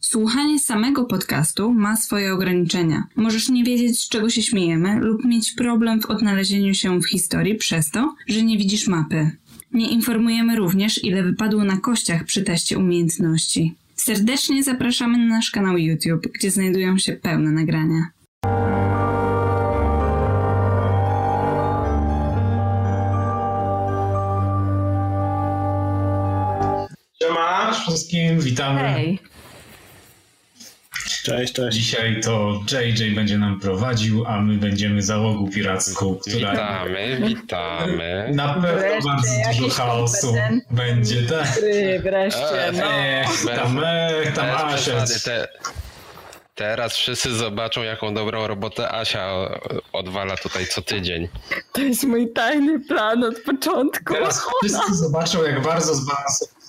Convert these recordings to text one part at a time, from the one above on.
Słuchanie samego podcastu ma swoje ograniczenia. Możesz nie wiedzieć, z czego się śmiejemy, lub mieć problem w odnalezieniu się w historii przez to, że nie widzisz mapy. Nie informujemy również, ile wypadło na kościach przy teście umiejętności. Serdecznie zapraszamy na nasz kanał YouTube, gdzie znajdują się pełne nagrania. Siema wszystkim, witamy. Hej! Cześć, cześć. Dzisiaj to JJ będzie nam prowadził, a my będziemy załogą piracką, która Witamy, witamy. na pewno Wreszcie bardzo dużo chaosu będzie. Tak. Wreszcie, E, no. Ech, tam, ech, tam Bez Asia. przesady, te, teraz wszyscy zobaczą, jaką dobrą robotę Asia odwala tutaj co tydzień. To jest mój tajny plan od początku. Teraz wszyscy zobaczą, jak bardzo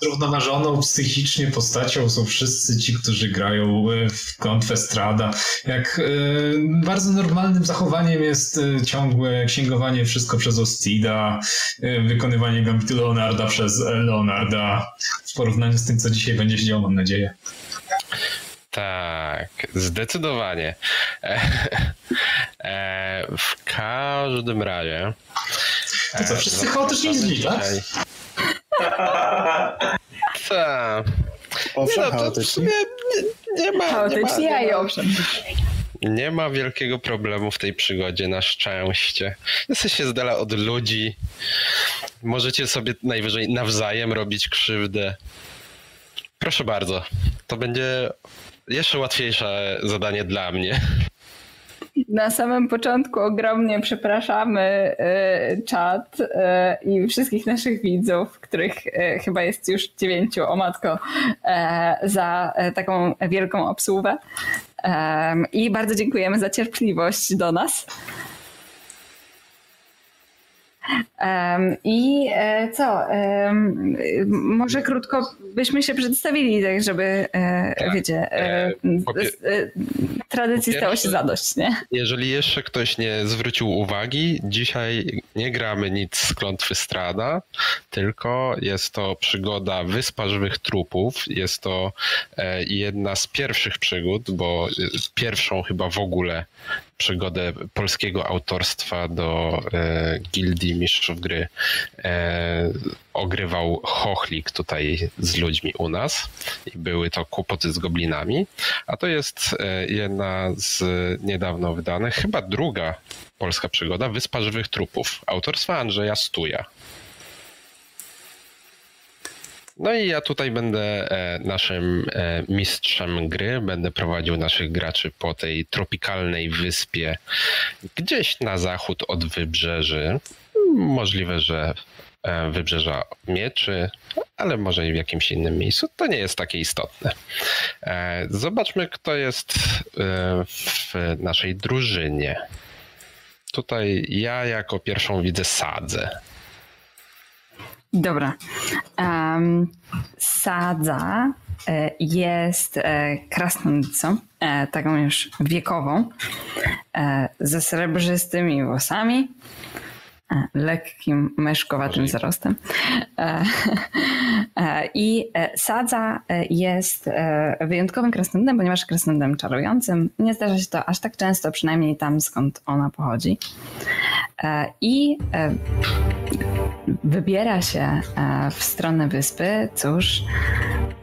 zrównoważoną psychicznie postacią są wszyscy ci, którzy grają e, w klątwę Strada. Jak e, bardzo normalnym zachowaniem jest e, ciągłe księgowanie wszystko przez Ostida, wykonywanie gambitu Leonarda przez Leonarda w porównaniu z tym, co dzisiaj będzie się działo, mam nadzieję. Tak, zdecydowanie. E, e, w każdym razie. To co, e, wszyscy chaotycznie i źli, tak? Tak. Nie no, to w sumie nie, nie ma. A i owszem. nie ma wielkiego problemu w tej przygodzie, na szczęście. Jesteście z dala od ludzi. Możecie sobie najwyżej nawzajem robić krzywdę. Proszę bardzo. To będzie jeszcze łatwiejsze zadanie dla mnie. Na samym początku ogromnie przepraszamy e, czat e, i wszystkich naszych widzów, których e, chyba jest już dziewięciu, o matko, e, za e, taką wielką obsługę. Em, I bardzo dziękujemy za cierpliwość do nas. I e, co? może krótko byśmy się przedstawili, tak żeby, e, Tak. wiecie, e, tradycji stało się zadość, nie? Jeżeli jeszcze ktoś nie zwrócił uwagi, dzisiaj nie gramy nic z klątwy Strada, tylko jest to przygoda Wyspa Żywych Trupów. Jest to jedna z pierwszych przygód, bo pierwszą chyba w ogóle przygodę polskiego autorstwa do e, Gildii Mistrzów Gry e, ogrywał Chochlik tutaj z ludźmi u nas i były to kłopoty z goblinami, a to jest e, jedna z niedawno wydanych, chyba druga polska przygoda, Wyspa Żywych Trupów, autorstwa Andrzeja Stuja. No i ja tutaj będę e, naszym e, mistrzem gry, będę prowadził naszych graczy po tej tropikalnej wyspie gdzieś na zachód od wybrzeży. Możliwe, że e, wybrzeża Mieczy, ale może i w jakimś innym miejscu. To nie jest takie istotne. Zobaczmy, kto jest w naszej drużynie. Tutaj ja jako pierwszą widzę Sadzę. Dobra. Um, sadza e, jest e, krasnoludcą, e, taką już wiekową, ze srebrzystymi włosami, lekkim, myszkowatym wzrostem. E, e, I e, sadza e, jest e, wyjątkowym krasnoludem, ponieważ krasnoludem czarującym. Nie zdarza się to aż tak często, przynajmniej tam skąd ona pochodzi. E, I e, wybiera się e, w stronę wyspy, cóż,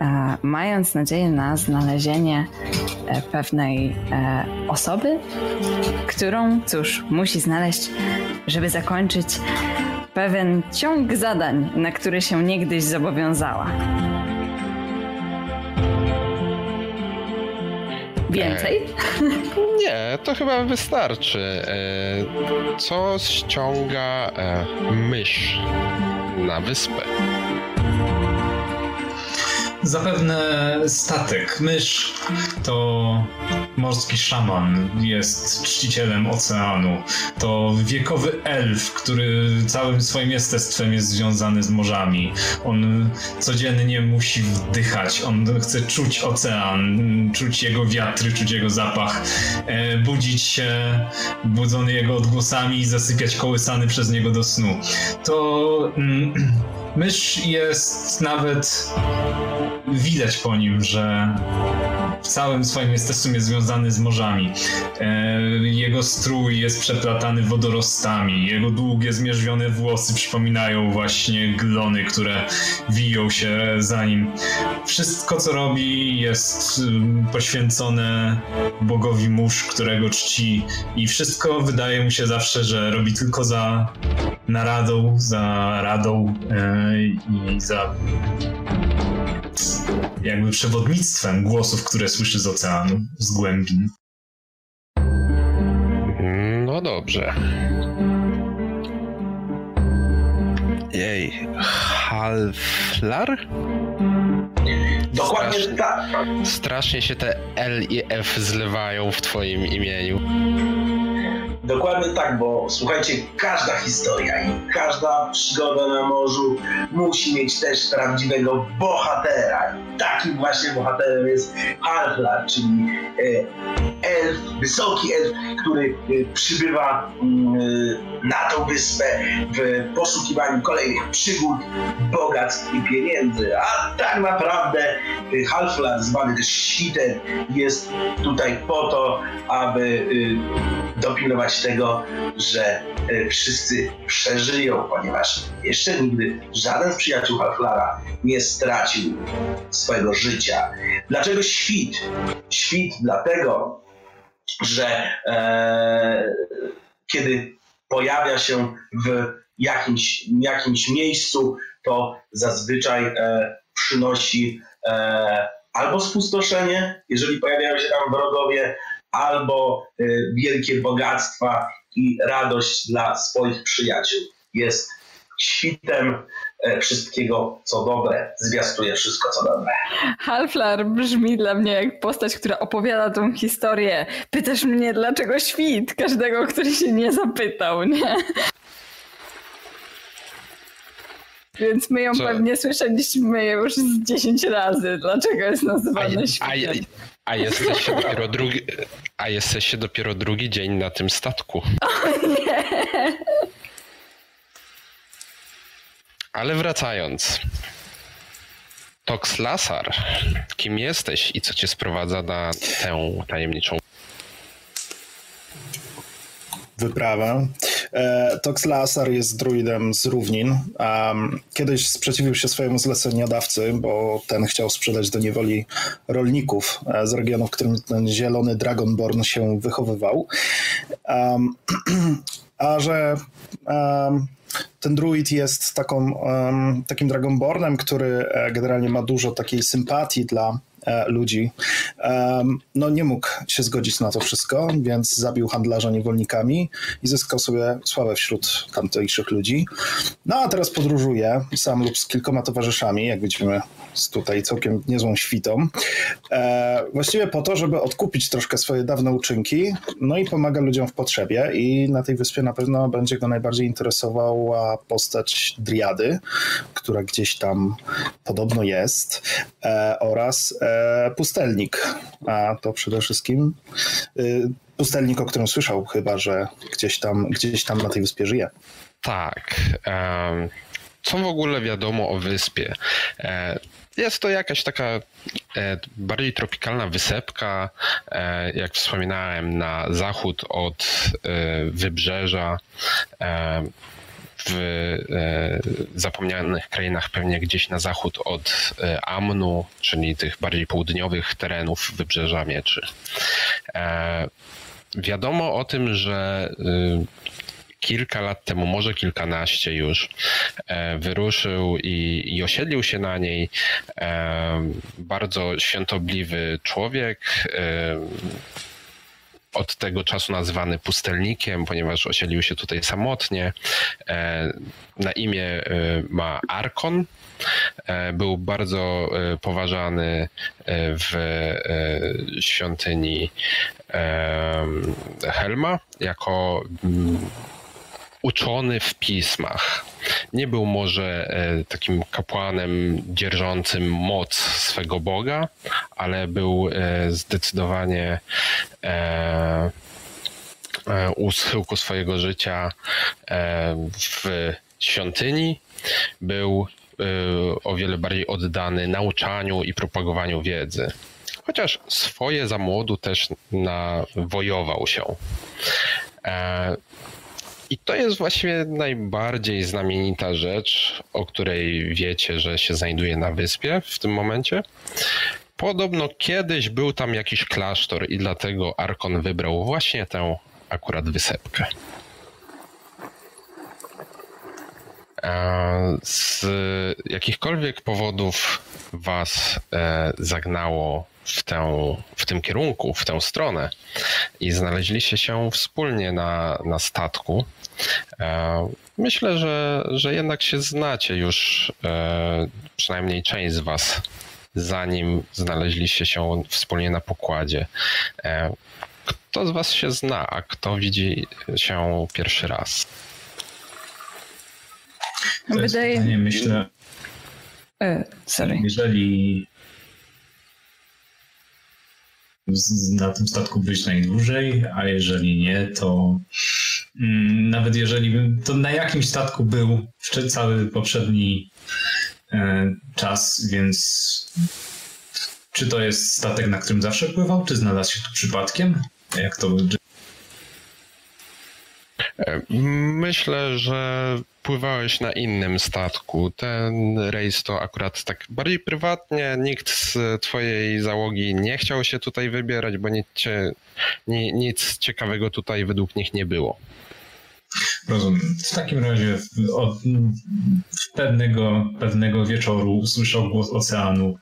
e, mając nadzieję na znalezienie e, pewnej e, osoby, którą, cóż, musi znaleźć, żeby zakończyć pewien ciąg zadań, na który się niegdyś zobowiązała. Więcej? Nie, to chyba wystarczy. E, Co ściąga e, mysz na wyspę? Zapewne statek. Mysz to morski szaman, jest czcicielem oceanu. To wiekowy elf, który całym swoim jestestwem jest związany z morzami. On codziennie musi wdychać, on chce czuć ocean, czuć jego wiatry, czuć jego zapach, e, budzić się budzony jego odgłosami i zasypiać kołysany przez niego do snu. To mm, mysz jest nawet widać po nim, że w całym swoim jestestwem jest związany z morzami. E, jego strój jest przeplatany wodorostami, jego długie, zmierzwione włosy przypominają właśnie glony, które wiją się za nim. Wszystko, co robi, jest poświęcone bogowi mórz, którego czci i wszystko wydaje mu się zawsze, że robi tylko za naradą, za radą e, i za jakby przewodnictwem głosów, które słyszy z oceanu, z głębin. No dobrze. Jej, Halflar? Dokładnie Strasznie. tak. Strasznie się te L i F zlewają w twoim imieniu. Dokładnie tak, bo słuchajcie, każda historia i każda przygoda na morzu musi mieć też prawdziwego bohatera. I takim właśnie bohaterem jest Halflar, czyli e, elf, wysoki elf, który e, przybywa mm, e, na tą wyspę w poszukiwaniu kolejnych przygód, bogactw i pieniędzy. A tak naprawdę Halflar, zwany też Świtem, jest tutaj po to, aby e, tego, że e, wszyscy przeżyją, ponieważ jeszcze nigdy żaden z przyjaciół Halflara nie stracił swojego życia. Dlaczego świt? Świt dlatego, że e, kiedy pojawia się w jakimś, jakimś miejscu, to zazwyczaj e, przynosi e, albo spustoszenie, jeżeli pojawiają się tam wrogowie, albo e, wielkie bogactwa i radość dla swoich przyjaciół. Jest świtem e, wszystkiego, co dobre, zwiastuje wszystko, co dobre. Halflar brzmi dla mnie jak postać, która opowiada tą historię. Pytasz mnie, dlaczego świt? Każdego, który się nie zapytał, nie? Więc my ją Co? pewnie słyszeliśmy już z 10 razy. Dlaczego jest nazywana świtem? A, jesteście dopiero drugi, a jesteście dopiero drugi dzień na tym statku. Ale wracając. Tox Lasar, kim jesteś i co cię sprowadza na tę tajemniczą wyprawę. E, Tox Lasar jest druidem z równin. Kiedyś sprzeciwił się swojemu zleceniodawcy, bo ten chciał sprzedać do niewoli rolników e, z regionu, w którym ten zielony Dragonborn się wychowywał. A że ten druid jest taką, takim Dragonbornem, który e, generalnie ma dużo takiej sympatii dla ludzi. Um, no nie mógł się zgodzić na to wszystko, więc zabił handlarza niewolnikami i zyskał sobie sławę wśród tamtejszych ludzi. No a teraz podróżuje sam lub z kilkoma towarzyszami, jak widzimy z tutaj całkiem niezłą świtą. E, właściwie po to, żeby odkupić troszkę swoje dawne uczynki, no i pomaga ludziom w potrzebie i na tej wyspie na pewno będzie go najbardziej interesowała postać Driady, która gdzieś tam podobno jest, e, oraz e, pustelnik, a to przede wszystkim y, pustelnik, o którym słyszał chyba, że gdzieś tam, gdzieś tam na tej wyspie żyje. Tak. Co w ogóle wiadomo o wyspie? E, Jest to jakaś taka e, bardziej tropikalna wysepka, e, jak wspominałem, na zachód od wybrzeża. W e, zapomnianych krainach, pewnie gdzieś na zachód od e, Amnu, czyli tych bardziej południowych terenów wybrzeża mieczy. E, Wiadomo o tym, że kilka lat temu, może kilkanaście już, wyruszył i, i osiedlił się na niej bardzo świętobliwy człowiek, od tego czasu nazywany pustelnikiem, ponieważ osiedlił się tutaj samotnie. Na imię ma Arkon. Był bardzo poważany w świątyni Helma jako mm, uczony w pismach. Nie był może e, takim kapłanem dzierżącym moc swego Boga, ale był e, zdecydowanie e, u schyłku swojego życia w świątyni. Był o wiele bardziej oddany nauczaniu i propagowaniu wiedzy. Chociaż swoje za młodu też nawojował się. I to jest właściwie najbardziej znamienita rzecz, o której wiecie, że się znajduje na wyspie w tym momencie. Podobno kiedyś był tam jakiś klasztor i dlatego Arkon wybrał właśnie tę akurat wysepkę. Z jakichkolwiek powodów was e, zagnało w, tę, w tym kierunku, w tę stronę i znaleźliście się wspólnie na, na statku. E, myślę, że, że jednak się znacie już, e, przynajmniej część z Was, zanim znaleźliście się wspólnie na pokładzie. E, kto z Was się zna, a kto widzi się pierwszy raz? Wydaje... mi myślę, sorry. jeżeli na tym statku być najdłużej, a jeżeli nie, to mm, nawet jeżeli to na jakimś statku był cały poprzedni e, czas, więc czy to jest statek, na którym zawsze pływał, czy znalazł się tu przypadkiem? Jak to myślę, że pływałeś na innym statku. Ten rejs to akurat tak bardziej prywatnie. Nikt z twojej załogi nie chciał się tutaj wybierać, bo nic, nic ciekawego tutaj według nich nie było. Rozumiem. W takim razie od pewnego, pewnego wieczoru usłyszał głos oceanu,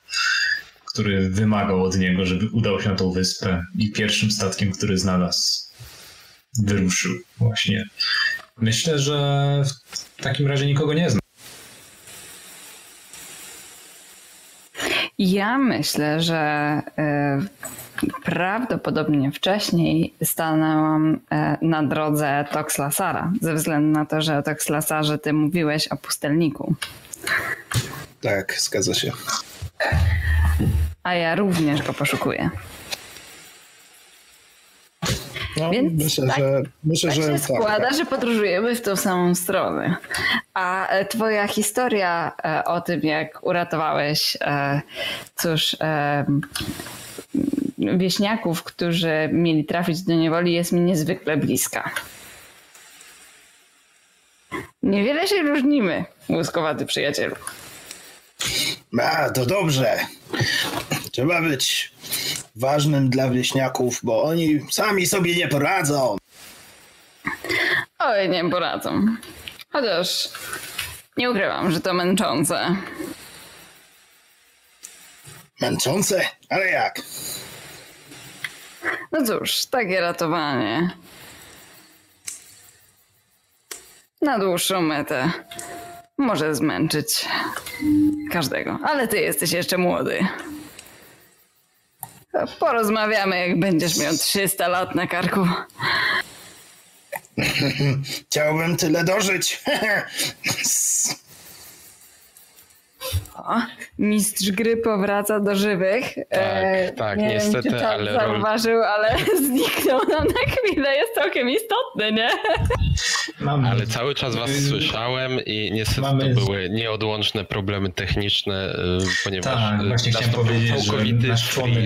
który wymagał od niego, żeby udał się na tą wyspę i pierwszym statkiem, który znalazł, wyruszył właśnie. Myślę, że w takim razie nikogo nie zna. Ja myślę, że y, prawdopodobnie wcześniej stanęłam y, na drodze Toxlasara, ze względu na to, że o Toxlasarze ty mówiłeś o pustelniku. Tak, zgadza się. A ja również go poszukuję. No, Więc myślę, tak, że, myślę, tak że się tak, składa, tak. że podróżujemy w tą samą stronę. A e, twoja historia e, o tym, jak uratowałeś, e, cóż, wieśniaków, którzy mieli trafić do niewoli, jest mi niezwykle bliska. Niewiele się różnimy, łuskowaty przyjacielu. A, to dobrze. Trzeba być ważnym dla wieśniaków, bo oni sami sobie nie poradzą. Oj, nie poradzą. Chociaż nie ukrywam, że to męczące. Męczące? Ale jak? No cóż, takie ratowanie. Na dłuższą metę może zmęczyć każdego, ale ty jesteś jeszcze młody. Porozmawiamy, jak będziesz miał 300 lat na karku. Chciałbym tyle dożyć. O, mistrz gry powraca do żywych. Tak, e, tak, nie niestety, wiem, czy ale. zauważył, ale zniknął nam na chwilę. Jest całkiem istotny, nie? Mamy. Ale cały czas was słyszałem i niestety Mamy... to były nieodłączne problemy techniczne, y, ponieważ tak, właśnie chciałem powiedzieć, całkowity że nasz członek...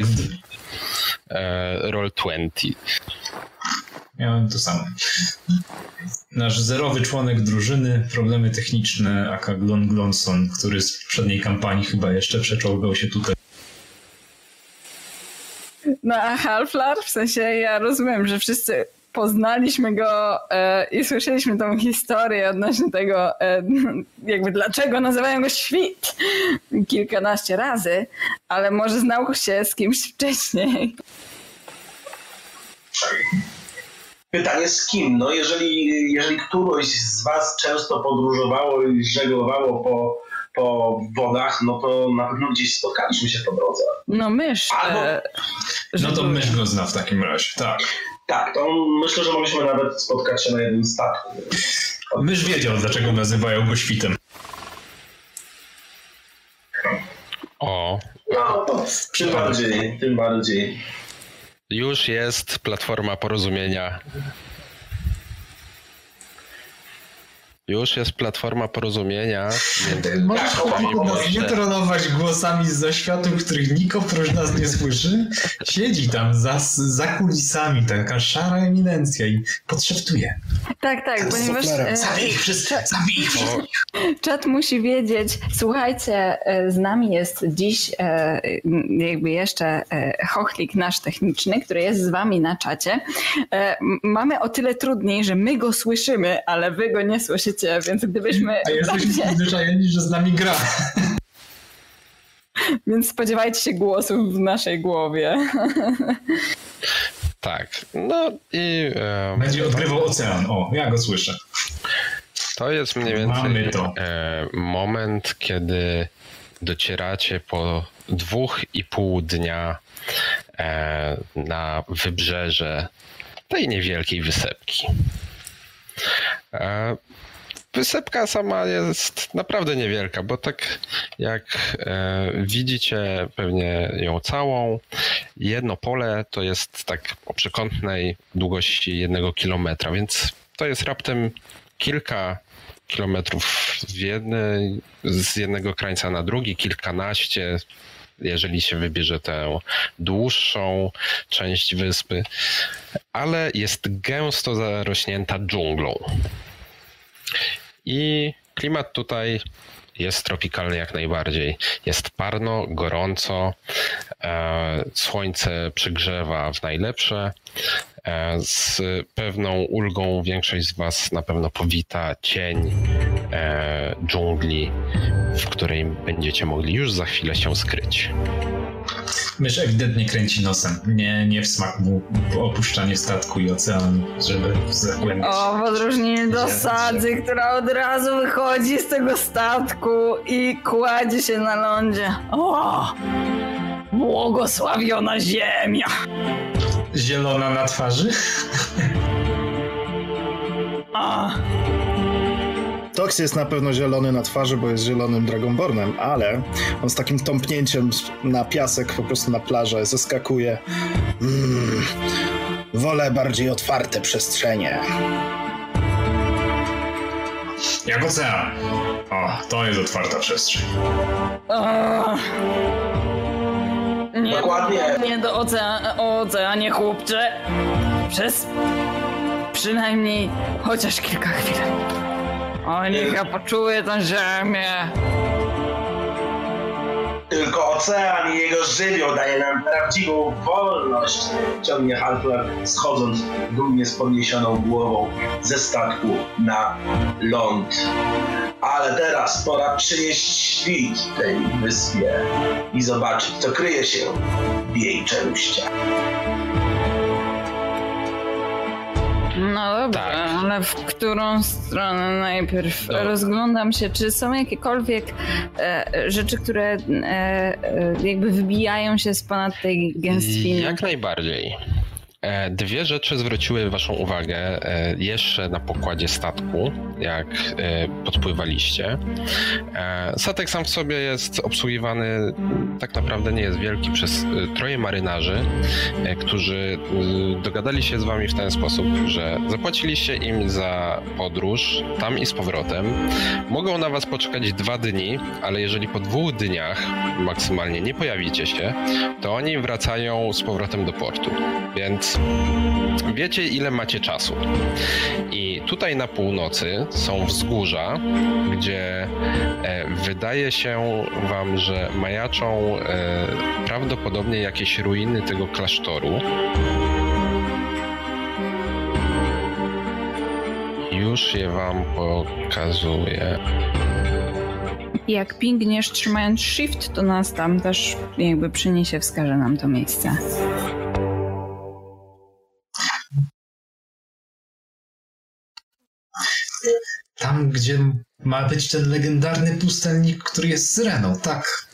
E, Roll20. Miałem to samo. Nasz zerowy członek drużyny, problemy techniczne, aka Glon Glonson, który z poprzedniej kampanii chyba jeszcze przeczołgał się tutaj. No a Halflar, w sensie ja rozumiem, że wszyscy poznaliśmy go e, i słyszeliśmy tą historię odnośnie tego, e, jakby dlaczego nazywają go świt kilkanaście razy, ale może znał się z kimś wcześniej. Pytanie z kim? No jeżeli, jeżeli któreś z was często podróżowało i żeglowało po, po wodach, no to na pewno gdzieś spotkaliśmy się po drodze. No mysz. Albo- E, No to mysz go zna w takim razie, tak. Tak, to myślę, że mogliśmy nawet spotkać się na jednym statku. Mysz wiedział, dlaczego nazywają go świtem. O, No to tym bardziej, tym bardziej. Już jest platforma porozumienia. Już jest platforma porozumienia. Możesz nie trollować głosami z zaświatu, których nikt oprócz nas nie słyszy? Siedzi tam za, za kulisami taka szara eminencja i podszeptuje. Tak, tak, ponieważ e, Zabij ich wszystkich! Zabij ich wszystkich! czat musi wiedzieć. Słuchajcie, e, z nami jest dziś e, jakby jeszcze e, chochlik nasz techniczny, który jest z wami na czacie. E, Mamy o tyle trudniej, że my go słyszymy, ale wy go nie słyszycie, więc gdybyśmy... A jesteśmy bardziej- przyzwyczajeni, że z nami gra. Więc spodziewajcie się głosów w naszej głowie. Tak. No i e, Będzie odgrywał ocean. O, ja go słyszę. to jest mniej więcej Mamy to. e, moment, kiedy docieracie po dwóch i pół dnia e, na wybrzeże tej niewielkiej wysepki. Wysepka sama jest naprawdę niewielka, bo tak jak e, widzicie pewnie ją całą, jedno pole to jest tak o przekątnej długości jednego kilometra, więc to jest raptem kilka kilometrów jednej, z jednego krańca na drugi, kilkanaście, jeżeli się wybierze tę dłuższą część wyspy, ale jest gęsto zarośnięta dżunglą. I klimat tutaj jest tropikalny jak najbardziej. Jest parno, gorąco, e, słońce przygrzewa w najlepsze. E, z pewną ulgą większość z Was na pewno powita cień e, dżungli, w której będziecie mogli już za chwilę się skryć. Mysz ewidentnie kręci nosem. Nie, nie w smak mu opuszczanie statku i oceanu, żeby zagłębiać. O, w odróżnieniu do sadzy, która od razu wychodzi z tego statku i kładzie się na lądzie. O! Błogosławiona ziemia! Zielona na twarzy? A, Tox jest na pewno zielony na twarzy, bo jest zielonym Dragonbornem, ale on z takim tąpnięciem na piasek, po prostu na plażę, zeskakuje. Mm, wolę bardziej otwarte przestrzenie. Jak ocean. O, to jest otwarta przestrzeń. Nie, Dokładnie. Nie do ocean, o oceanie, chłopcze. Przez przynajmniej chociaż kilka chwil. O, niech ja poczuję tę ziemię. Tylko ocean i jego żywioł daje nam prawdziwą wolność, ciągnie Halfler, schodząc dumnie z podniesioną głową ze statku na ląd. Ale teraz pora przynieść świt tej wyspie i zobaczyć, co kryje się w jej czeluściach. No dobrze, Tak. ale w którą stronę najpierw? No. Rozglądam się, czy są jakiekolwiek e, rzeczy, które e, e, jakby wybijają się z ponad tej gęstwiny. Jak najbardziej. E, Dwie rzeczy zwróciły Waszą uwagę e, jeszcze na pokładzie statku, jak e, podpływaliście. Statek sam w sobie jest obsługiwany, tak naprawdę nie jest wielki, przez troje marynarzy, którzy dogadali się z Wami w ten sposób, że zapłaciliście im za podróż tam i z powrotem. Mogą na Was poczekać dwa dni, ale jeżeli po dwóch dniach maksymalnie nie pojawicie się, to oni wracają z powrotem do portu. Więc wiecie, ile macie czasu. I tutaj na północy są wzgórza, gdzie e, wydaje się wam, że majaczą e, prawdopodobnie jakieś ruiny tego klasztoru. Już je wam pokazuję. Jak pingniesz trzymając shift, to nas tam też jakby przyniesie, wskaże nam to miejsce. Gdzie ma być ten legendarny pustelnik, który jest syreną, tak?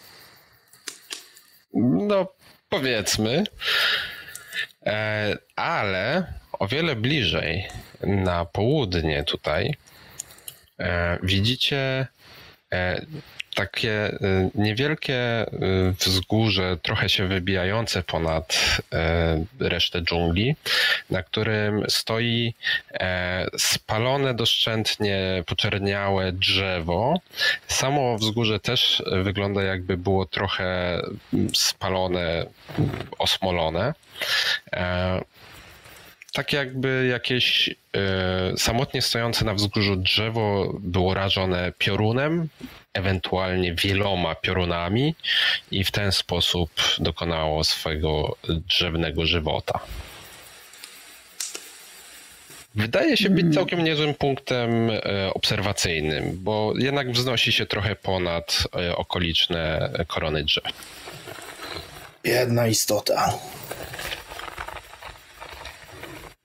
No, powiedzmy. E, ale o wiele bliżej na południe tutaj e, widzicie e, takie y, niewielkie y, wzgórze, trochę się wybijające ponad e, resztę dżungli, na którym stoi e, spalone doszczętnie, poczerniałe drzewo. Samo wzgórze też wygląda jakby było trochę spalone, osmolone e, tak jakby jakieś y, samotnie stojące na wzgórzu drzewo było rażone piorunem, ewentualnie wieloma piorunami i w ten sposób dokonało swojego drzewnego żywota. Wydaje się być mm. całkiem niezłym punktem e, obserwacyjnym, bo jednak wznosi się trochę ponad e, okoliczne korony drzew. Jedna istota.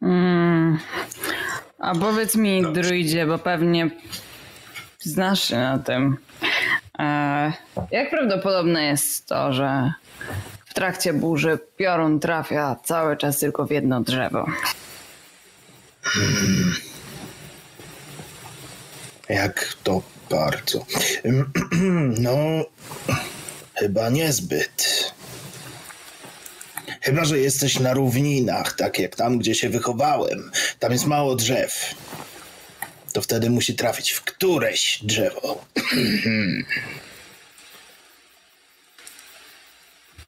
Mm. A powiedz mi, Dobrze. druidzie, bo pewnie znasz się na tym. E, jak prawdopodobne jest to, że w trakcie burzy piorun trafia cały czas tylko w jedno drzewo? Hmm. Jak to bardzo. No, chyba niezbyt. Chyba, że jesteś na równinach, tak jak tam, gdzie się wychowałem. Tam jest mało drzew. To wtedy musi trafić w któreś drzewo.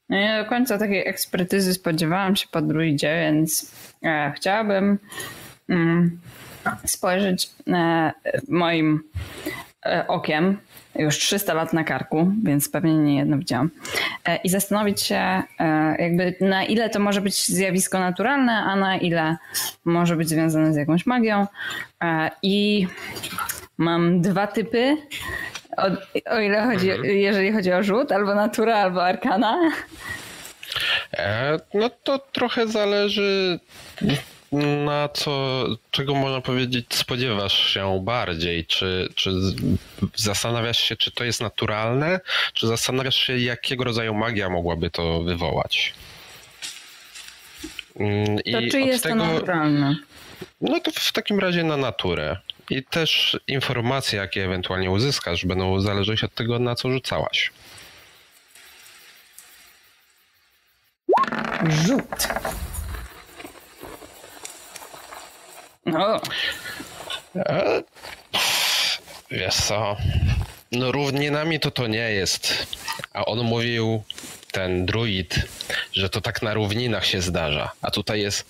No nie do końca takiej ekspertyzy spodziewałam się po druidzie, więc e, chciałabym mm, spojrzeć e, moim e, okiem już 300 lat na karku, więc pewnie nie jedno widziałam. E, I zastanowić się, e, jakby na ile to może być zjawisko naturalne, a na ile może być związane z jakąś magią. E, I mam dwa typy, o, o ile chodzi, mhm. jeżeli chodzi o rzut, albo natura, albo arkana. No to trochę zależy na co, czego można powiedzieć, spodziewasz się bardziej? Czy, czy zastanawiasz się, czy to jest naturalne, czy zastanawiasz się, jakiego rodzaju magia mogłaby to wywołać? Mm, I to czy jest tego, to naturalne? No to w takim razie na naturę. I też informacje, jakie ewentualnie uzyskasz, będą zależeć od tego, na co rzucałaś. Rzut. No. E, wiesz co, no równinami to to nie jest. A on mówił, ten druid, że to tak na równinach się zdarza. A tutaj jest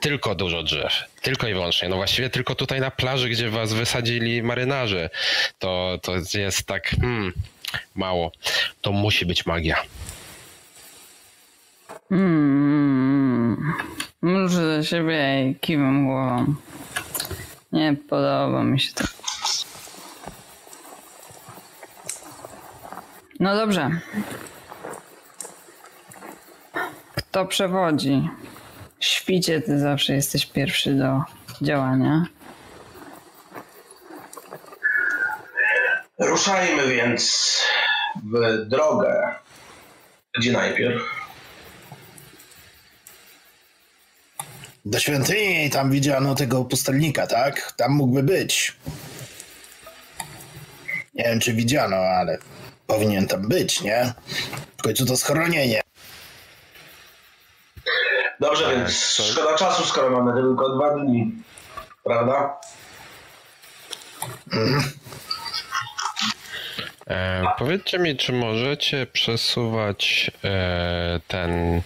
tylko dużo drzew. Tylko i wyłącznie. No właściwie tylko tutaj na plaży, gdzie was wysadzili marynarze. To, to jest tak hmm, mało. To musi być magia. Hmm. Muszę do siebie i kiwam głową. Nie podoba mi się to. No dobrze. Kto przewodzi? Świcie, ty zawsze jesteś pierwszy do działania. Ruszajmy więc w drogę. Gdzie najpierw? Do świątyni tam widziano tego pustelnika, tak? Tam mógłby być. Nie wiem, czy widziano, ale powinien tam być, nie? W końcu to schronienie. Dobrze, tak, więc szkoda czasu, skoro mamy tylko dwa dni. Prawda? Mhm. E, powiedzcie mi, czy możecie przesuwać e, ten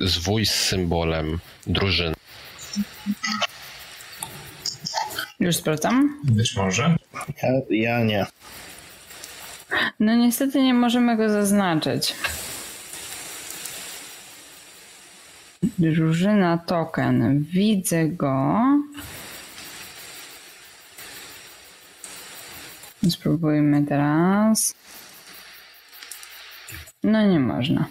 zwój z symbolem drużyny. Już sprawdzam? Być może. Ja, ja nie. No niestety nie możemy go zaznaczyć. Drużyna token. Widzę go. Spróbujmy teraz. No nie można.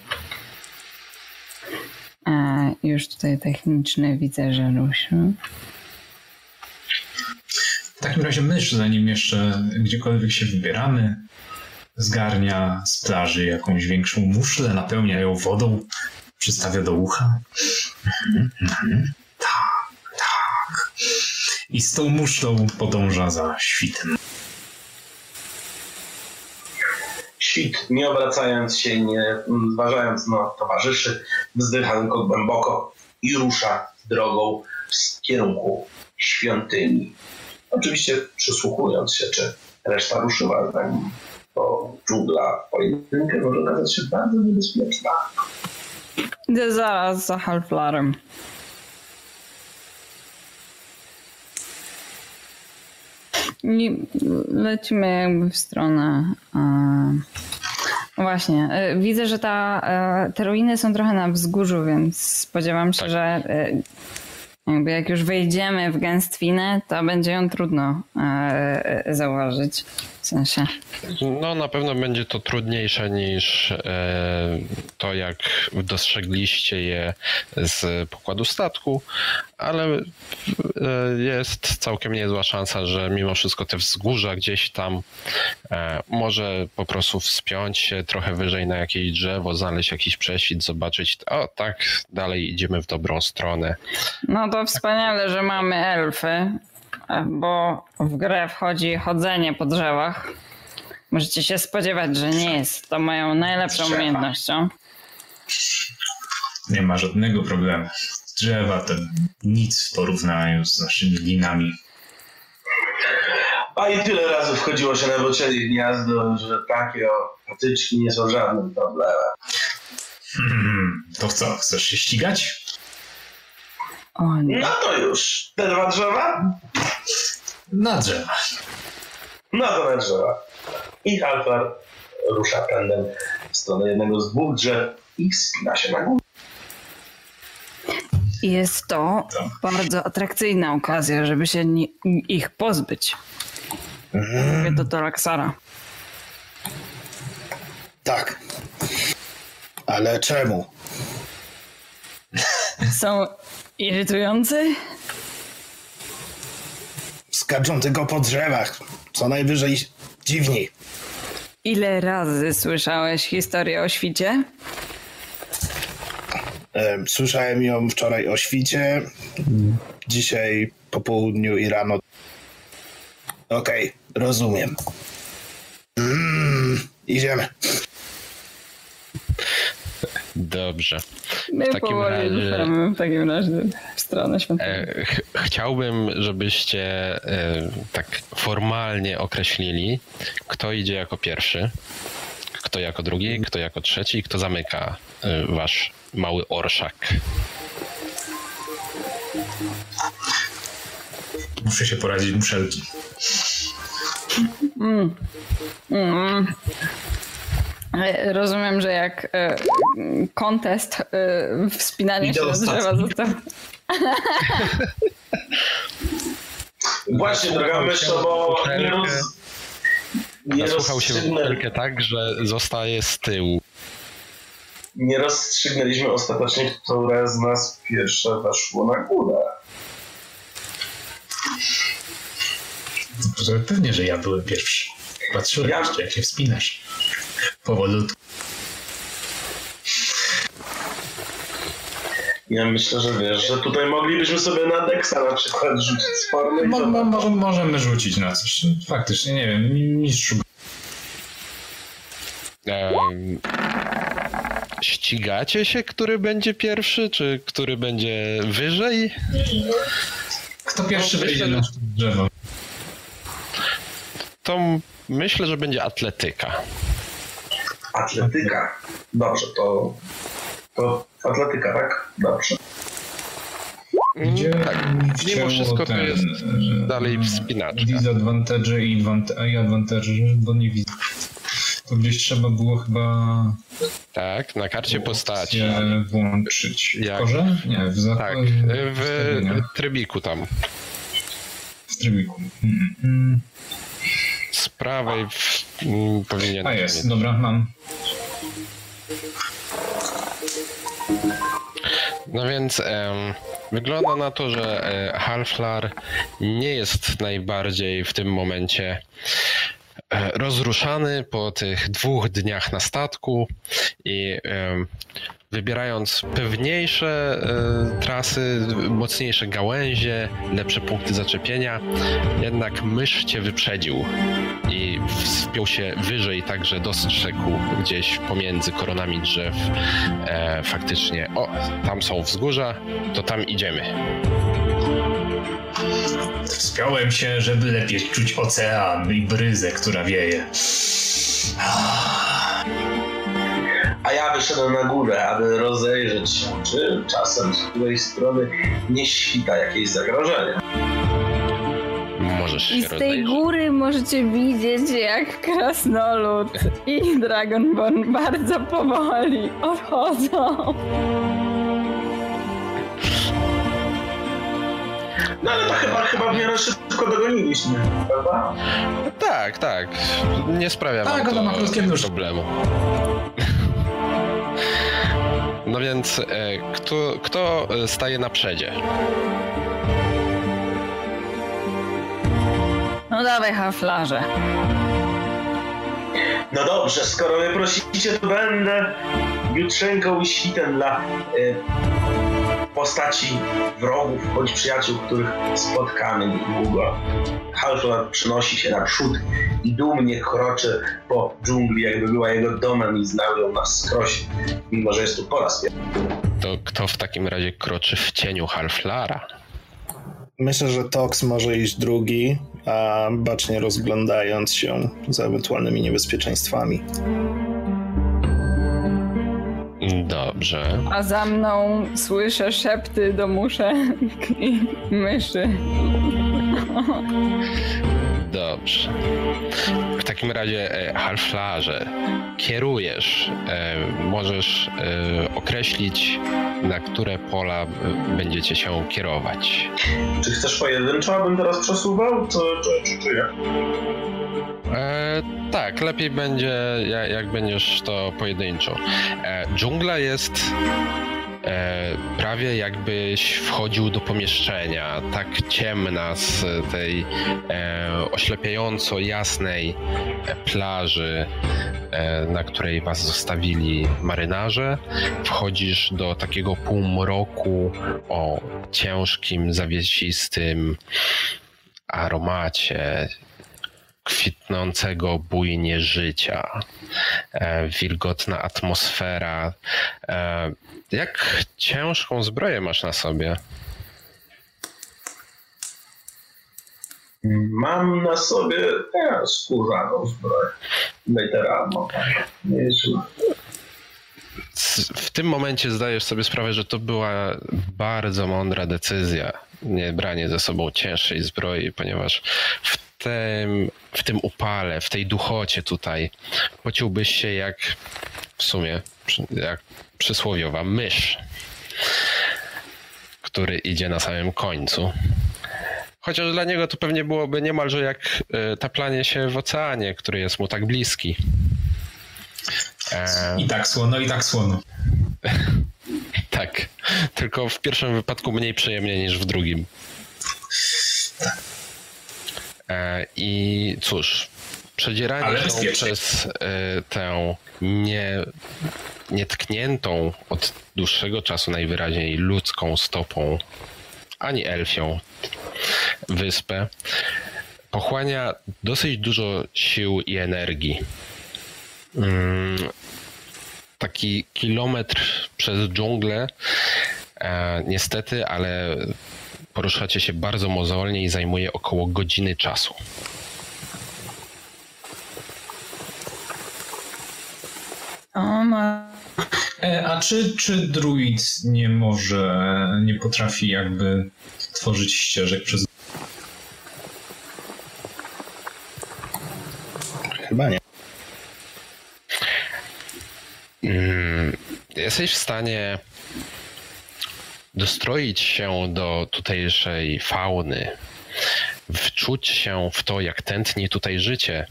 A już tutaj techniczne widzę, że Lusiu. takim razie myśl, zanim jeszcze gdziekolwiek się wybieramy, zgarnia z plaży jakąś większą muszlę, napełnia ją wodą, przystawia do ucha. Mhm, mhm. Tak, tak. I z tą muszlą podąża za świtem. Świt, nie obracając się, nie zważając na towarzyszy, wzdycha tylko głęboko i rusza drogą w kierunku świątyni. Oczywiście przysłuchując się, czy reszta ruszyła za nim, bo dżungla pojedynkę może okazać się bardzo niebezpieczna. Zaraz za Halflarem. I lecimy jakby w stronę. E, no właśnie, e, widzę, że ta, e, te ruiny są trochę na wzgórzu, więc spodziewam się, Tak. że jakby jak już wejdziemy w gęstwinę, to będzie ją trudno zauważyć. W sensie. No na pewno będzie to trudniejsze niż e, to, jak dostrzegliście je z pokładu statku, ale e, jest całkiem niezła szansa, że mimo wszystko te wzgórza gdzieś tam e, może po prostu wspiąć się trochę wyżej na jakieś drzewo, znaleźć jakiś prześwit, zobaczyć, o tak, dalej idziemy w dobrą stronę. No to wspaniale, że mamy elfy, bo w grę wchodzi chodzenie po drzewach. Możecie się spodziewać, że nie jest to moją najlepszą Drzewa. umiejętnością. Nie ma żadnego problemu. Drzewa to nic w porównaniu z naszymi linami. A i tyle razy wchodziło się na boczenie gniazdo, że takie o patyczki nie są żadnym problemem. Hmm, to co, chcesz się ścigać? O nie. No to już. Te dwa drzewa? Na drzewa. No to na drzewa. I Halfar rusza pędem w stronę jednego z dwóch drzew i wspina się na górę. Jest to bardzo atrakcyjna okazja, żeby się ni- ich pozbyć. Mówię to do Laksara. Tak. Ale czemu? Są irytujący? Skaczą tylko po drzewach. Co najwyżej dziwni. Ile razy słyszałeś historię o świcie? Em, Słyszałem ją wczoraj o świcie, dzisiaj po południu i rano. Okej, rozumiem. Mm, idziemy. Dobrze. My takim powoli razie- ruszamy w takim razie w stronę świątyni. E, ch- Chciałbym, żebyście e, tak formalnie określili, kto idzie jako pierwszy, kto jako drugi, kto jako trzeci i kto zamyka e, wasz mały orszak. Muszę się poradzić muszelki. E, Rozumiem, że jak e, kontest e, wspinania się na drzewa został. Właśnie, droga myśl, bo nie, Zasłuchał się w butelkę tak, że zostaje z tyłu. nie rozstrzygnęliśmy ostatecznie, które z nas pierwsze weszło na górę. Pewnie, że ja byłem pierwszy. Patrzyłem Ja- jeszcze, jak się wspinasz. Powolutku. Ja myślę, że wiesz, że tutaj moglibyśmy sobie na Dexa na przykład rzucić z formy Mo, mo, może, możemy rzucić na coś. Faktycznie, nie wiem, mistrzu. Em, ścigacie się, który będzie pierwszy, czy który będzie wyżej? Kto pierwszy No, wejdzie myślę, na drzewo? To myślę, że będzie atletyka. Atletyka. Dobrze, to... To atletyka, tak? Dobrze. Gdzie tak, mi mimo wszystko to ten, jest e, dalej wspinaczka. Disadvantage i advant- i advantage, bo nie widzę. To gdzieś trzeba było chyba Tak, na karcie postaci. włączyć. Jak? W korze? Nie, w zakładzie. Tak, w trybiku tam. w trybiku. Mm, mm. Z prawej w, mm, powinien. A jest, dobra, mam. No więc em, wygląda na to, że e, Halflar nie jest najbardziej w tym momencie e, rozruszany po tych dwóch dniach na statku i em, wybierając pewniejsze e, trasy, mocniejsze gałęzie, lepsze punkty zaczepienia, jednak mysz cię wyprzedził i wspiął się wyżej, tak że dostrzegł gdzieś pomiędzy koronami drzew e, faktycznie, o, tam są wzgórza, to tam idziemy. Wspiąłem się, żeby lepiej czuć ocean i bryzę, która wieje. A ja wyszedłem na górę, aby rozejrzeć się, czy czasem z której strony nie świta jakieś zagrożenie. Możesz się I z tej rozejrzeć. góry możecie widzieć, jak krasnolud i Dragonborn bardzo powoli odchodzą. No ale to chyba, chyba w miarę szybko dogoniliśmy, prawda? Tak, tak. Nie sprawia Tak, to ma problemu. No więc e, kto, kto staje na przedzie? No dawaj, haflarze. No dobrze, skoro mnie prosicie, to będę jutrzenką i świtem dla y, postaci wrogów bądź przyjaciół, których spotkamy niedługo. Halfland przynosi się naprzód i dumnie kroczy po dżungli, jakby była jego domem i znał ją na skroś, mimo że jest tu po raz pierwszy. To kto w takim razie kroczy w cieniu Halflara? Myślę, że Tox może iść drugi, a bacznie rozglądając się za ewentualnymi niebezpieczeństwami. Dobrze. A za mną słyszę szepty do muszek i myszy. Dobrze. W takim razie, e, Halflarze, kierujesz. E, możesz e, określić, na które pola e, będziecie się kierować. Czy chcesz pojedynczo, abym teraz przesuwał? Czy, czy, czy jak? Tak, lepiej będzie, jak, jak będziesz to pojedynczo. Dżungla jest prawie jakbyś wchodził do pomieszczenia, tak ciemna z tej e, oślepiająco jasnej e, plaży, e, na której was zostawili marynarze. Wchodzisz do takiego półmroku o ciężkim, zawiesistym aromacie kwitnącego bujnie życia, e, wilgotna atmosfera. Jak ciężką zbroję masz na sobie? Mam na sobie skórzaną zbroję. Weteranną. Nieźle. W tym momencie zdajesz sobie sprawę, że to była bardzo mądra decyzja. Nie branie ze sobą cięższej zbroi, ponieważ w tym, w tym upale, w tej duchocie tutaj pociłbyś się jak w sumie jak przysłowiowa mysz, który idzie na samym końcu. Chociaż dla niego to pewnie byłoby niemalże jak e, taplanie się w oceanie, który jest mu tak bliski. E, I tak słono, i tak słono. tak, tylko w pierwszym wypadku mniej przyjemnie niż w drugim. E, I cóż, przedzieranie Ale się przez e, tę nie, nietkniętą od dłuższego czasu najwyraźniej ludzką stopą, ani elfią wyspę, pochłania dosyć dużo sił i energii. Mm, taki kilometr przez dżunglę. E, niestety, ale poruszacie się bardzo mozolnie i zajmuje około godziny czasu. O ma... E, a czy, czy druid nie może, nie potrafi jakby tworzyć ścieżek przez... Chyba nie. Mm, Jesteś w stanie dostroić się do tutejszej fauny, wczuć się w to, jak tętni tutaj życie,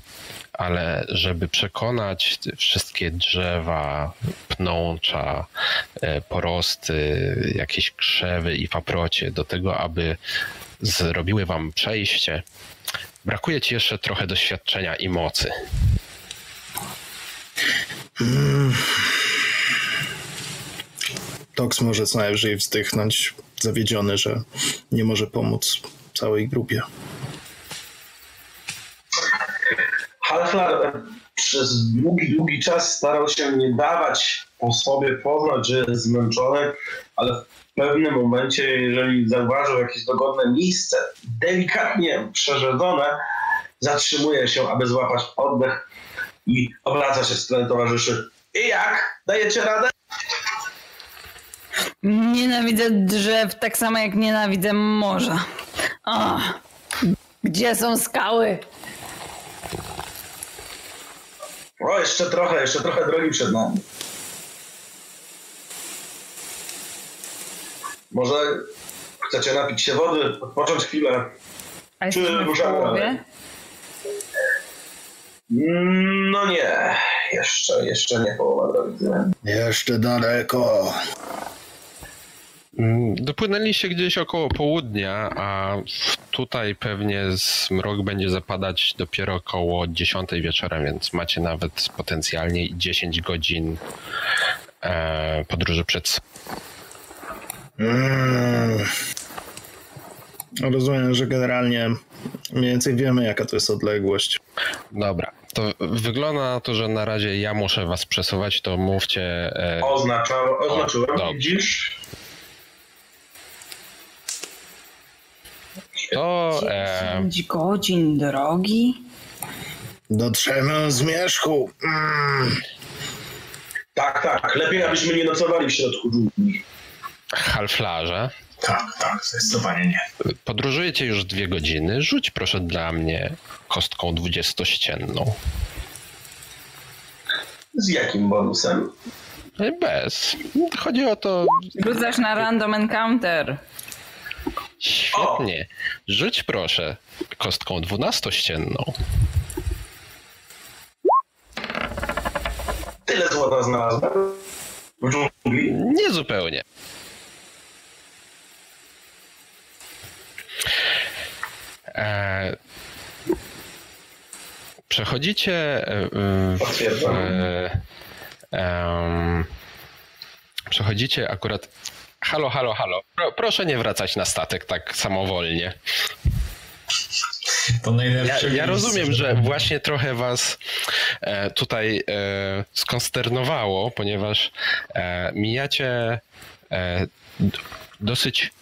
ale żeby przekonać wszystkie drzewa, pnącza, e, porosty, jakieś krzewy i paprocie do tego, aby zrobiły wam przejście, brakuje ci jeszcze trochę doświadczenia i mocy. Tox może co najwyżej wzdychnąć, zawiedziony, że nie może pomóc całej grupie. Halflar przez długi, długi czas starał się nie dawać po sobie poznać, że jest zmęczony, ale w pewnym momencie, jeżeli zauważył jakieś dogodne miejsce, delikatnie przerzedzone, zatrzymuje się, aby złapać oddech i obraca się w stronę towarzyszy. I jak? Dajecie radę? Nienawidzę drzew tak samo jak nienawidzę morza. O, gdzie są skały? O, jeszcze trochę, jeszcze trochę drogi przed nami. Może chcecie napić się wody, odpocząć chwilę? A w ruszamy dalej? Mm, No nie, jeszcze, jeszcze nie połowa drogi. Jeszcze daleko. Mm, Dopłynęliście gdzieś około południa, a tutaj pewnie zmrok będzie zapadać dopiero około 10 wieczorem, więc macie nawet potencjalnie 10 godzin e, podróży przed. Mm. Rozumiem, że generalnie mniej więcej wiemy, jaka to jest odległość. Dobra, to wygląda na to, że na razie ja muszę was przesuwać, to mówcie. E, Oznacza, oznaczyłem, widzisz? To e, 10 godzin drogi? Dotrzemy z zmierzchu. Mm. Tak, tak, lepiej abyśmy nie nocowali w środku dżungli. halflarze. Tak, tak, zdecydowanie nie. Podróżujecie już dwie godziny. Rzuć proszę dla mnie kostką dwudziestościenną. Z jakim bonusem? E, Bez. Chodzi o to, Rzucasz na random encounter. Świetnie. Rzuć proszę kostką dwunastościenną. Tyle złota znalazłem w dżungli. Nie zupełnie. E, przechodzicie e, w, Potwierdzam. e, em, przechodzicie akurat halo, halo, halo. Pro, proszę nie wracać na statek tak samowolnie. To Ja, najlepsze ja miejsce, rozumiem, że właśnie trochę was e, tutaj e, skonsternowało, ponieważ e, mijacie dosyć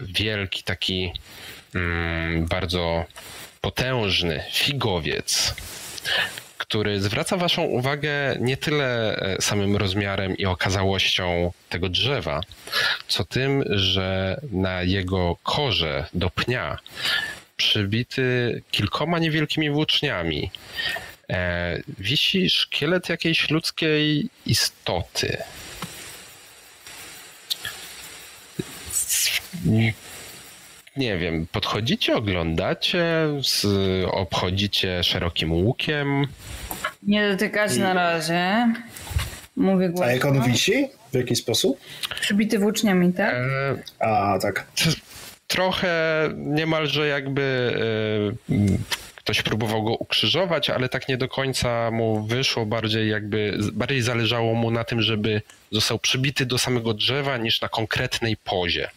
wielki, taki mm, bardzo potężny figowiec, który zwraca waszą uwagę nie tyle e, samym rozmiarem i okazałością tego drzewa, co tym, że na jego korze do pnia przybity kilkoma niewielkimi włóczniami. E, wisi szkielet jakiejś ludzkiej istoty. Nie wiem, podchodzicie, oglądacie, z, obchodzicie szerokim łukiem. Nie dotykać na razie. Mówię A głośno. jak on wisi? W jaki sposób? Przybity włóczniami, tak? E, A, tak. trochę niemalże jakby e, ktoś próbował go ukrzyżować, ale tak nie do końca mu wyszło, bardziej jakby, bardziej zależało mu na tym, żeby został przybity do samego drzewa niż na konkretnej pozie.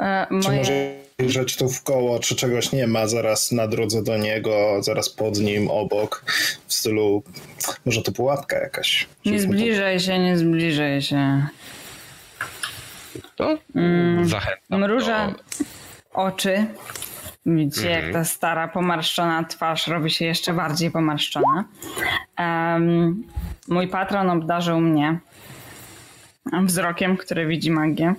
E, Czy moje... może leżeć tu w koło, czy czegoś nie ma zaraz na drodze do niego, zaraz pod nim, obok, w stylu, może to pułapka jakaś. Nie to. zbliżaj się, nie zbliżaj się. To Mm, zachęcam. Mruża do- oczy. Widzicie, jak Mhm. ta stara, pomarszczona twarz robi się jeszcze bardziej pomarszczona. Em, mój patron obdarzył mnie wzrokiem, który widzi magię.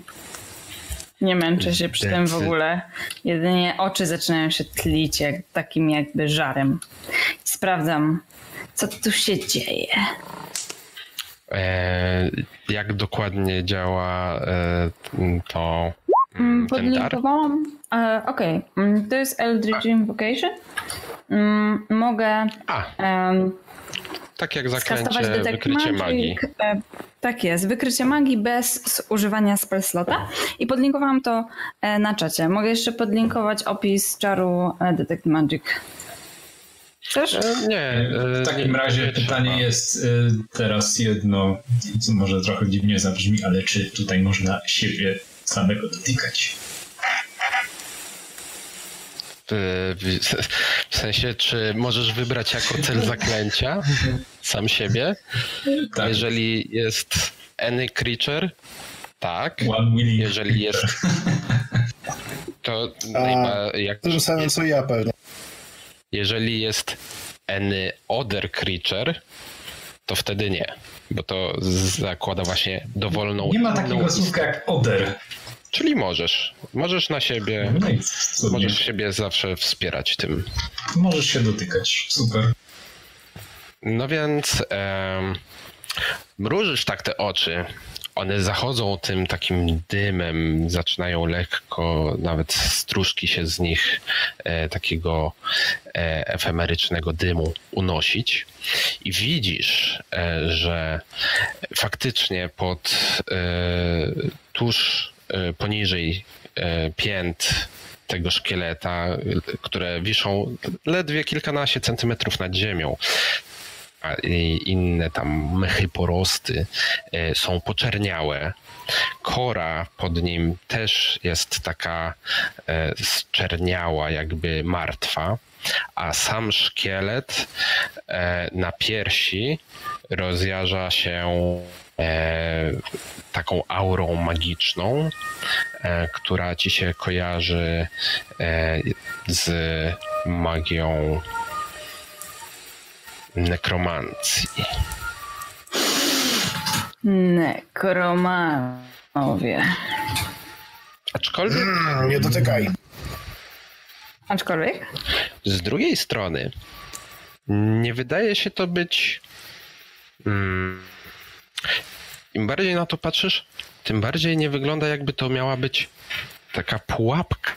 Nie męczę się przy tym w ogóle. Jedynie oczy zaczynają się tlić jak, takim jakby żarem. Sprawdzam, co tu się dzieje. E, jak dokładnie działa e, to Mm? Podlinkowałam. E, Okej, mm, to jest Eldritch Invocation. Mm, mogę A, em, tak jak zaklęcie wykrycie magii. E, tak jest, wykrycie magii bez używania spell slota. I podlinkowałam to e, na czacie. Mogę jeszcze podlinkować opis czaru e, Detect Magic. Chcesz? E, Nie. W takim razie pytanie jest teraz jedno, co może trochę dziwnie zabrzmi, ale czy tutaj można siebie samego dotykać? W, w, sensie, czy możesz wybrać jako cel zaklęcia sam siebie? Tak, Jeżeli jest any creature, tak. Jeżeli jest. To najba, jak, Tym samym co ja pewnie. jeżeli jest any other creature, to wtedy nie. Bo to zakłada właśnie dowolną. Nie ma takiego słówka jak oder. Czyli możesz. Możesz na siebie. No cudnie. Możesz siebie zawsze wspierać tym. Możesz się dotykać. Super. No więc em, mrużysz tak te oczy. One zachodzą tym takim dymem, zaczynają lekko, nawet stróżki się z nich e, takiego e, efemerycznego dymu unosić. I widzisz, e, że faktycznie pod e, tuż e, poniżej e, pięt tego szkieleta, e, które wiszą ledwie kilkanaście centymetrów nad ziemią, a inne tam mechy porosty e, są poczerniałe. Kora pod nim też jest taka e, zczerniała, jakby martwa, a sam szkielet e, na piersi rozjarza się e, taką aurą magiczną, e, która ci się kojarzy e, z magią nekromancji. Nekromanowie. Aczkolwiek Mm, nie dotykaj. Aczkolwiek? z drugiej strony nie wydaje się to być. Mm, Im bardziej na to patrzysz, tym bardziej nie wygląda, jakby to miała być taka pułapka.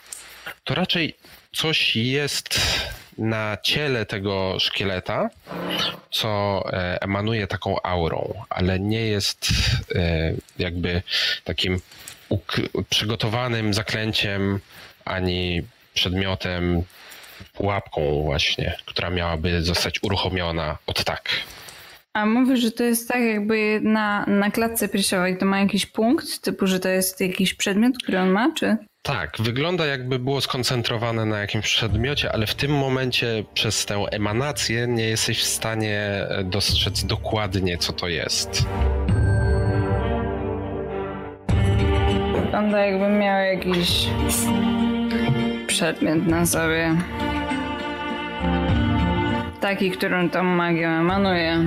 To raczej coś jest na ciele tego szkieleta, co e, emanuje taką aurą, ale nie jest e, jakby takim przygotowanym zaklęciem ani przedmiotem, pułapką właśnie, która miałaby zostać uruchomiona od tak. A mówisz, że to jest tak jakby na, na klatce piersiowej to ma jakiś punkt, typu, że to jest jakiś przedmiot, który on ma, czy? Tak, wygląda jakby było skoncentrowane na jakimś przedmiocie, ale w tym momencie przez tę emanację nie jesteś w stanie e, dostrzec dokładnie, co to jest. Wygląda jakby miał jakiś przedmiot na sobie. Taki, którym tą magią emanuje.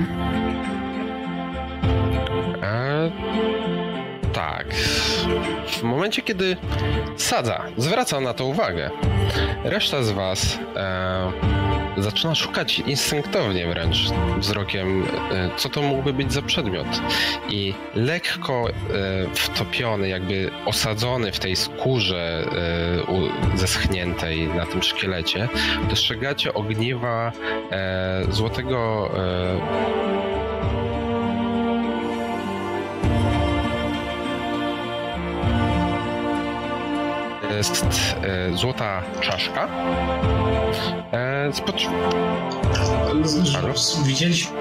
E, tak. W momencie, kiedy sadza zwraca na to uwagę, reszta z was e, zaczyna szukać instynktownie wręcz wzrokiem, e, co to mógłby być za przedmiot. I lekko e, wtopiony, jakby osadzony w tej skórze e, zeschniętej na tym szkielecie, dostrzegacie ogniwa złotego jest e, złota czaszka. E, spod... Widzieliśmy.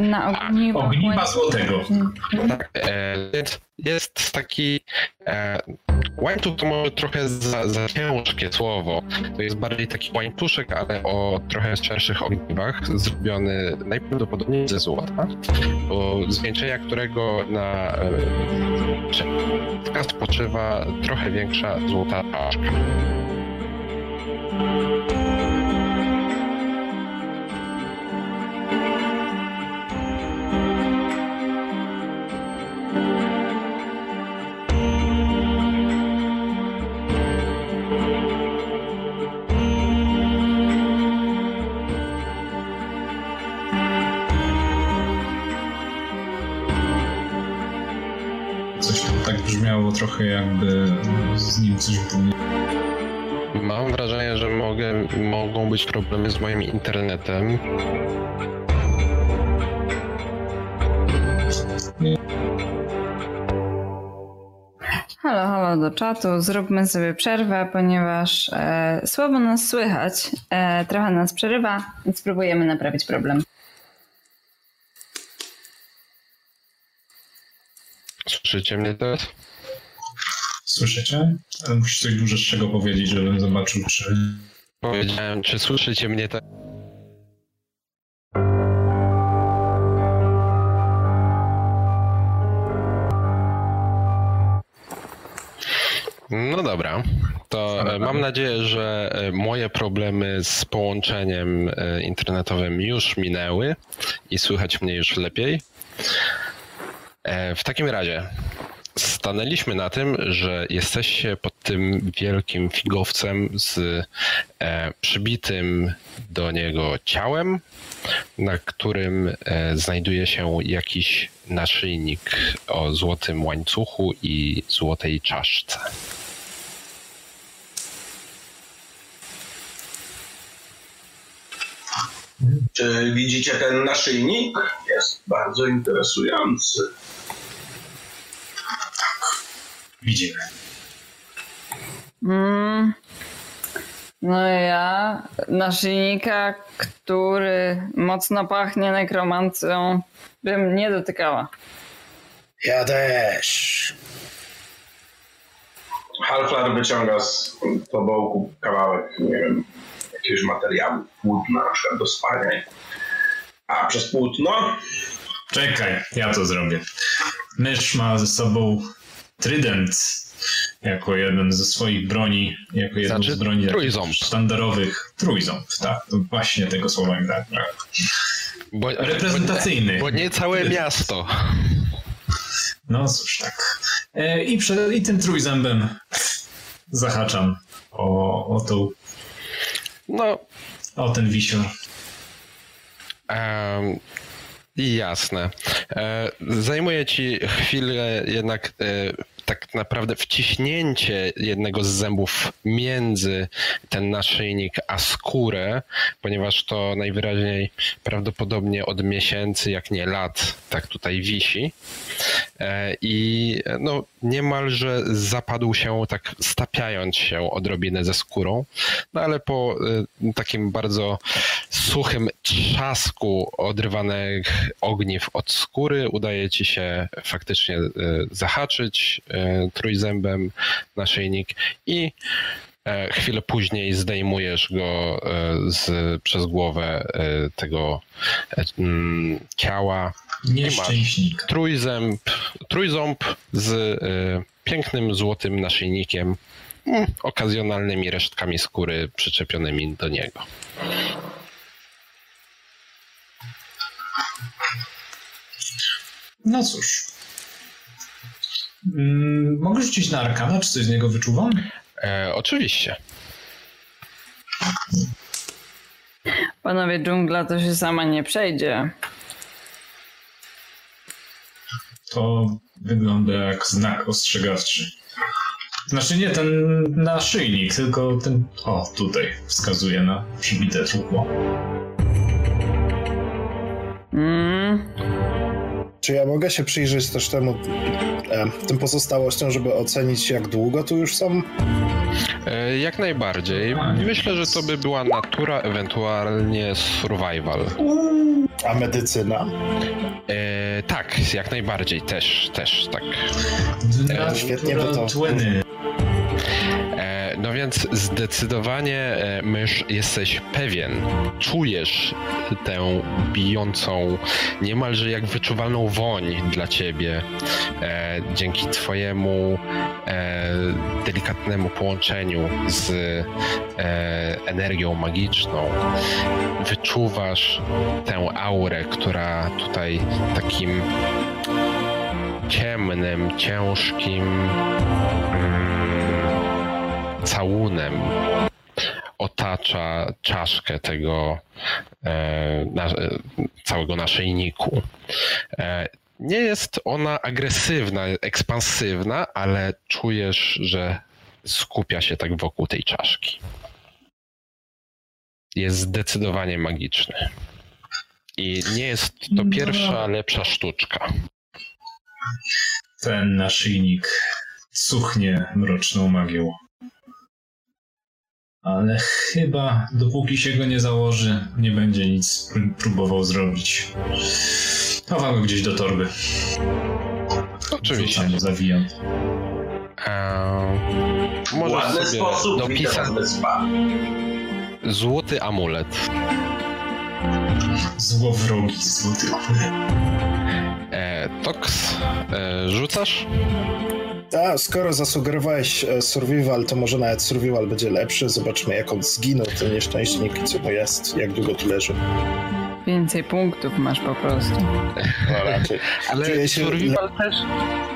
Na ogniwach... ogniwa złotego. Tak, e, więc jest taki e, łańcuch to może trochę za, za ciężkie słowo. To jest bardziej taki łańcuszek, ale o trochę szerszych ogniwach, zrobiony najprawdopodobniej ze złota, o zwieńczenia którego na e, spoczywa trochę większa złota czaszka. Jakby z nim coś było. Mam wrażenie, że mogę, mogą być problemy z moim internetem. Halo, halo do czatu. Zróbmy sobie przerwę, ponieważ e, słabo nas słychać. E, trochę nas przerywa, więc spróbujemy naprawić problem. Słyszycie mnie teraz? Słyszycie? Ale musisz coś dużego powiedzieć, żebym zobaczył, czy... Powiedziałem, czy słyszycie mnie teraz? No dobra, to e, mam nadzieję, że e, moje problemy z połączeniem e, internetowym już minęły i słychać mnie już lepiej. W takim razie stanęliśmy na tym, że jesteście pod tym wielkim figowcem z e, przybitym do niego ciałem, na którym e, znajduje się jakiś naszyjnik o złotym łańcuchu i złotej czaszce. Czy widzicie ten naszyjnik? Jest bardzo interesujący. Widzimy. Mm. No ja naszyjnika, który mocno pachnie nekromancją, bym nie dotykała. Ja też. Halflar wyciąga z tobołku kawałek, nie wiem, jakiegoś materiału, płótna na przykład do spania. A przez płótno? Czekaj, ja to zrobię. Mysz ma ze sobą Trident jako jeden ze swoich broni, jako jedną Znaczy z broni trójząb. sztandarowych. Trójząb, tak. Właśnie tego słowa mi brak. Bo, Reprezentacyjny. Bo nie całe miasto. No cóż, tak. E, I, przed, I tym trójzębem zahaczam o, o, tą, No, o ten wisior. Em, jasne. E, zajmuje ci chwilę jednak e, tak naprawdę wciśnięcie jednego z zębów między ten naszyjnik a skórę, ponieważ to najwyraźniej prawdopodobnie od miesięcy, jak nie lat, tak tutaj wisi. E, I no, niemalże zapadł się, tak stapiając się odrobinę ze skórą, no ale po e, takim bardzo suchym trzasku odrywanych ogniw od skóry udaje ci się faktycznie e, zahaczyć trójzębem naszyjnik i e, chwilę później zdejmujesz go e, z, przez głowę e, tego e, mm, ciała Nieszczęśnik. trójzęb, trójząb z pięknym złotym naszyjnikiem, mm, okazjonalnymi resztkami skóry przyczepionymi do niego. No cóż. Mm, mogę rzucić na arkana, czy coś z niego wyczuwam? E, oczywiście. Panowie, dżungla to się sama nie przejdzie. To wygląda jak znak ostrzegawczy. Znaczy nie ten naszyjnik, tylko ten. O, tutaj wskazuje na przybite trupło. Mm, Czy ja mogę się przyjrzeć też temu, tym pozostałością, żeby ocenić, jak długo tu już są? E, jak najbardziej. Myślę, że to by była natura, ewentualnie survival. A medycyna? E, tak, jak najbardziej, też, też tak. E, świetnie, bo to... 20. No więc zdecydowanie, e, mysz, jesteś pewien, czujesz tę bijącą, niemalże jak wyczuwalną woń dla ciebie e, dzięki twojemu e, delikatnemu połączeniu z e, energią magiczną. Wyczuwasz tę aurę, która tutaj takim ciemnym, ciężkim mm, całunem otacza czaszkę tego e, na, e, całego naszyjniku. E, nie jest ona agresywna, ekspansywna, ale czujesz, że skupia się tak wokół tej czaszki. Jest zdecydowanie magiczny. I nie jest to No. pierwsza, lepsza sztuczka. Ten naszyjnik cuchnie mroczną magią. Ale chyba dopóki się go nie założy, nie będzie nic pró- próbował zrobić. Chowam go gdzieś do torby. Oczywiście. Wrzucam, zawijam. Eee, Ładny sobie sposób, dopisać złoty amulet. Złowrogi, złoty amulet. E, Tox, e, rzucasz? A, skoro zasugerowałeś e, survival, to może nawet survival będzie lepszy. Zobaczmy, jak on zginął, ten nieszczęśnik, co to jest, jak długo tu leży. Więcej punktów masz po prostu. No, raczej. Ale się survival też.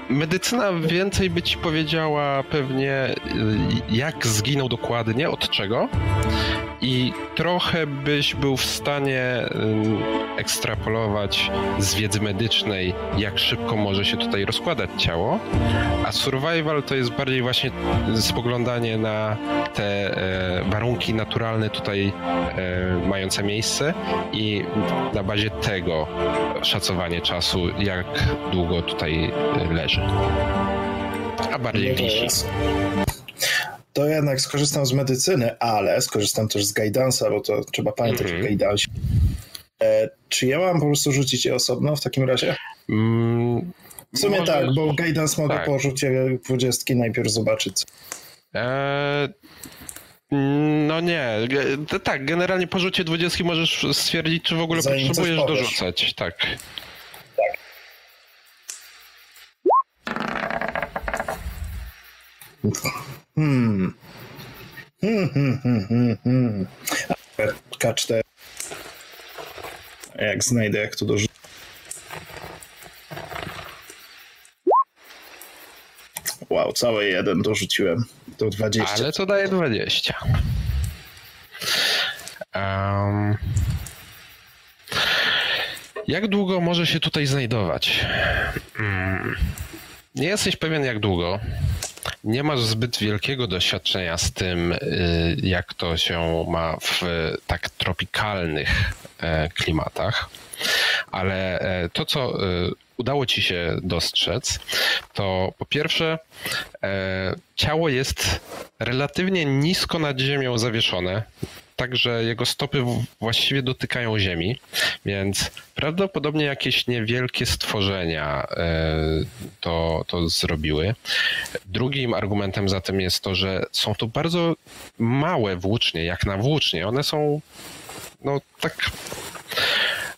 Medycyna więcej by ci powiedziała pewnie, y, jak zginął dokładnie, od czego. I trochę byś był w stanie ekstrapolować z wiedzy medycznej, jak szybko może się tutaj rozkładać ciało. A survival to jest bardziej właśnie spoglądanie na te e, warunki naturalne tutaj e, mające miejsce i na bazie tego szacowanie czasu, jak długo tutaj e, leży. A bardziej No wisi. jest- To jednak skorzystam z medycyny, ale skorzystam też z guidance'a, bo to trzeba pamiętać Mhm. o guidance'ie. E, czy ja mam po prostu rzucić je osobno w takim razie? Mm, W sumie może- tak, bo guidance mogę tak. po rzucie dwudziestki najpierw zobaczyć. E, no nie, tak, generalnie po rzucie 20 możesz stwierdzić, czy w ogóle Zanim potrzebujesz dorzucać. Tak. Hmm. Hmm, hmm, hmm, hmm, hmm. K4. Jak znajdę, jak to dorzucę. Wow, cały jeden dorzuciłem. To 20. Ale to daje 20. Em, jak długo może się tutaj znajdować? Mm, nie jesteś pewien jak długo. Nie masz zbyt wielkiego doświadczenia z tym, y, jak to się ma w tak tropikalnych e, klimatach, ale e, to, co e, udało ci się dostrzec, to po pierwsze, e, ciało jest relatywnie nisko nad ziemią zawieszone, także jego stopy właściwie dotykają ziemi, więc prawdopodobnie jakieś niewielkie stworzenia e, to, to zrobiły. Drugim argumentem za tym jest to, że są to bardzo małe włócznie, jak na włócznie. One są no tak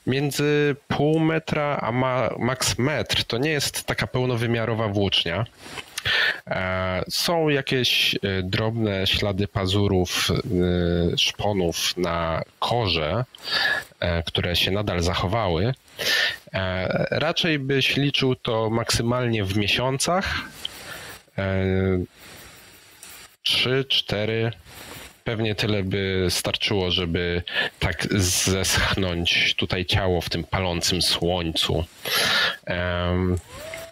między pół metra a ma, max metr. To nie jest taka pełnowymiarowa włócznia. E, Są jakieś e, drobne ślady pazurów, e, szponów na korze, które się nadal zachowały. Raczej byś liczył to maksymalnie w miesiącach. E, Trzy, cztery. Pewnie tyle by starczyło, żeby tak zeschnąć tutaj ciało w tym palącym słońcu. Em,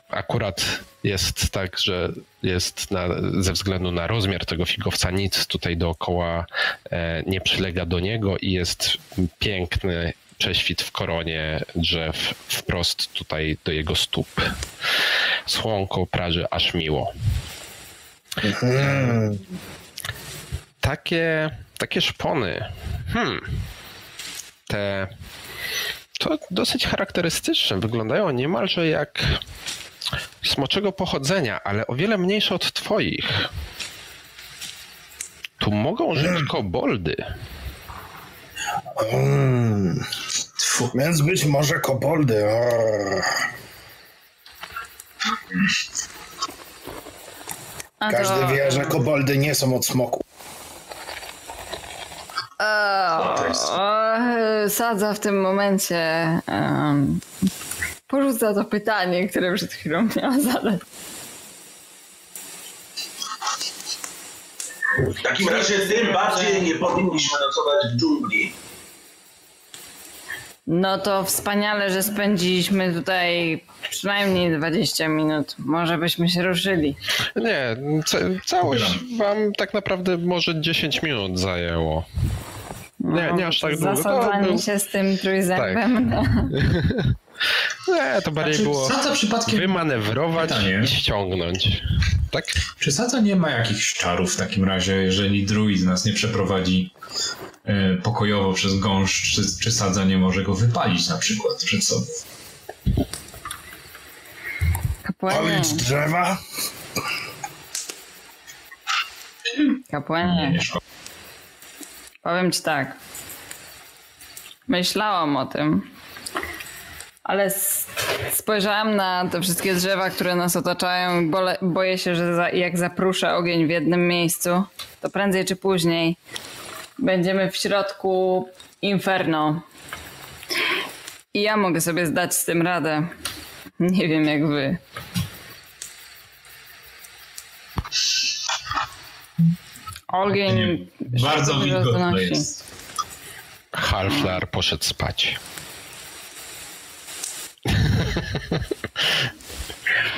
akurat jest tak, że jest na, ze względu na rozmiar tego figowca nic tutaj dookoła e, nie przylega do niego i jest piękny prześwit w koronie drzew wprost tutaj do jego stóp. Słonko praży aż miło. Hmm. Takie, takie szpony. Hmm. Te. To dosyć charakterystyczne. Wyglądają niemalże jak smoczego pochodzenia, ale o wiele mniejsze od twoich. Tu mogą żyć koboldy. Hmm. Tfu. Więc być może koboldy. Arr. Każdy wie, że koboldy nie są od smoku. Eee, Sadza w tym momencie porzuca to pytanie, które przed chwilą miała zadać. W takim razie tym bardziej nie powinniśmy nocować w dżungli. No to wspaniale, że spędziliśmy tutaj przynajmniej 20 minut. Może byśmy się ruszyli. Nie, ca całość wam tak naprawdę może 10 minut zajęło. Nie, nie aż tak długo. Zasadzanie był... się z tym trójzębem. Tak. Nie, to bardziej Czy było przypadkiem... wymanewrować Pytanie. i ściągnąć. Tak? Czy Sadza nie ma jakichś czarów w takim razie, jeżeli druid nas nie przeprowadzi e, pokojowo przez gąszcz, czy, czy Sadza nie może go wypalić na przykład sobą? Kapłanie. Palić drzewa? Kapłanie. Powiem ci tak. Myślałam o tym, ale spojrzałam na te wszystkie drzewa, które nas otaczają i boję się, że za, jak zapruszę ogień w jednym miejscu, to prędzej czy później będziemy w środku inferno. I ja mogę sobie zdać z tym radę. Nie wiem jak wy. Ogień. Bardzo wilgotny jest. Halflar poszedł spać.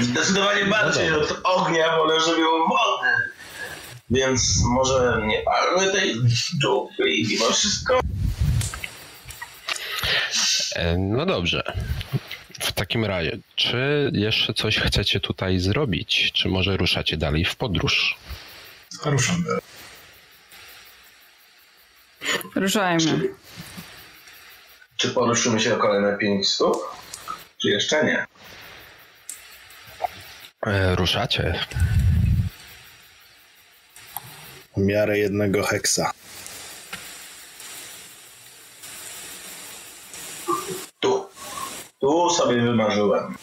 Zdecydowanie bardziej no od ognia wolę, żeby było wody. Więc może nie palmy tej dżungli mimo wszystko. E, no dobrze. W takim razie, czy jeszcze coś chcecie tutaj zrobić? Czy może ruszacie dalej w podróż? Ruszam. Ruszajmy. Czy, czy poruszymy się o kolejne pięć stóp? Czy jeszcze nie? E, ruszacie. W miarę jednego heksa. Tu. Tu sobie wymarzyłem.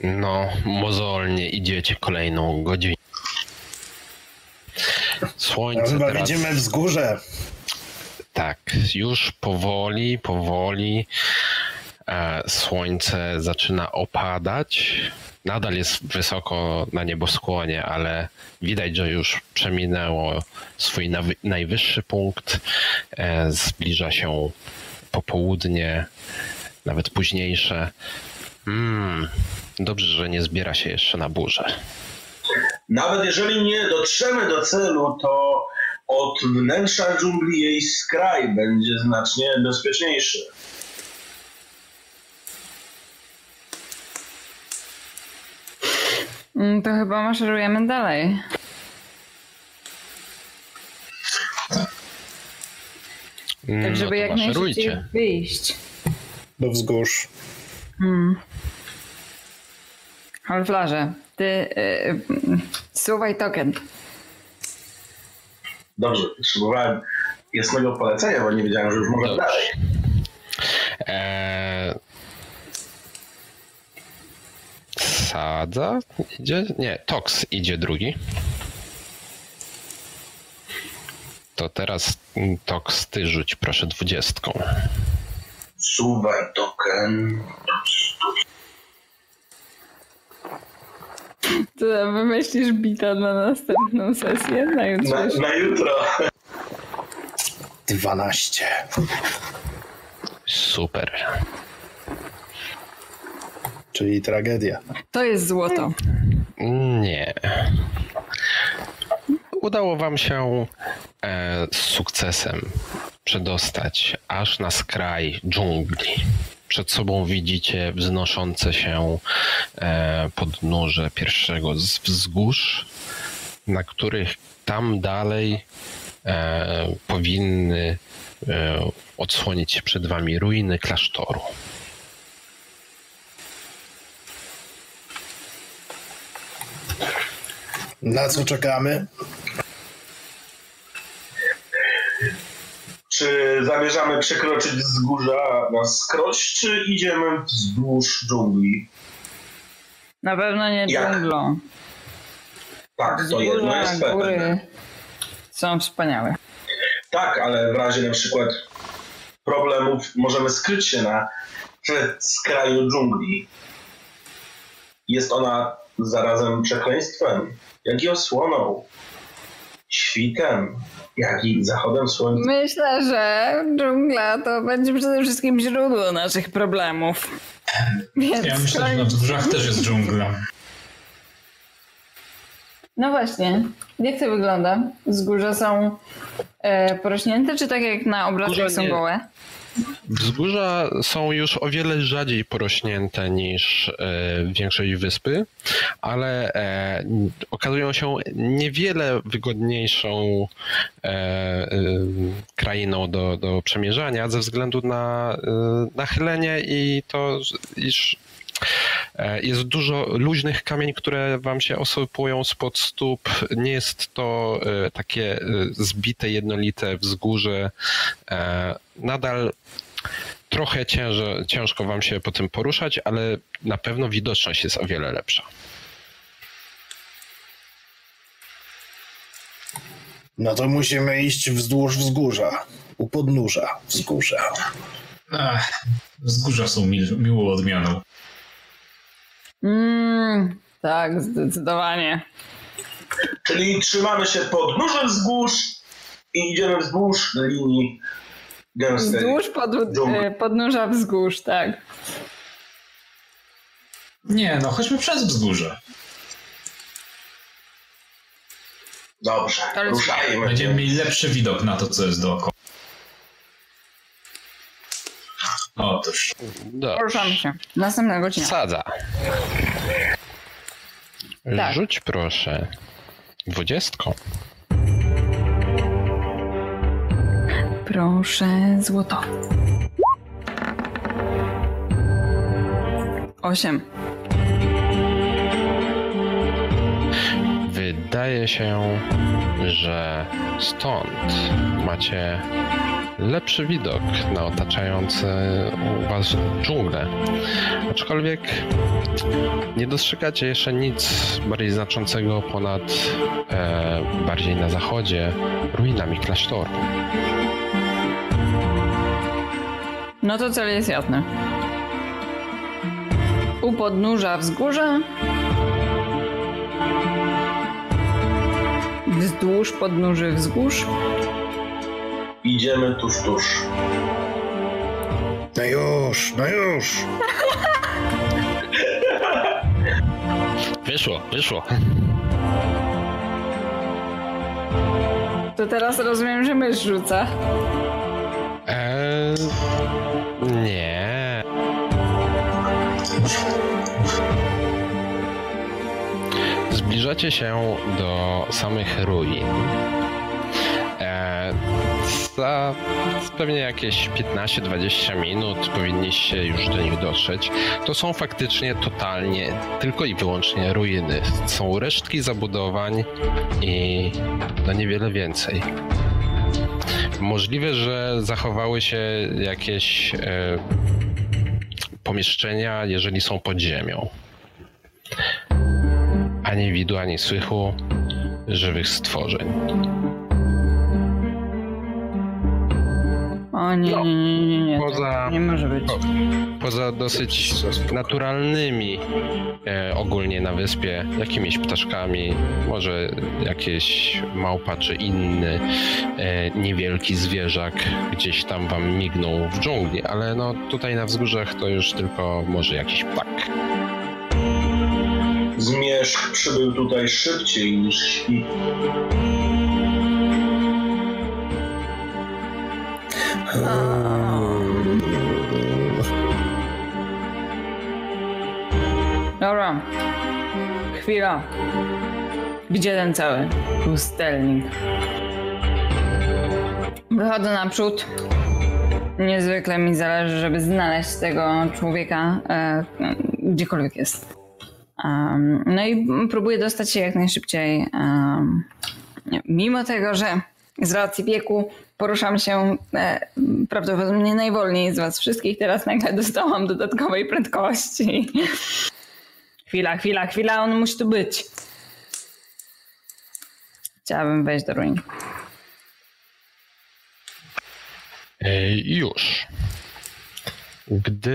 No, mozolnie idziecie kolejną godzinę. Słońce Chyba teraz... widzimy wzgórze. Tak, już powoli, powoli e, słońce zaczyna opadać. Nadal jest wysoko na nieboskłonie, ale widać, że już przeminęło swój najwyższy punkt. E, zbliża się popołudnie, nawet późniejsze. Mm, dobrze, że nie zbiera się jeszcze na burzę. Nawet jeżeli nie dotrzemy do celu, to od wnętrza dżungli jej skraj będzie znacznie bezpieczniejszy. Mm, to chyba maszerujemy dalej. Mm, tak, żeby no jak najszybciej wyjść. Do wzgórz. Hmm. Halflarze, ty yy, suwaj token. Dobrze, potrzebowałem jasnego polecenia, bo nie wiedziałem, że już mogę Dobrze. dalej. Eee... Sadza idzie? Nie, Tox idzie drugi. To teraz Tox, ty rzuć proszę dwudziestką. Suwaj token. To wymyślisz bita na następną sesję? Na jutro? Na, na jutro. 12. Super. Czyli tragedia. To jest złoto. Nie. Udało wam się e, z sukcesem przedostać aż na skraj dżungli. Przed sobą widzicie wznoszące się e, podnóże pierwszego z wzgórz, na których tam dalej e, powinny e, odsłonić się przed wami ruiny klasztoru. Na co czekamy? Czy zamierzamy przekroczyć wzgórza na skroś, czy idziemy wzdłuż dżungli? Na pewno nie Jak? dżunglą. Tak, to jedno jest pewne. góry są wspaniałe. Tak, ale w razie na przykład problemów możemy skryć się na skraju dżungli. Jest ona zarazem przekleństwem, jak i osłoną. świtem, jak i zachodem słońca. Myślę, że dżungla to będzie przede wszystkim źródło naszych problemów. Więc Ja myślę, że na wzgórzach też jest dżungla. No właśnie, jak to wygląda? Wzgórza są e, porośnięte, czy tak jak na obrazkach Wzgórza są nie. gołe? Wzgórza są już o wiele rzadziej porośnięte niż e, większość wyspy, ale e, okazują się niewiele wygodniejszą e, krainą do, do przemierzania ze względu na nachylenie i to, iż jest dużo luźnych kamieni, które wam się osypują spod stóp. Nie jest to e, takie e, zbite, jednolite wzgórze. E, Nadal trochę ciężo, ciężko wam się po tym poruszać, ale na pewno widoczność jest o wiele lepsza. No to musimy iść wzdłuż wzgórza. U podnóża wzgórza. Ach, wzgórza są mi, miłą odmianą. Mm, tak, zdecydowanie. Czyli trzymamy się podnóżem wzgórz i idziemy wzdłuż linii gęstej. Wzdłuż pod, dżungli. e, podnóża wzgórz, tak. Nie, no chodźmy przez wzgórze. Dobrze, ruszajmy. Będziemy mieli lepszy widok na to, co jest dookoła. Otóż. Poruszamy się. Następnego dnia. Sadza. Tak. Rzuć proszę dwudziestką. Proszę, złoto. Osiem. Wydaje się, że stąd macie lepszy widok na otaczający u was dżunglę. Aczkolwiek nie dostrzegacie jeszcze nic bardziej znaczącego ponad e, bardziej na zachodzie ruinami klasztoru. No to cel jest jasny. U podnóża wzgórza. Wzdłuż podnóży wzgórz. Idziemy tuż, tuż. No już, no już. Wyszło, wyszło. To teraz rozumiem, że mysz rzuca. Eee, nie. Zbliżacie się do samych ruin. Za pewnie jakieś 15-20 minut powinniście już do nich dotrzeć. To są faktycznie totalnie tylko i wyłącznie ruiny. Są resztki zabudowań i no niewiele więcej. Możliwe, że zachowały się jakieś e, pomieszczenia, jeżeli są pod ziemią. Ani widu, ani słychu żywych stworzeń. O nie, nie, nie, nie, nie. Poza- tak nie może być. Poza dosyć naturalnymi e, ogólnie na wyspie, jakimiś ptaszkami, może jakieś małpa czy inny e, niewielki zwierzak gdzieś tam wam mignął w dżungli, ale no tutaj na wzgórzach to już tylko może jakiś ptak. Zmierzch przybył tutaj szybciej niż świt. Dobra. Chwila. Gdzie ten cały pustelnik? Wychodzę naprzód. Niezwykle mi zależy, żeby znaleźć tego człowieka, e, gdziekolwiek jest. Um, no i próbuję dostać się jak najszybciej. Um, mimo tego, że z racji wieku poruszam się e, prawdopodobnie najwolniej z was wszystkich, teraz nagle dostałam dodatkowej prędkości. Chwila, chwila, chwila, on musi tu być. Chciałabym wejść do ruin. E, Już. Gdy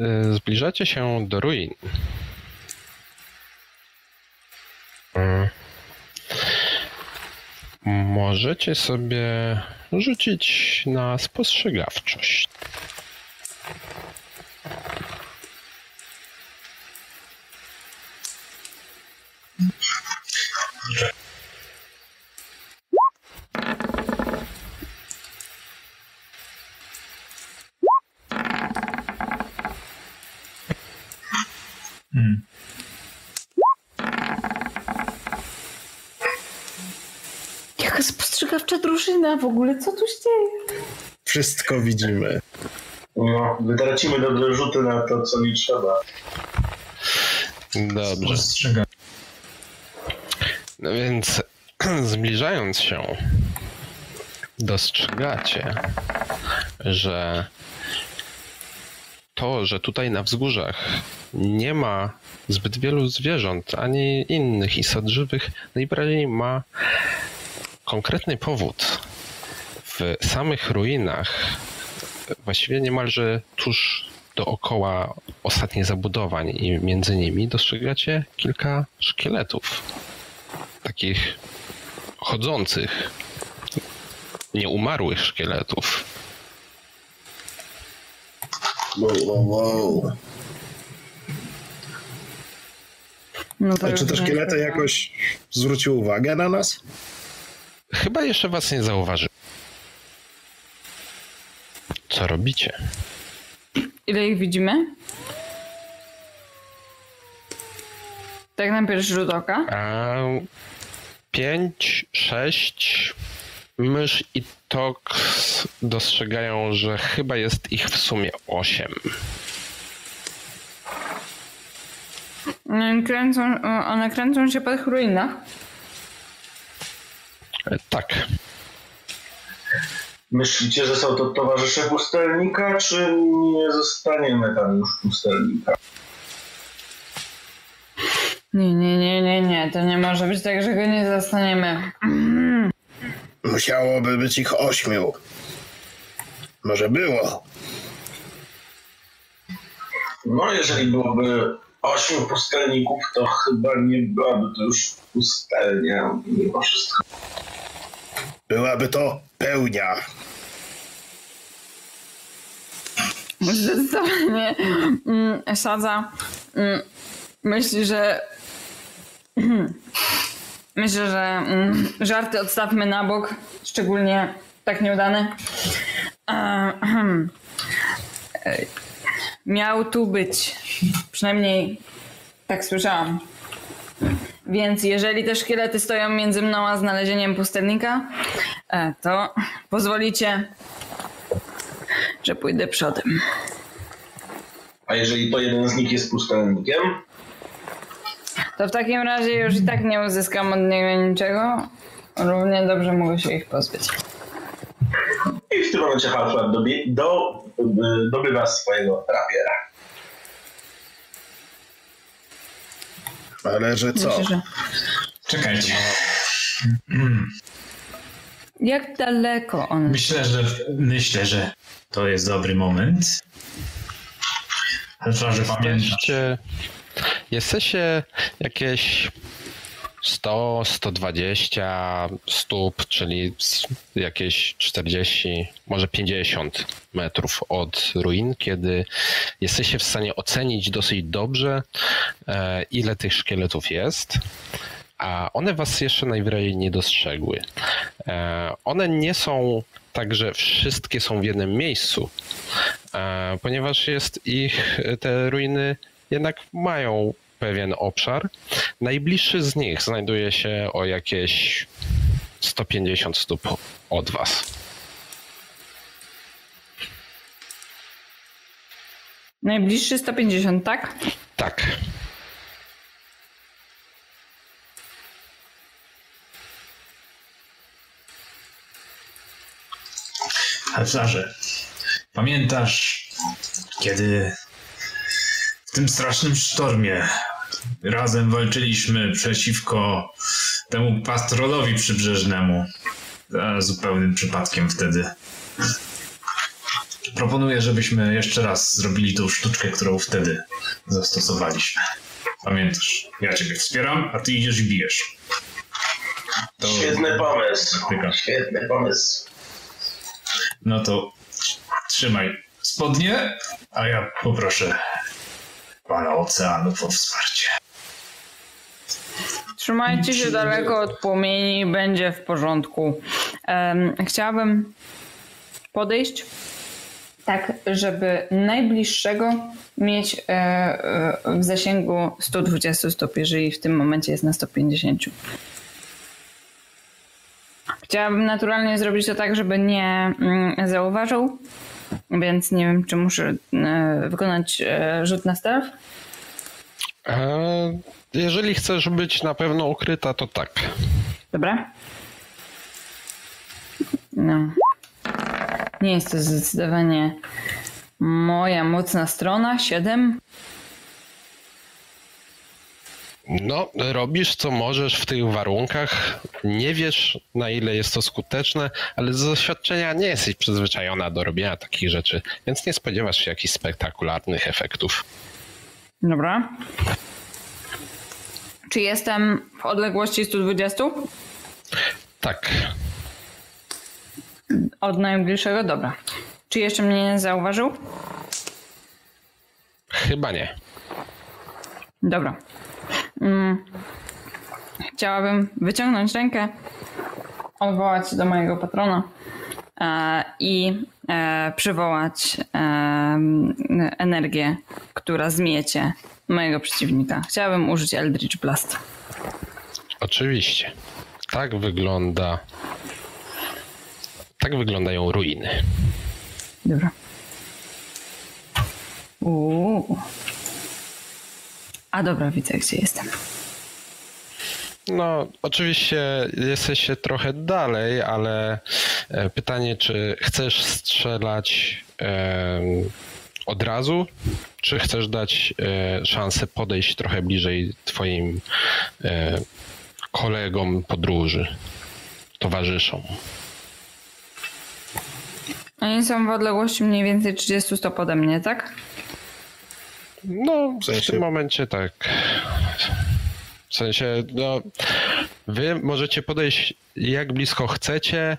e, zbliżacie się do ruin, Możecie sobie rzucić na spostrzegawczość. Hmm. Jaka spostrzegawcza drużyna w ogóle? Co tu się dzieje? Wszystko widzimy. No, wytracimy dobre rzuty na to, co nie trzeba. Dobrze. Postrzegam. No więc zbliżając się, dostrzegacie, że to, że tutaj na wzgórzach nie ma zbyt wielu zwierząt ani innych istot żywych, najbardziej ma konkretny powód. W samych ruinach, właściwie niemalże tuż dookoła ostatnich zabudowań i między nimi dostrzegacie kilka szkieletów takich chodzących, nieumarłych szkieletów. Wow, wow, wow. No A czy te szkielety jakoś zwróciły uwagę na nas? Chyba jeszcze was nie zauważy. Co robicie? Ile ich widzimy? Tak na pierwszy rzut oka? A, pięć, sześć. Mysz i Tox dostrzegają, że chyba jest ich w sumie osiem. One kręcą, one kręcą się po tych ruinach. Tak. Myślicie, że są to towarzysze pustelnika, czy nie zostaniemy tam już pustelnika? Nie, nie, nie, nie, nie. To nie może być tak, że go nie zastaniemy. Musiałoby być ich ośmiu. Może było. No, jeżeli byłoby ośmiu pustelników, to chyba nie byłaby to już pustelnia mimo wszystko. Byłaby to pełnia. Zdecydowanie mm, Sadza mm, myśli, że myślę, że mm, żarty odstawmy na bok, szczególnie tak nieudane. Miał tu być, przynajmniej tak słyszałam. Więc jeżeli te szkielety stoją między mną a znalezieniem pustelnika, e, to pozwolicie, że pójdę przodem. A jeżeli to jeden z nich jest pustelnikiem, To w takim razie już i tak nie uzyskam od niego niczego. Równie dobrze mogę się ich pozbyć. i w tym momencie do, y, dobywa swojego rapiera. Ale że co? Myślę, że... Czekajcie. Jak daleko on... Myślę, że myślę, że to jest dobry moment. Ale że pamiętasz. Jesteście, jesteście jakieś 100, 120 stóp, czyli jakieś 40, może 50 metrów od ruin, kiedy jesteście w stanie ocenić dosyć dobrze, e, ile tych szkieletów jest. A one was jeszcze najwyraźniej nie dostrzegły. E, One nie są tak, że wszystkie są w jednym miejscu, e, ponieważ jest ich, te ruiny jednak mają pewien obszar. Najbliższy z nich znajduje się o jakieś 150 stóp od was. Najbliższy 150, tak? Tak. Halflarze, pamiętasz, kiedy w tym strasznym sztormie razem walczyliśmy przeciwko temu patrolowi przybrzeżnemu? Zupełnym przypadkiem wtedy. Proponuję, żebyśmy jeszcze raz zrobili tą sztuczkę, którą wtedy zastosowaliśmy. Pamiętasz, ja ciebie wspieram, a ty idziesz i bijesz. To... Świetny pomysł. Świetny pomysł. No to trzymaj spodnie, a ja poproszę pana oceanów o wsparcie. Trzymajcie się daleko od płomieni, będzie w porządku. Em, chciałabym podejść tak, żeby najbliższego mieć e, e, w zasięgu 120 stóp, jeżeli w tym momencie jest na 150. Chciałabym naturalnie zrobić to tak, żeby nie mm, zauważył, więc nie wiem, czy muszę e, wykonać e, rzut na stealth. E, jeżeli chcesz być na pewno ukryta, to tak. Dobra. No. Nie jest to zdecydowanie moja mocna strona. Siedem. No, robisz co możesz w tych warunkach. Nie wiesz, na ile jest to skuteczne, ale z doświadczenia nie jesteś przyzwyczajona do robienia takich rzeczy, więc nie spodziewasz się jakichś spektakularnych efektów. Dobra. Czy jestem w odległości 120 Tak. od najbliższego? Dobra. Czy jeszcze mnie nie zauważył? Chyba nie. Dobra. Mm. Chciałabym wyciągnąć rękę, odwołać się do mojego patrona e, i e, przywołać energię, która zmiecie mojego przeciwnika. Chciałabym użyć Eldritch Blast. Oczywiście. Tak wygląda. Tak wyglądają ruiny. Dobra. Uuu. A dobra, widzę gdzie jestem. No, oczywiście jesteście trochę dalej, ale e, pytanie, czy chcesz strzelać e, od razu, czy chcesz dać e, szansę podejść trochę bliżej twoim e, kolegom podróży, towarzyszom? Oni są w odległości mniej więcej 30 stop ode mnie, tak? No, w, sensie- tym momencie tak. W sensie, no, wy możecie podejść jak blisko chcecie.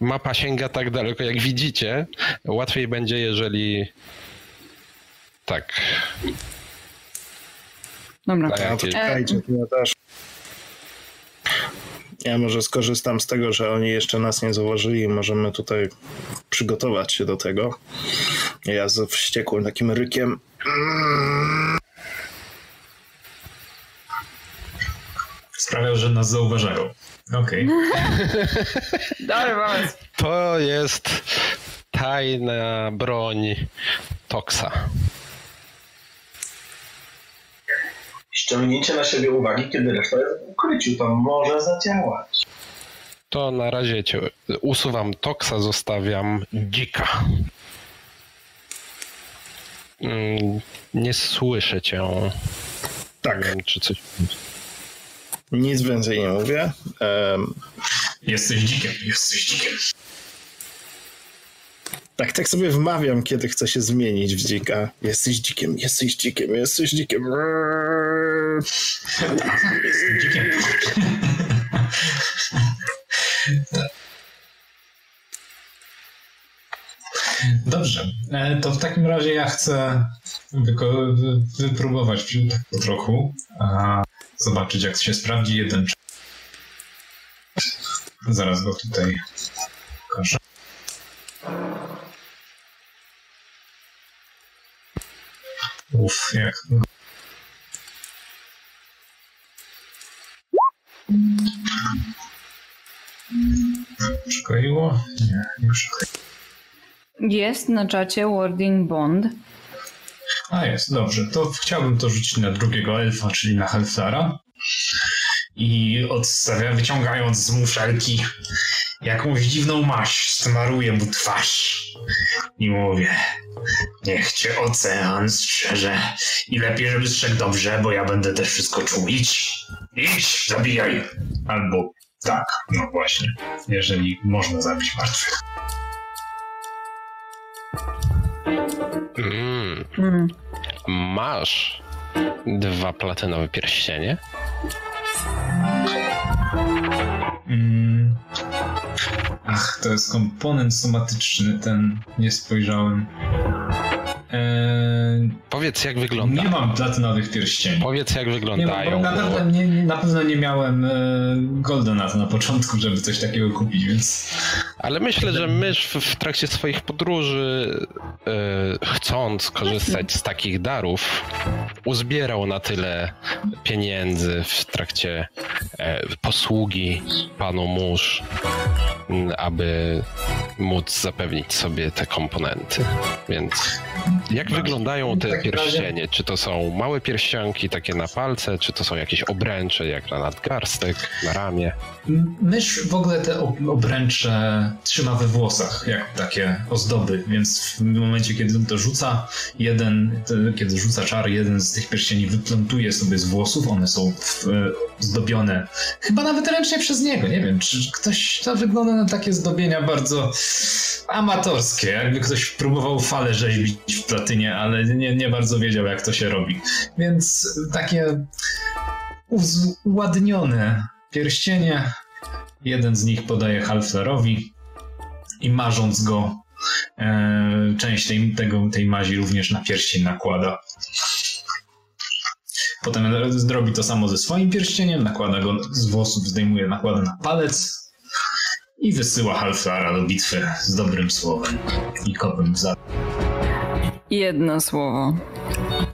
Mapa sięga tak daleko, jak widzicie. Łatwiej będzie, jeżeli. Tak. Dobra. Tak. Ja to E, czekajcie, to ja też. Ja może skorzystam z tego, że oni jeszcze nas nie zauważyli i możemy tutaj przygotować się do tego. Ja z wściekłym takim rykiem Sprawia, że nas zauważają. Okej. Pomysł. To jest tajna broń Toxa. Ściągnięcie na siebie uwagi, kiedy reszta jest w ukryciu, to może zadziałać. To na razie cię usuwam Toxa, zostawiam dzika. Mm, Nie słyszę cię. Nie tak, wiem, czy coś. nic więcej nie mówię. Em, Jesteś dzikiem, jesteś dzikiem. Tak, tak sobie wmawiam, kiedy chcę się zmienić w dzika. Jesteś dzikiem, jesteś dzikiem, jesteś dzikiem. Jestem dzikiem. Dobrze, e, to w takim razie ja chcę wypróbować tak po trochu, a zobaczyć jak się sprawdzi jeden. Zaraz go tutaj pokażę. Uff, jak... Przykleiło? Nie, nie przykleiło. Jest na czacie Wording Bond. A jest, dobrze. To chciałbym to rzucić na drugiego elfa, czyli na Halfdara. I odstawia, wyciągając z muszelki jakąś dziwną maść, smaruję mu twarz. I mówię, niech cię ocean strzeże. I lepiej, żeby strzegł dobrze, bo ja będę też wszystko czuł. Idź, idź, zabijaj. Albo tak, no właśnie, jeżeli można zabić martwych. Mm, Mm. masz dwa platynowe pierścienie. Mm. Ach, to jest komponent somatyczny, ten nie spojrzałem. Eee, Powiedz, jak wygląda. nie mam platynowych pierścieni. Powiedz, jak Nie mam, wyglądają. bo na, pewno nie, nie- na pewno nie miałem e, golda na to na początku, żeby coś takiego kupić, więc Ale myślę, że mysz w, w trakcie swoich podróży, e, chcąc korzystać z takich darów, uzbierał na tyle pieniędzy w trakcie e, posługi panu mórz, aby móc zapewnić sobie te komponenty. Więc jak wyglądają te pierścienie? Czy to są małe pierścionki takie na palce, czy to są jakieś obręcze jak na nadgarstek, na ramię? mysz w ogóle te ob- obręcze trzyma we włosach, jak takie ozdoby, więc w momencie, kiedy to rzuca jeden, kiedy rzuca czar, jeden z tych pierścieni wyplątuje sobie z włosów, one są w, zdobione, chyba nawet ręcznie przez niego, nie wiem, czy ktoś, to wygląda na takie zdobienia bardzo amatorskie, jakby ktoś próbował falę rzeźbić w ale nie, nie bardzo wiedział, jak to się robi. Więc takie uz- uładnione pierścienie. Jeden z nich podaje Halflerowi i marząc go, e, część tej, tego, tej mazi również na pierścień nakłada. Potem zrobi to samo ze swoim pierścieniem, nakłada go z włosów, zdejmuje, nakłada na palec i wysyła Halflara do bitwy z dobrym słowem i kopem w. Jedno słowo.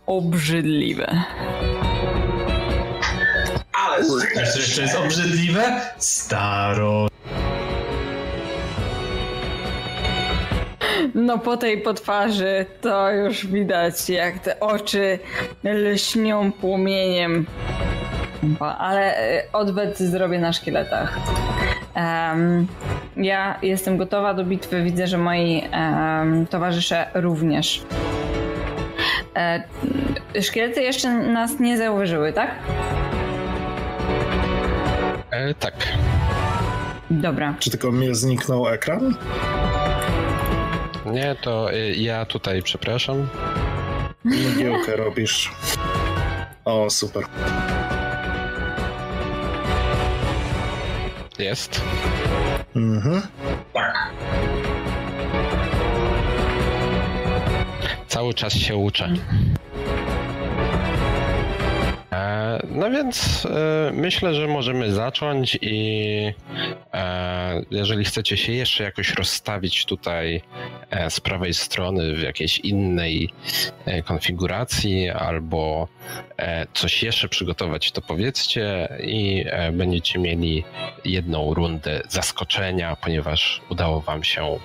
Obrzydliwe. Ale Wiesz, jeszcze jest obrzydliwe? Staro. No po tej potwarzy to już widać, jak te oczy lśnią płomieniem. Ale e, odwet zrobię na szkieletach. Em, ja jestem gotowa do bitwy. Widzę, że moi em, towarzysze również. E, szkielety jeszcze nas nie zauważyły, tak? E, tak. Dobra. Czy tylko mnie zniknął ekran? Nie, to y, ja tutaj przepraszam. Mgiełkę robisz. O, super. Jest. Mhm. tak. Cały czas się uczę. E, No więc e, myślę, że możemy zacząć i jeżeli chcecie się jeszcze jakoś rozstawić tutaj e, z prawej strony w jakiejś innej e, konfiguracji albo e, coś jeszcze przygotować, to powiedzcie i będziecie mieli jedną rundę zaskoczenia, ponieważ udało wam się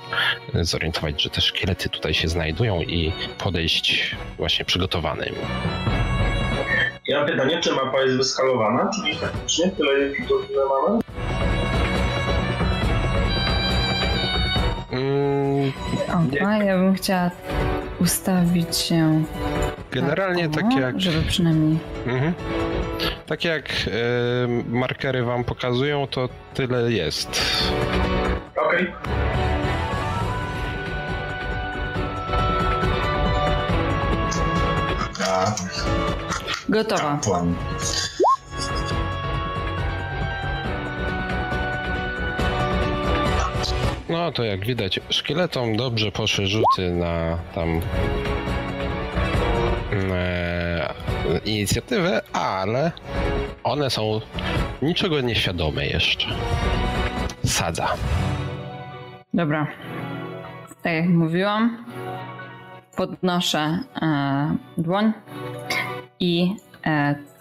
zorientować, że te szkielety tutaj się znajdują i podejść właśnie przygotowanym. Ja mam pytanie, czy mapa jest wyskalowana? Czyli faktycznie tyle ile mamy? Mm, O, a ja bym chciała ustawić się. Generalnie tak, tak jak, Żeby przynajmniej. mhm. tak jak e, markery wam pokazują, to tyle jest. Okej. A, Gotowa. kapłan. No to jak widać, szkieletom dobrze poszły rzuty na tam e, inicjatywę, ale one są niczego nieświadome jeszcze. Sadza. Dobra. Tak jak mówiłam, podnoszę e, dłoń i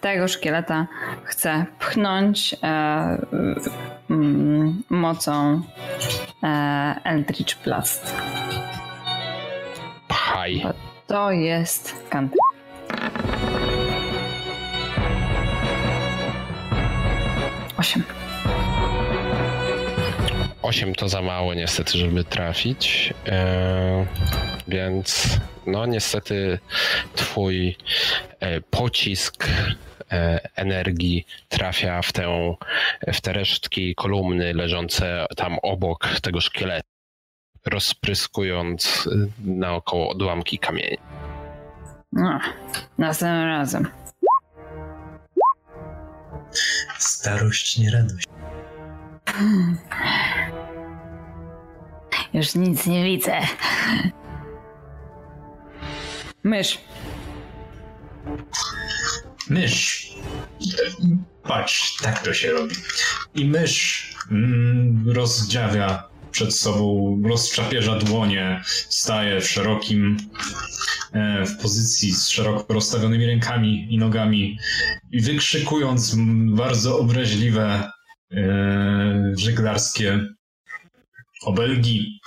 tego szkieleta chcę pchnąć e, mm, mocą e, Eldritch Blast. Pchaj. To jest kant. Osiem. 8 to za mało niestety, żeby trafić. E, więc no niestety twój e, pocisk e, energii trafia w, tę, w te resztki kolumny leżące tam obok tego szkieletu, rozpryskując e, naokoło odłamki kamieni. No, następnym razem. Starość nie radość. Już nic nie widzę. Mysz. Mysz. Patrz, tak to się robi. I mysz mm, rozdziawia przed sobą, rozczapierza dłonie, staje w szerokim, e, w pozycji z szeroko rozstawionymi rękami i nogami i wykrzykując bardzo obraźliwe e, żeglarskie obelgi.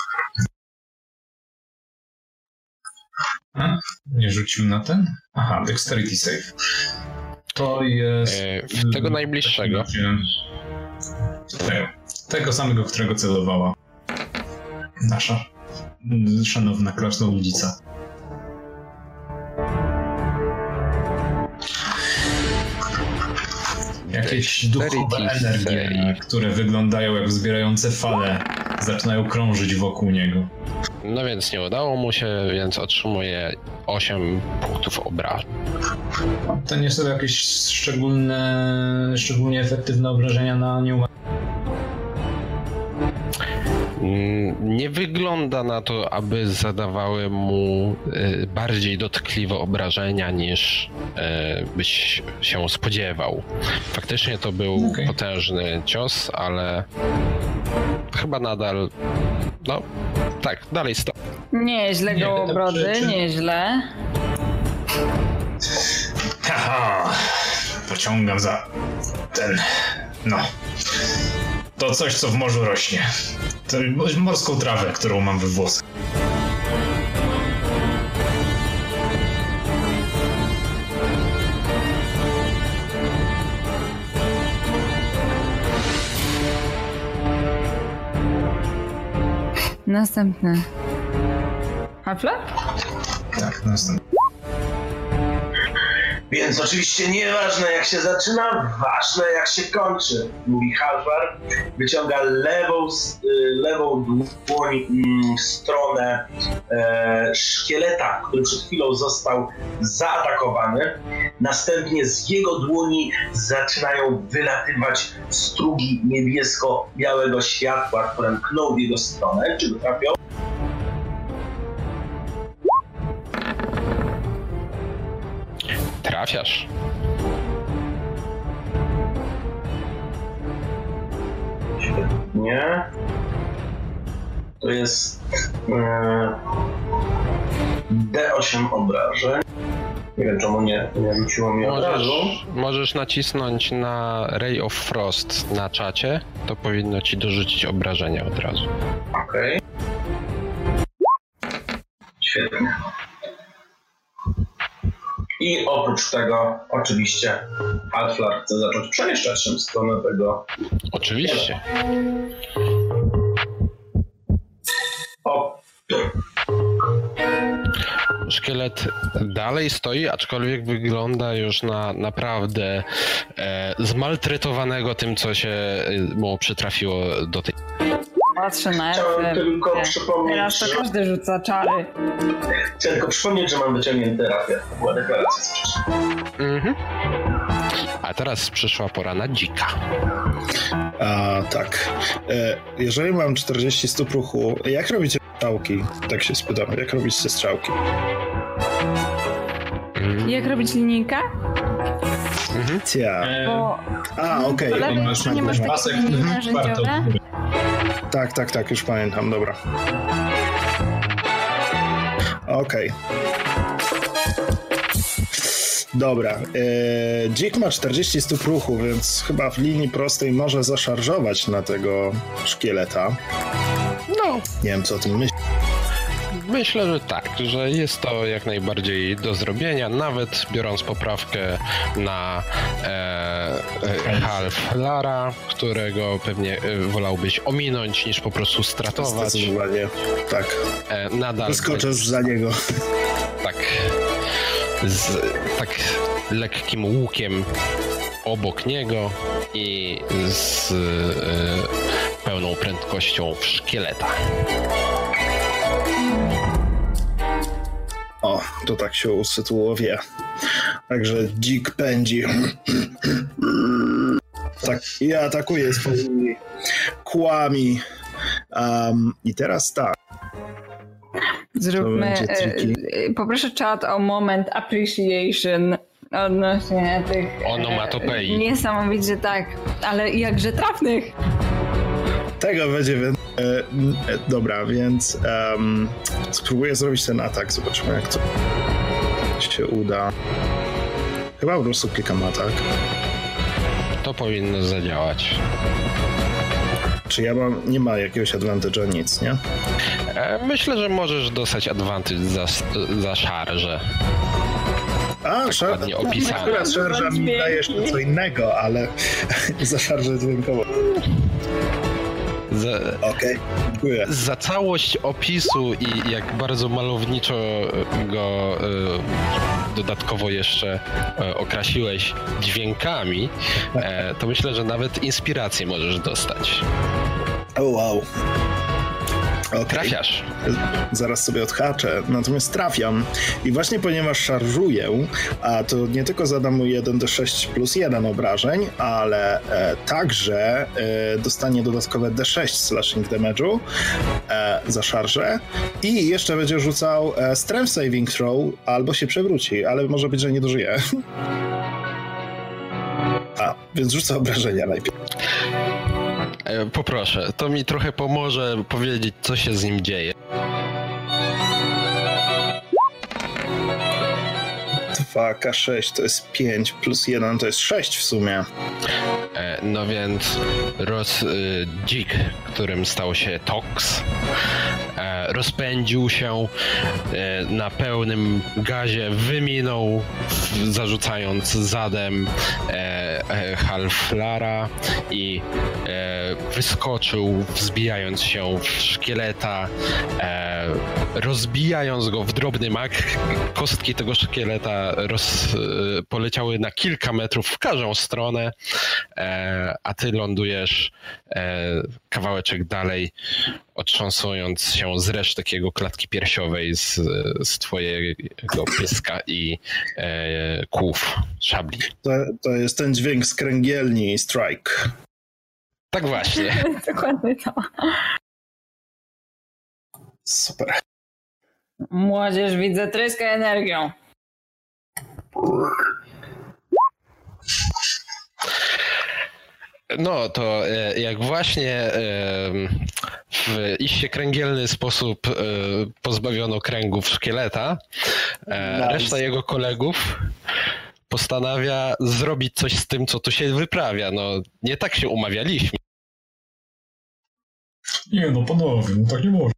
A, nie rzucił na ten? Aha, dexterity save. To jest... E, tego najbliższego. Tego, tego samego, którego celowała nasza szanowna krasnoludzica. Jakieś duchowe energie, które wyglądają jak wzbierające fale, zaczynają krążyć wokół niego. No więc nie udało mu się, więc otrzymuje 8 punktów obrażeń. To nie są jakieś szczególne, szczególnie efektywne obrażenia na nią. Mm, Nie wygląda na to, aby zadawały mu y, bardziej dotkliwe obrażenia niż y, byś się spodziewał. Faktycznie to był Okej. potężny cios, ale chyba nadal. No, tak, dalej sto. Nieźle Nie, gołobrody, czy- czy- nieźle. Haha, pociągam za ten, no, to coś, co w morzu rośnie. To morską trawę, którą mam we włosach. Następny. Hafla? Tak, następny. Więc oczywiście nieważne jak się zaczyna, ważne jak się kończy, mówi Halvar. Wyciąga lewą, y, lewą dłoń mm, w stronę e, szkieleta, który przed chwilą został zaatakowany. Następnie z jego dłoni zaczynają wylatywać strugi niebiesko-białego światła, które mkną w jego stronę. Czy trafią? Trafiasz. Nie. To jest e, D8 obrażeń. Nie wiem czemu nie, nie rzuciło mi. Możesz, możesz nacisnąć na Ray of Frost na czacie, to powinno ci dorzucić obrażenia od razu. Okej. Świetnie. I oprócz tego, oczywiście, Halflar chce zacząć przemieszczać się w stronę tego. Oczywiście. O, Szkielet dalej stoi, aczkolwiek wygląda już na naprawdę e, zmaltretowanego tym, co się e, mu przytrafiło do tej. Patrzę na chciałem tylko Nie. przypomnieć, Teraz to że, każdy rzuca czary. chciałem tylko przypomnieć, że mam wyciągnięty rapier. To była deklaracja. Mhm. A teraz przyszła pora na dzika. A, tak. E, jeżeli mam 40 stóp ruchu, jak robicie strzałki? Tak się spytam, jak robicie strzałki? Mhm. Jak robić linijkę? Cia. E, Bo A, okej. po lewej masz pasek mhm, narzędziowe. Tak, tak, tak, już pamiętam, dobra. Okej. Dobra. E, Dzik ma 40 stóp ruchu, więc chyba w linii prostej może zaszarżować na tego szkieleta. No, Nie wiem, co o tym myślisz. Myślę, że tak, że jest to jak najbardziej do zrobienia, nawet biorąc poprawkę na e, e, Half Lara, którego pewnie e, wolałbyś ominąć niż po prostu stratować. Zdecydowanie. Tak. E, nadal Wyskoczę za niego. tak z tak lekkim łukiem obok niego i z e, pełną prędkością w szkieleta. O, to tak się usytuuje. Także dzik pędzi. Tak, i atakuje swoimi kłami. Um, I teraz tak. Zróbmy. E, e, poproszę czat o moment appreciation odnośnie tych. e, Onomatopei. Niesamowicie tak, ale jakże trafnych. Tego będzie. wy- E, e, dobra, więc em, spróbuję zrobić ten atak. Zobaczymy, jak to się uda. Chyba po prostu klikam atak. To powinno zadziałać. Czy ja mam. Nie ma jakiegoś advantage'a, nic, nie? E, Myślę, że możesz dostać advantage za, za szarżę. A, szar... ładnie opisane. Akurat szarża mi daje jeszcze co innego, ale za szarżę dźwiękową. Za, dziękuję. za całość opisu i jak bardzo malowniczo go e, dodatkowo jeszcze e, okrasiłeś dźwiękami, e, to myślę, że nawet inspirację możesz dostać. O, wow. Okej. Trafiasz. Zaraz sobie odhaczę, natomiast trafiam. I właśnie ponieważ szarżuję, a to nie tylko zadam mu 1d6 plus 1 obrażeń, ale e, także e, dostanie dodatkowe d6 slashing damage'u e, za szarżę i jeszcze będzie rzucał e, strength saving throw albo się przewróci, ale może być, że nie dożyje. A, więc rzucę obrażenia najpierw. E, Poproszę, to mi trochę pomoże powiedzieć, co się z nim dzieje. 2k6 to jest 5 plus 1 to jest 6 w sumie. E, No więc roz, y, dzik, którym stał się Tox, rozpędził się e, na pełnym gazie, wyminął, zarzucając zadem e, e, Halflara i wyskoczył, wzbijając się w szkieleta, rozbijając go w drobny mak. Kostki tego szkieleta roz, poleciały na kilka metrów w każdą stronę a ty lądujesz kawałeczek dalej, otrząsując się z resztek jego klatki piersiowej, z, z twojego pyska i e, kłów, szabli. To, to jest ten dźwięk z kręgielni strike. Tak właśnie. Dokładnie to. Super. Młodzież widzę tryska energią. No to e, jak właśnie w iście kręgielny sposób e, pozbawiono kręgów szkieleta, e, Nice. reszta jego kolegów postanawia zrobić coś z tym, co tu się wyprawia. No, nie tak się umawialiśmy. Nie no, panowie, no tak nie może.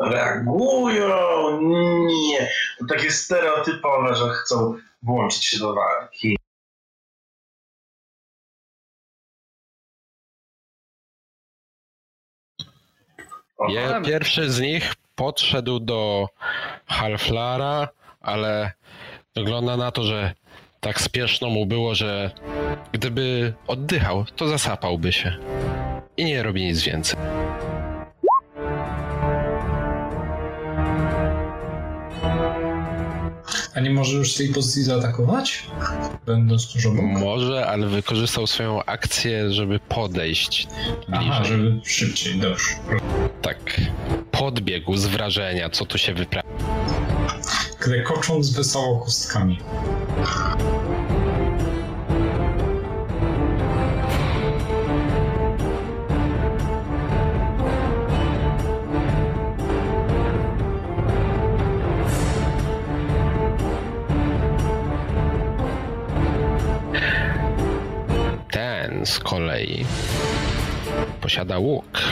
Reagują! Nie. To takie stereotypowe, że chcą włączyć się do walki. Je, pierwszy z nich podszedł do Halflara, ale wygląda na to, że tak spieszno mu było, że gdyby oddychał, to zasapałby się. I nie robi nic więcej. A nie może już z tej pozycji zaatakować? Będąc tuż obok? Może, ale wykorzystał swoją akcję, żeby podejść bliżej. Aha, żeby szybciej, dobrze. Tak. Podbiegł z wrażenia, co tu się wyprawia. Klekocząc wesoło kostkami. Z kolei posiada łuk,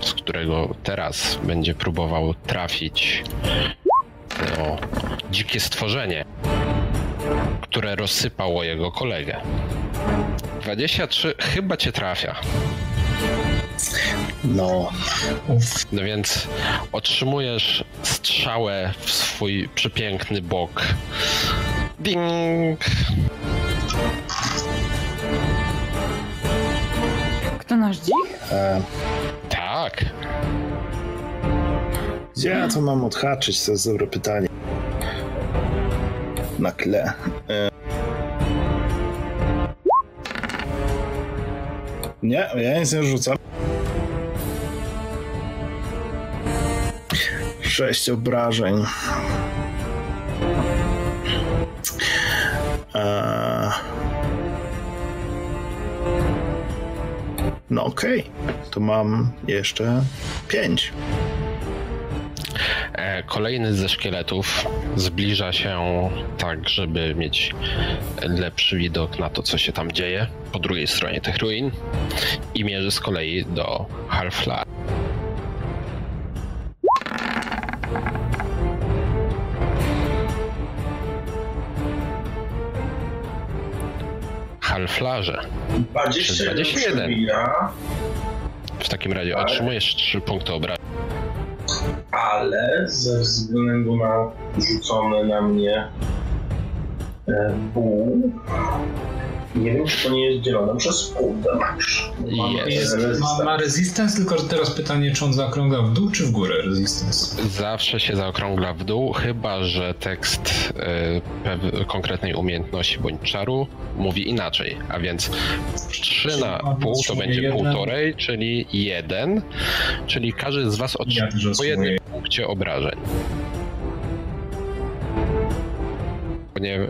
z którego teraz będzie próbował trafić no, dzikie stworzenie, które rozsypało jego kolegę. 23 chyba cię trafia. No, No więc otrzymujesz strzałę w swój przepiękny bok. Ding! Nasz dzik? e, Tak. ja to mam odhaczyć? To jest dobre pytanie. Na tle. E, Nie, ja nic nie rzucam. Sześć obrażeń. Eee... No okej, to mam jeszcze pięć. E, Kolejny ze szkieletów zbliża się tak, żeby mieć lepszy widok na to, co się tam dzieje po drugiej stronie tych ruin i mierzy z kolei do Halfla. Halflarze. 21 21. przebija, W takim razie Ale- otrzymujesz 3 punkty obrażeń. ale ze względu na rzucone na mnie e, pół, nie wiem, czy to nie jest dzielone przez pół damage. Jest. Ma, ma resistance, tylko że teraz pytanie, czy on zaokrągla w dół, czy w górę resistance? Zawsze się zaokrągla w dół, chyba że tekst y, konkretnej umiejętności bądź czaru mówi inaczej. A więc 3 na pół to otrzymuje będzie jeden. półtorej, czyli 1, czyli każdy z was też po jednym punkcie obrażeń. Nie, y,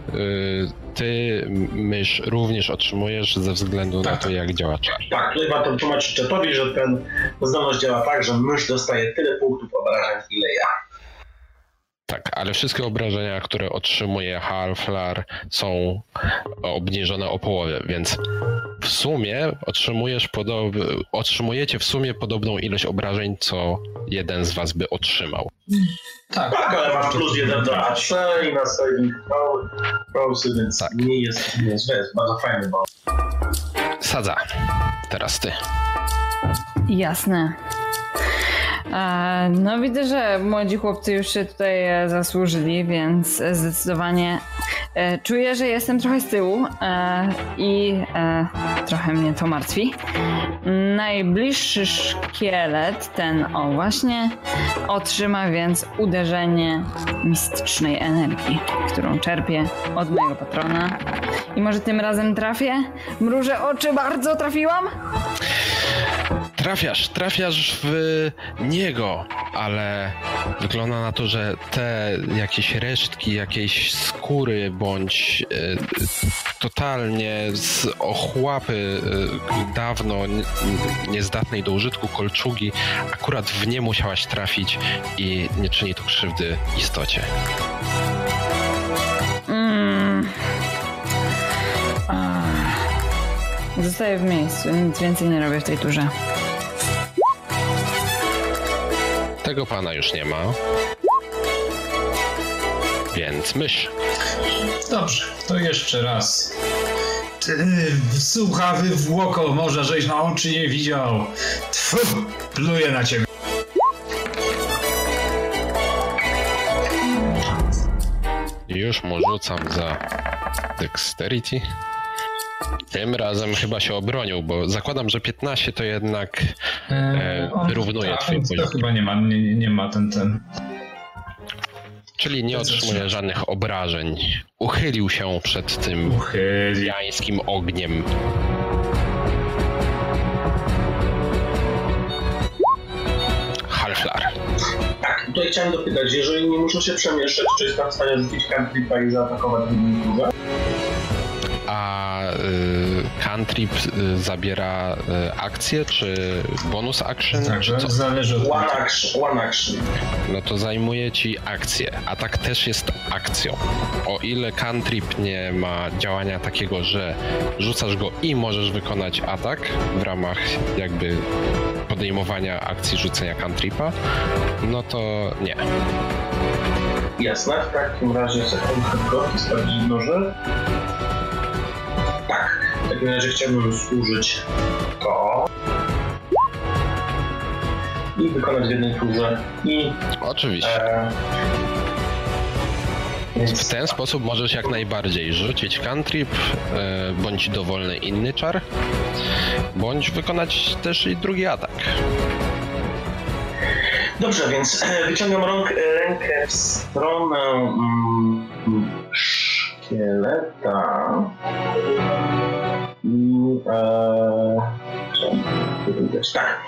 ty, mysz, również otrzymujesz ze względu na Tak. to, jak działa czar. Tak, tutaj warto tłumaczyć czatowi, że ten zdolność działa tak, że mysz dostaje tyle punktów obrażeń, ile ja. Tak, ale wszystkie obrażenia, które otrzymuje Halflar są obniżone o połowę, więc w sumie otrzymujesz podob... otrzymujecie w sumie podobną ilość obrażeń, co jeden z was by otrzymał. Tak, Tak, ale masz plus jeden do AC i na saving throwsy, więc Tak. nie jest, nie jest, jest bardzo fajny, bo Sadza, teraz ty. Jasne. No widzę, że młodzi chłopcy już się tutaj e, zasłużyli, więc e, zdecydowanie e, czuję, że jestem trochę z tyłu i trochę mnie to martwi. Najbliższy szkielet, ten o właśnie, otrzyma więc uderzenie mistycznej energii, którą czerpię od mojego patrona. I może tym razem trafię? Mrużę oczy, bardzo trafiłam? Trafiasz, trafiasz w niego, ale wygląda na to, że te jakieś resztki jakiejś skóry bądź e, totalnie z ochłapy e, dawno niezdatnej do użytku kolczugi akurat w nie musiałaś trafić i nie czyni to krzywdy istocie. Mm. Zostaję w miejscu, nic więcej nie robię w tej turze. Tego pana już nie ma. Więc mysz. Dobrze, to jeszcze raz. Ty, słuchawy włoko morza, żeś na oczy nie widział. Tfu, pluję na ciebie. Już mu rzucam za Dexterity. Tym razem chyba się obronił, bo zakładam, że 15 to jednak E, on- wyrównuje tak, twój to poziom. chyba nie ma, nie, nie ma ten, ten. Czyli nie otrzymuje żadnych obrażeń. Uchylił się przed tym jańskim ogniem. Halflar. tak, tutaj chciałem dopytać, jeżeli nie muszę się przemieszczać, czy jestem w stanie rzucić cantripa i zaatakować turze? A y, cantrip y, zabiera y, akcję, czy bonus action, Tak, czy co? zależy od One action, one action. No to zajmuje ci akcję. Atak też jest akcją. O ile cantrip nie ma działania takiego, że rzucasz go i możesz wykonać atak w ramach jakby podejmowania akcji rzucenia cantripa, no to nie. Jasne, w takim razie sekundkę tylko sprawdzić noże. Tak, w takim razie chciałbym zużyć to. I wykonać w jednej turze. I... Oczywiście. E, W więc ten sposób możesz jak najbardziej rzucić cantrip, e, bądź dowolny inny czar, bądź wykonać też i drugi atak. Dobrze, więc e, wyciągam rąk, rękę w stronę mm, szkieleta. I e. Tak.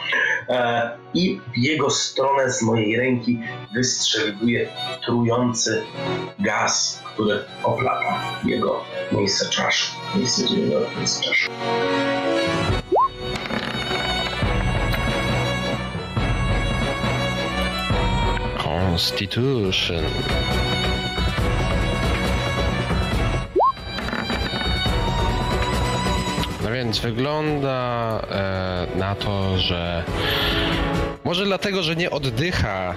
E, I w jego stronę z mojej ręki wystrzeliwuje trujący gaz, który oplata jego miejsce czaszy. Miejsce, gdzie jego miejsce czaszy. Constitution. Więc wygląda e, na to, że może dlatego, że nie oddycha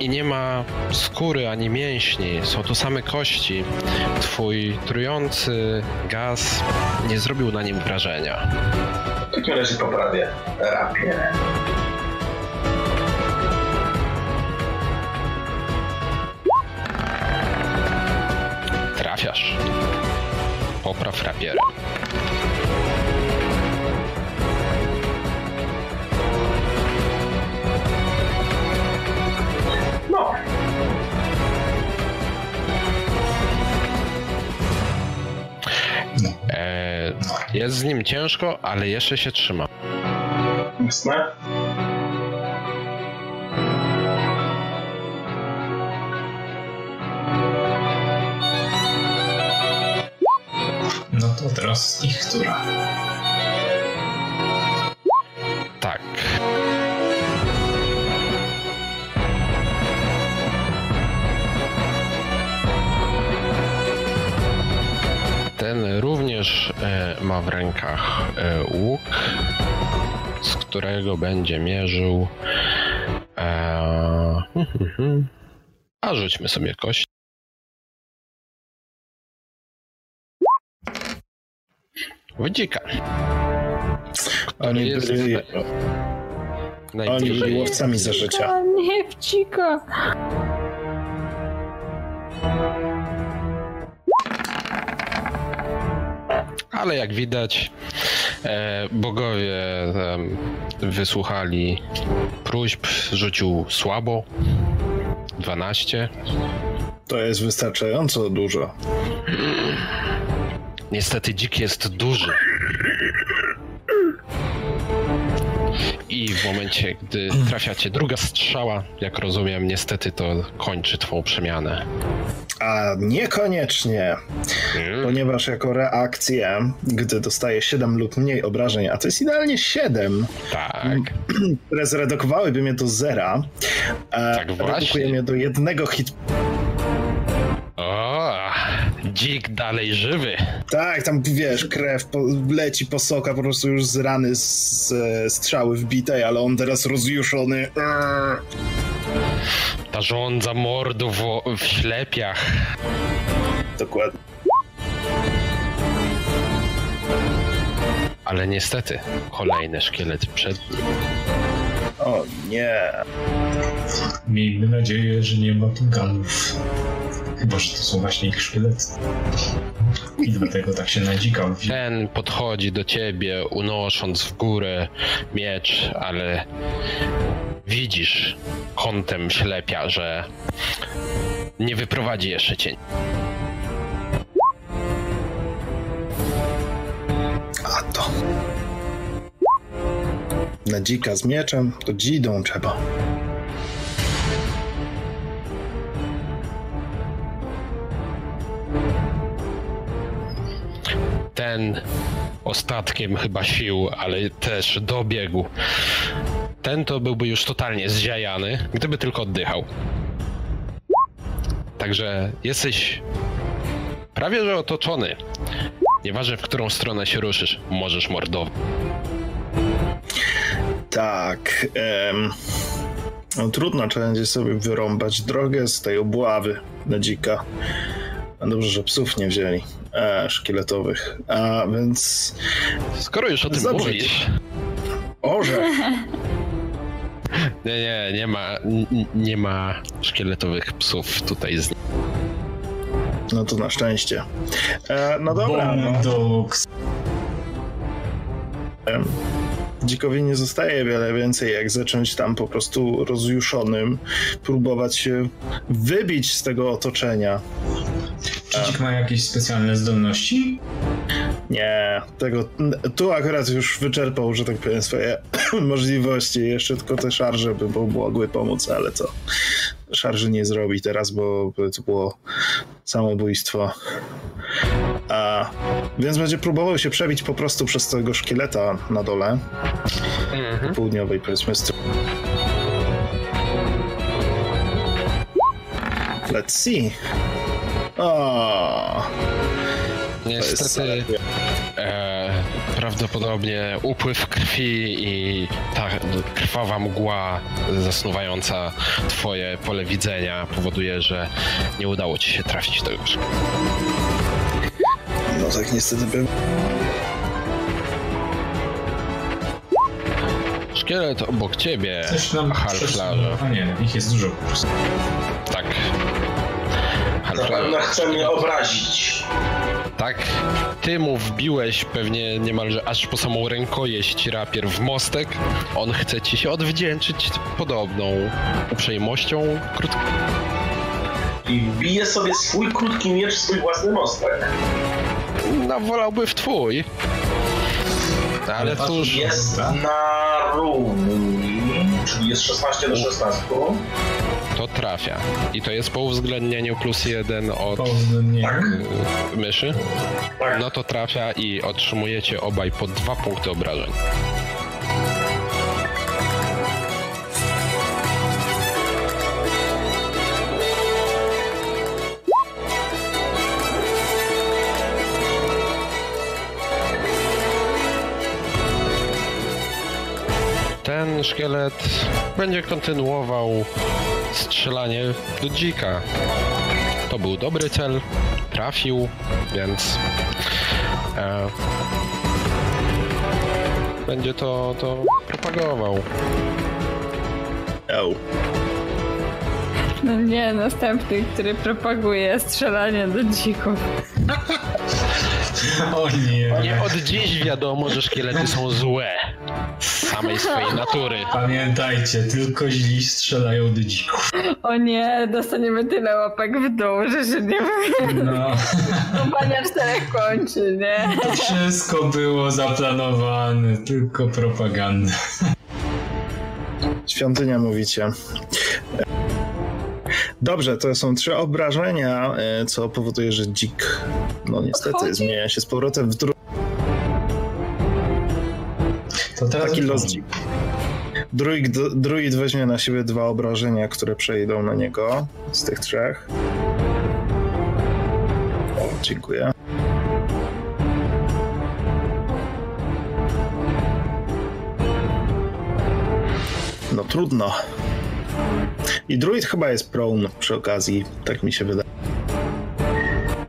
i nie ma skóry ani mięśni, są to same kości. Twój trujący gaz nie zrobił na nim wrażenia. W takim razie poprawię rapię. Trafiasz. Popraw rapierem. Jest z nim ciężko, ale jeszcze się trzyma. jasne. No to teraz ich która. Tak. E, ma w rękach e, łuk, z którego będzie mierzył. E, hmm, hmm, hmm. a rzućmy sobie kość. Wodzika. Oni jest byli, oni byli łowcami za życia. Nie wcika. Ale jak widać, e, bogowie wysłuchali próśb, rzucił słabo. 12. To jest wystarczająco dużo. Niestety dzik jest duży. I w momencie, gdy trafia cię druga strzała, jak rozumiem, niestety to kończy twą przemianę. A niekoniecznie, Mm. ponieważ jako reakcję, gdy dostaje 7 lub mniej obrażeń, a to jest idealnie 7, Tak. które zredukowałyby mnie do zera, e, Tak redukuje mnie do jednego hit. O, dzik dalej żywy. Tak, tam wiesz, krew po, leci po soka, po prostu już z rany z, e, strzały wbitej, ale on teraz rozjuszony. Eee. Ta żądza mordu w, w ślepiach. Dokładnie. Ale niestety, kolejny szkielet przed nim. O nie. Miejmy nadzieję, że nie ma pinganów. Chyba, że to są właśnie ich szkielety. I dlatego tak się nadzikał. Ten podchodzi do ciebie, unosząc w górę miecz, ale widzisz kątem ślepia, że nie wyprowadzi jeszcze cię. A to. Na dzika z mieczem to dzidą trzeba. Ten ostatkiem chyba sił, ale też dobiegł. Ten to byłby już totalnie zziajany, gdyby tylko oddychał. Także jesteś prawie że otoczony. Nieważne w którą stronę się ruszysz, możesz mordować. Tak. em, no, trudno trzeba będzie sobie wyrąbać drogę z tej obławy na dzika. Dobrze, że psów nie wzięli. E, szkieletowych. A więc. Skoro już o tym mówisz. Orze! Nie, nie, nie ma, nie ma szkieletowych psów tutaj z No to na szczęście. E, no dobra. No. Dzikowi nie zostaje wiele więcej, jak zacząć tam po prostu rozjuszonym próbować się wybić z tego otoczenia. Czy dzik ma jakieś specjalne zdolności? Nie, tego. Tu akurat już wyczerpał, że tak powiem, swoje możliwości. Jeszcze tylko te szarże by mogły pomóc, ale co? Szarży nie zrobi teraz, bo to było samobójstwo. A, więc będzie próbował się przebić po prostu przez tego szkieleta na dole. Mhm. Południowej, powiedzmy, strony. Let's see. O, Niestety e, prawdopodobnie upływ krwi i ta krwawa mgła zasnuwająca twoje pole widzenia powoduje, że nie udało ci się trafić w tego No tak niestety był. Szkielet obok ciebie, Coś nam Halflarze. A nie, ich jest dużo po prostu. Tak. Na Halflarze. pewno chce mnie obrazić. Tak, ty mu wbiłeś pewnie niemalże aż po samą rękojeść rapier w mostek. On chce ci się odwdzięczyć podobną uprzejmością. Krótko. I wbije sobie swój krótki miecz w swój własny mostek. No, wolałby w twój. Ale cóż, Jest na równi, czyli jest 16 do 16. trafia. I to jest po uwzględnieniu plus jeden od. Tak. y, myszy. Tak. No to trafia i otrzymujecie obaj po dwa punkty obrażeń. Ten szkielet będzie kontynuował strzelanie do dzika. To był dobry cel, trafił, więc e, będzie to, to propagował. Au. No nie, następny, który propaguje strzelanie do dzików. O nie. Nie od dziś wiadomo, że szkielety są złe z samej swojej natury. Pamiętajcie, tylko źli strzelają do dzików. O nie, dostaniemy tyle łapek w dół, że się nie No, Kompania czterech kończy, nie? to wszystko było zaplanowane, tylko propaganda. Świątynia mówicie. Dobrze, to są trzy obrażenia, e, co powoduje, że dzik, no niestety, Odchodzi? zmienia się z powrotem w dru- To teraz taki los dzik. Druid, druid weźmie na siebie dwa obrażenia, które przejdą na niego z tych trzech. O, dziękuję. No trudno. I druid chyba jest prone przy okazji, tak mi się wydaje.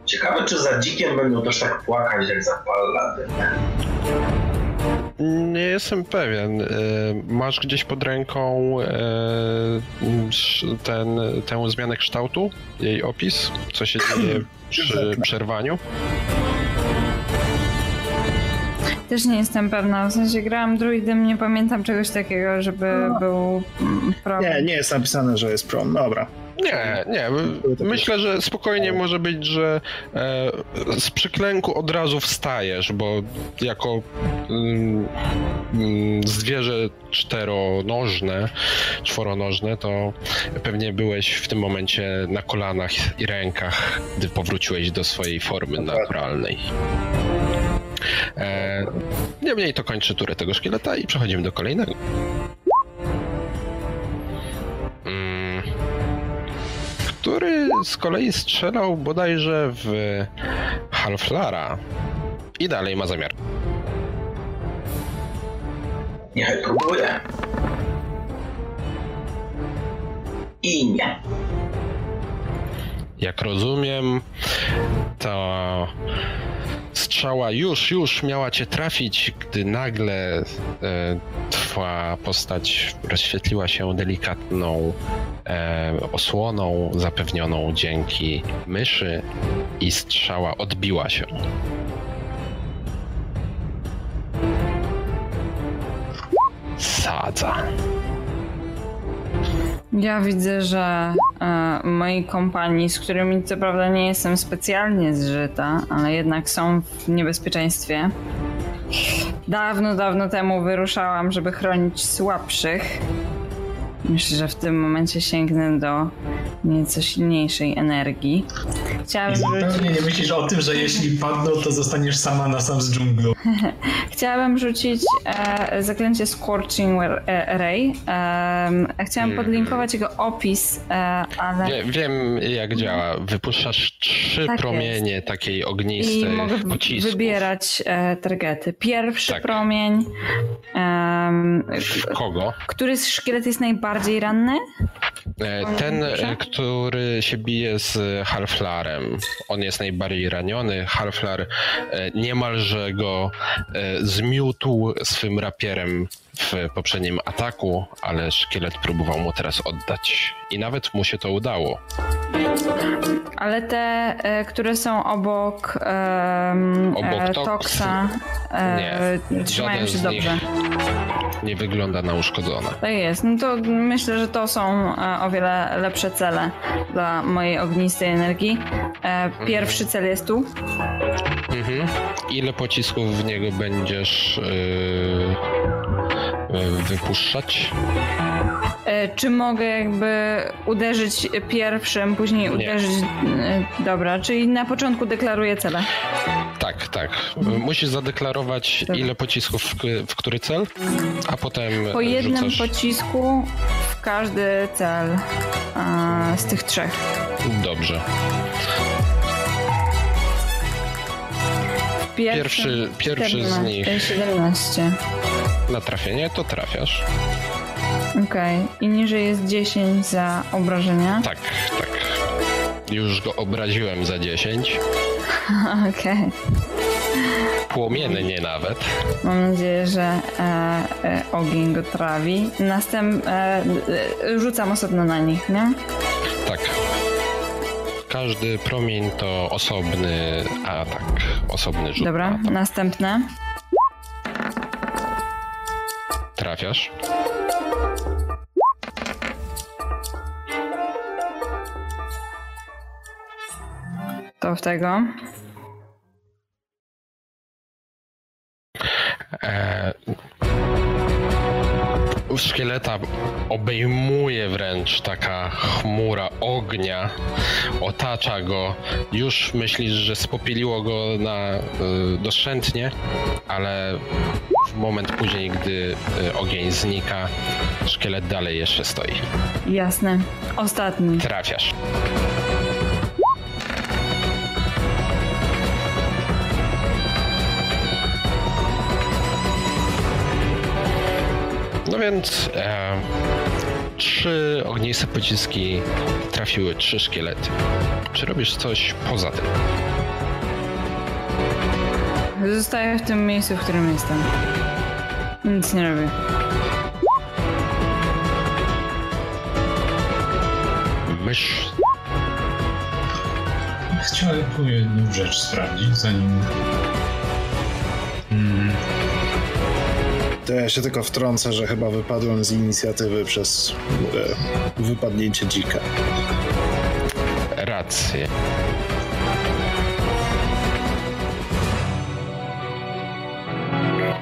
Ciekawe, czy za dzikiem będą też tak płakać jak za paladem. Nie jestem pewien. E, Masz gdzieś pod ręką e, ten, tę zmianę kształtu? Jej opis? Co się dzieje przy przerwaniu? Też nie jestem pewna, w sensie grałam druidem, nie pamiętam czegoś takiego, żeby był mm, problem. Nie, nie jest napisane, że jest prone. Dobra. Nie, nie. Myślę, że spokojnie może być, że e, z przyklęku od razu wstajesz, bo jako mm, mm, zwierzę czteronożne, czworonożne, to pewnie byłeś w tym momencie na kolanach i rękach, gdy powróciłeś do swojej formy naturalnej. E, niemniej to kończy turę tego szkieleta i przechodzimy do kolejnego. Który z kolei strzelał bodajże w Halflara i dalej ma zamiar. Niechaj próbuje. I nie. Jak rozumiem, to strzała już, już miała cię trafić, gdy nagle e, twa postać rozświetliła się delikatną e, osłoną zapewnioną dzięki myszy i strzała odbiła się. Sadza. Ja widzę, że e, mojej kompanii, z którymi co prawda nie jestem specjalnie zżyta, ale jednak są w niebezpieczeństwie. Dawno, dawno temu wyruszałam, żeby chronić słabszych. Myślę, że w tym momencie sięgnę do nieco silniejszej energii. Chciałabym I rzucić, zupełnie nie myślisz o tym, że jeśli padną, to zostaniesz sama na sam z dżunglą. chciałabym rzucić e, zaklęcie Scorching e, Ray. Em, chciałam Mhm. podlinkować jego opis, e, ale... Wie, wiem jak działa. Wypuszczasz trzy Tak promienie takiej I ognistej mogę w- pocisków. wybierać e, targety. Pierwszy Tak. promień. W kogo? który z szkielet jest najbardziej ranny? E, Ten, e, który się bije z Halflarem. On jest najbardziej raniony. Halflar e, niemalże go zmiótł swym rapierem w poprzednim ataku, ale szkielet próbował mu teraz oddać. I nawet mu się to udało. Ale te, e, które są obok, em, Obok e, Toxa, e, Nie, trzymają się dobrze. nie wygląda na uszkodzone. Tak jest. No to myślę, że to są e, o wiele lepsze cele dla mojej ognistej energii. E, Pierwszy cel jest tu. Mhm. Ile pocisków w niego będziesz yy, wypuszczać? E, Czy mogę jakby uderzyć pierwszym, później Nie. uderzyć. e, Dobra, czyli na początku deklaruję cele. Tak, tak. Musisz zadeklarować Dobra. ile pocisków w, w który cel, a potem Po jednym rzucasz... pocisku w każdy cel e, z tych trzech. Dobrze. Pierwszy- pierwszy z 14, nich. 17. Na trafienie to trafiasz. Okej. I niżej jest 10 za obrażenia. Tak, tak. Już go obraziłem za 10. Okej. Płomiennie nawet. Mam nadzieję, że e, e, ogień go trawi. Następ, e, e, rzucam osobno na nich, nie? Tak. Każdy promień to osobny atak, osobny rzut. Dobra, atak. następne. Trafiasz. To w tego. E, szkieleta obejmuje wręcz taka chmura ognia, otacza go. Już myślisz, że spopieliło go na y, doszczętnie, ale w moment później, gdy y, ogień znika, szkielet dalej jeszcze stoi. Jasne. Ostatni. Trafiasz. No więc e, trzy ogniste pociski trafiły trzy szkielety. Czy robisz coś poza tym? Zostaję w tym miejscu, w którym jestem. Nic nie robię. Mysz. Chciałem tu jedną rzecz sprawdzić, zanim... To ja się tylko wtrącę, że chyba wypadłem z inicjatywy przez e, wypadnięcie dzika. Rację.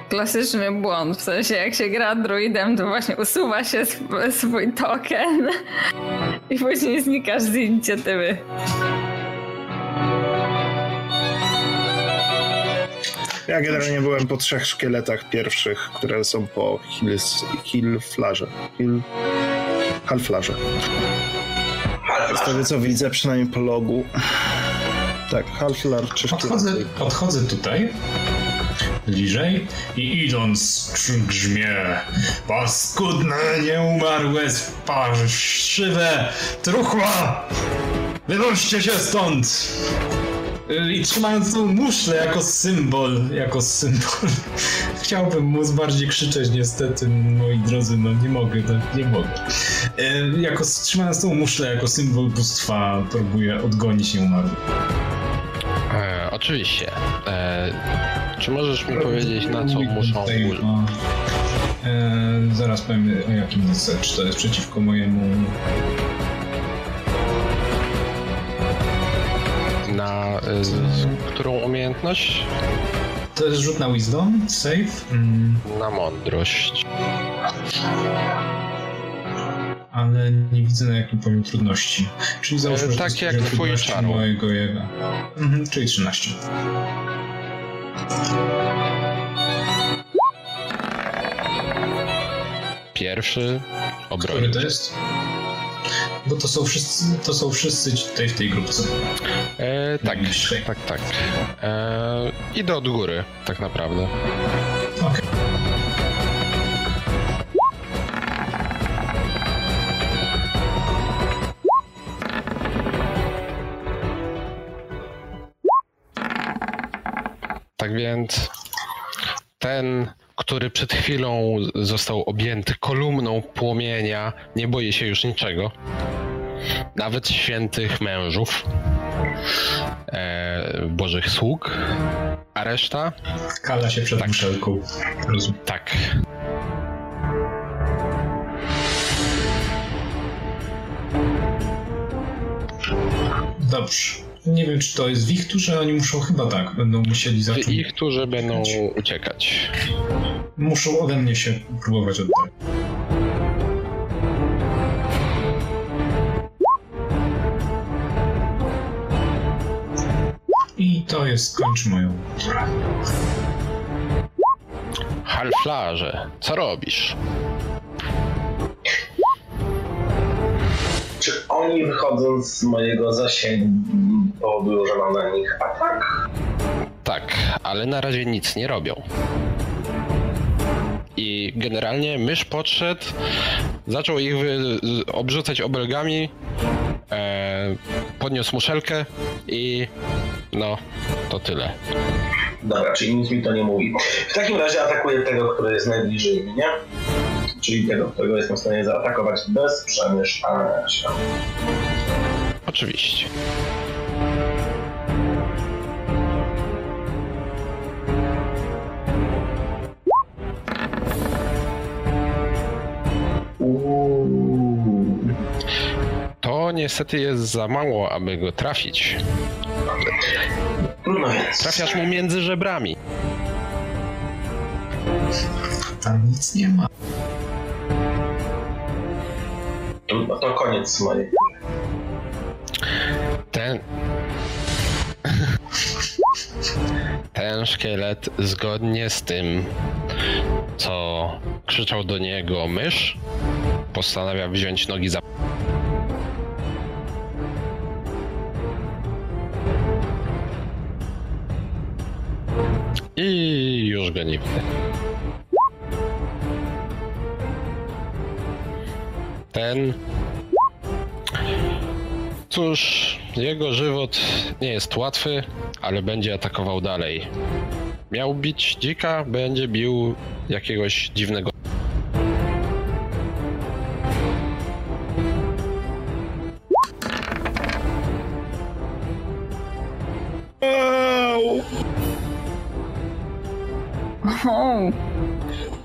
Klasyczny błąd, w sensie jak się gra druidem, to właśnie usuwa się sw- swój token i później znikasz z inicjatywy. Ja generalnie byłem po trzech szkieletach pierwszych, które są po hill, hill flarze. Hill, halflarze. Z tego co widzę, przynajmniej po logu. Tak, halflar czy Podchodzę, podchodzę tutaj, bliżej i idąc przy grzmie, paskudne, nieumarłe, parszywe truchła! Wynoście się stąd! I trzymając tą muszlę jako symbol, jako symbol. Chciałbym móc bardziej krzyczeć, niestety, moi drodzy, no nie mogę, no, nie mogę. Y, Jako, trzymając tą muszlę jako symbol bóstwa, próbuję odgonić nieumarłych. E, oczywiście. E, czy możesz mi powiedzieć, na co muszą no, e, zaraz powiem o jakim DC, czy to jest przeciwko mojemu y, z, którą umiejętność? To jest rzut na wisdom, save, mm, Na mądrość. ale nie widzę na jakim poziomie trudności. Czyli załóżmy, że tak jak twój czaro. mojego jego. Mhm, czyli 13. Pierwszy Który obronił. to jest? Bo to są wszyscy, to są wszyscy tutaj w tej grupce. E, tak, Najbliższej. tak, tak. E, idę od góry, tak naprawdę. Okej. Tak więc ten, który przed chwilą został objęty kolumną płomienia, nie boi się już niczego. Nawet świętych mężów, e, bożych sług. A reszta? Kala się przed Tak. muszelką. Tak. Dobrze. Nie wiem, czy to jest w ich turze, oni muszą chyba tak, będą musieli W zacząć. ich, którzy będą uciekać. Muszą ode mnie się próbować oddać. I to jest, kończy moją turę. Halflarze, co robisz? Czy oni wychodząc z mojego zasięgu powodują, że mam na nich atak? Tak, ale na razie nic nie robią. I generalnie mysz podszedł, zaczął ich obrzucać obelgami, e, podniósł muszelkę i no, to tyle. Dobra, czyli nic mi to nie mówi. W takim razie atakuję tego, który jest najbliżej mnie. Czyli tego, którego jestem w stanie zaatakować bez przemieszczania się. Oczywiście. To niestety jest za mało, aby go trafić. No więc. Trafiasz mu między żebrami. Tam nic nie ma. No to koniec mojej. Ten. Ten szkielet, zgodnie z tym, co krzyczał do niego mysz, postanawia wziąć nogi za. Ten Cóż, jego żywot nie jest łatwy, ale będzie atakował dalej. Miał bić dzika, będzie bił jakiegoś dziwnego.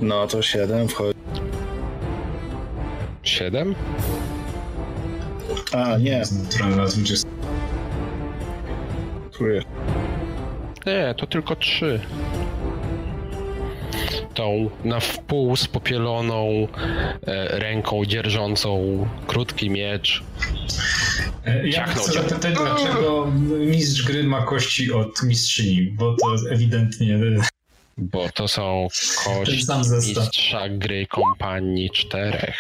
No to 7 wchodzi. Siedem? A, nie, Jest naturalna 20. czuję. Nie, to tylko trzy. Tą na wpół spopieloną e, ręką dzierżącą krótki miecz. E, Ja chcę zapytać, dlaczego mistrz gry ma kości od mistrzyni, bo to ewidentnie Bo to są kości mistrza gry kompanii czterech.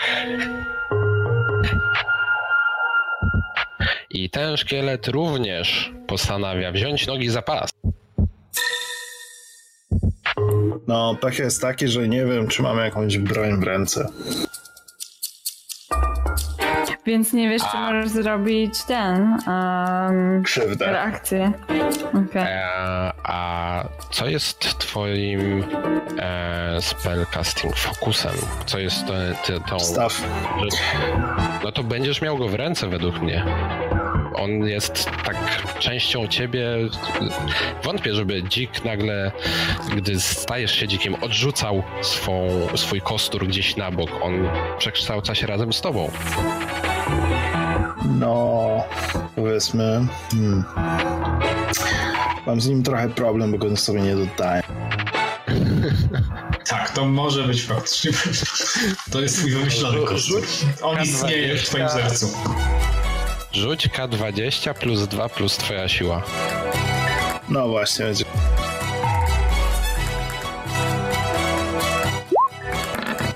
I ten szkielet również postanawia wziąć nogi za pas. No, pech jest taki, że nie wiem, czy mamy jakąś broń w ręce. Więc nie wiesz, czy możesz zrobić ten. Um, Krzywdę. reakcję. Okej. E, a co jest twoim e, spellcasting fokusem? Co jest to, ty, tą... Staw. No to będziesz miał go w ręce według mnie. On jest tak częścią ciebie. Wątpię, żeby dzik nagle, gdy stajesz się dzikiem, odrzucał swą, swój kostur gdzieś na bok. On przekształca się razem z tobą. No, powiedzmy. Hmm. Mam z nim trochę problem, bo go sobie nie dodaję. Tak, to może być faktycznie. To jest twój wymyślony kostium. On istnieje w twoim sercu. Rzuć K20 plus 2 plus twoja siła. No właśnie, będzie.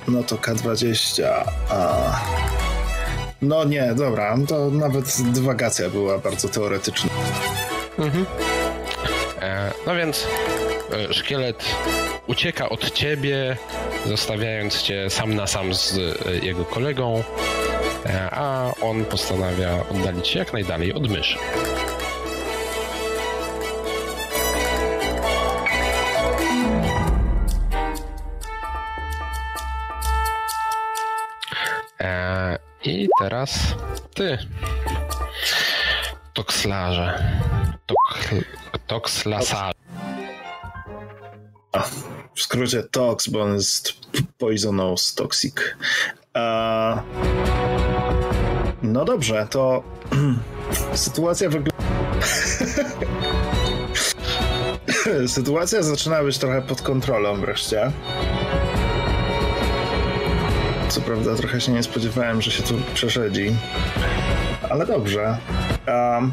No to K20. A... No nie, dobra, to nawet dywagacja była bardzo teoretyczna. E, no więc e, szkielet ucieka od ciebie, zostawiając cię sam na sam z e, jego kolegą, a on postanawia oddalić się jak najdalej od myszy. E, I teraz ty. Tokslarze. Tok, tokslasarze. W skrócie TOX, bo on jest poisonous, toxic. No dobrze, to sytuacja wygląda... sytuacja zaczyna być trochę pod kontrolą wreszcie. Co prawda trochę się nie spodziewałem, że się tu przeszedzi. Ale dobrze. Um,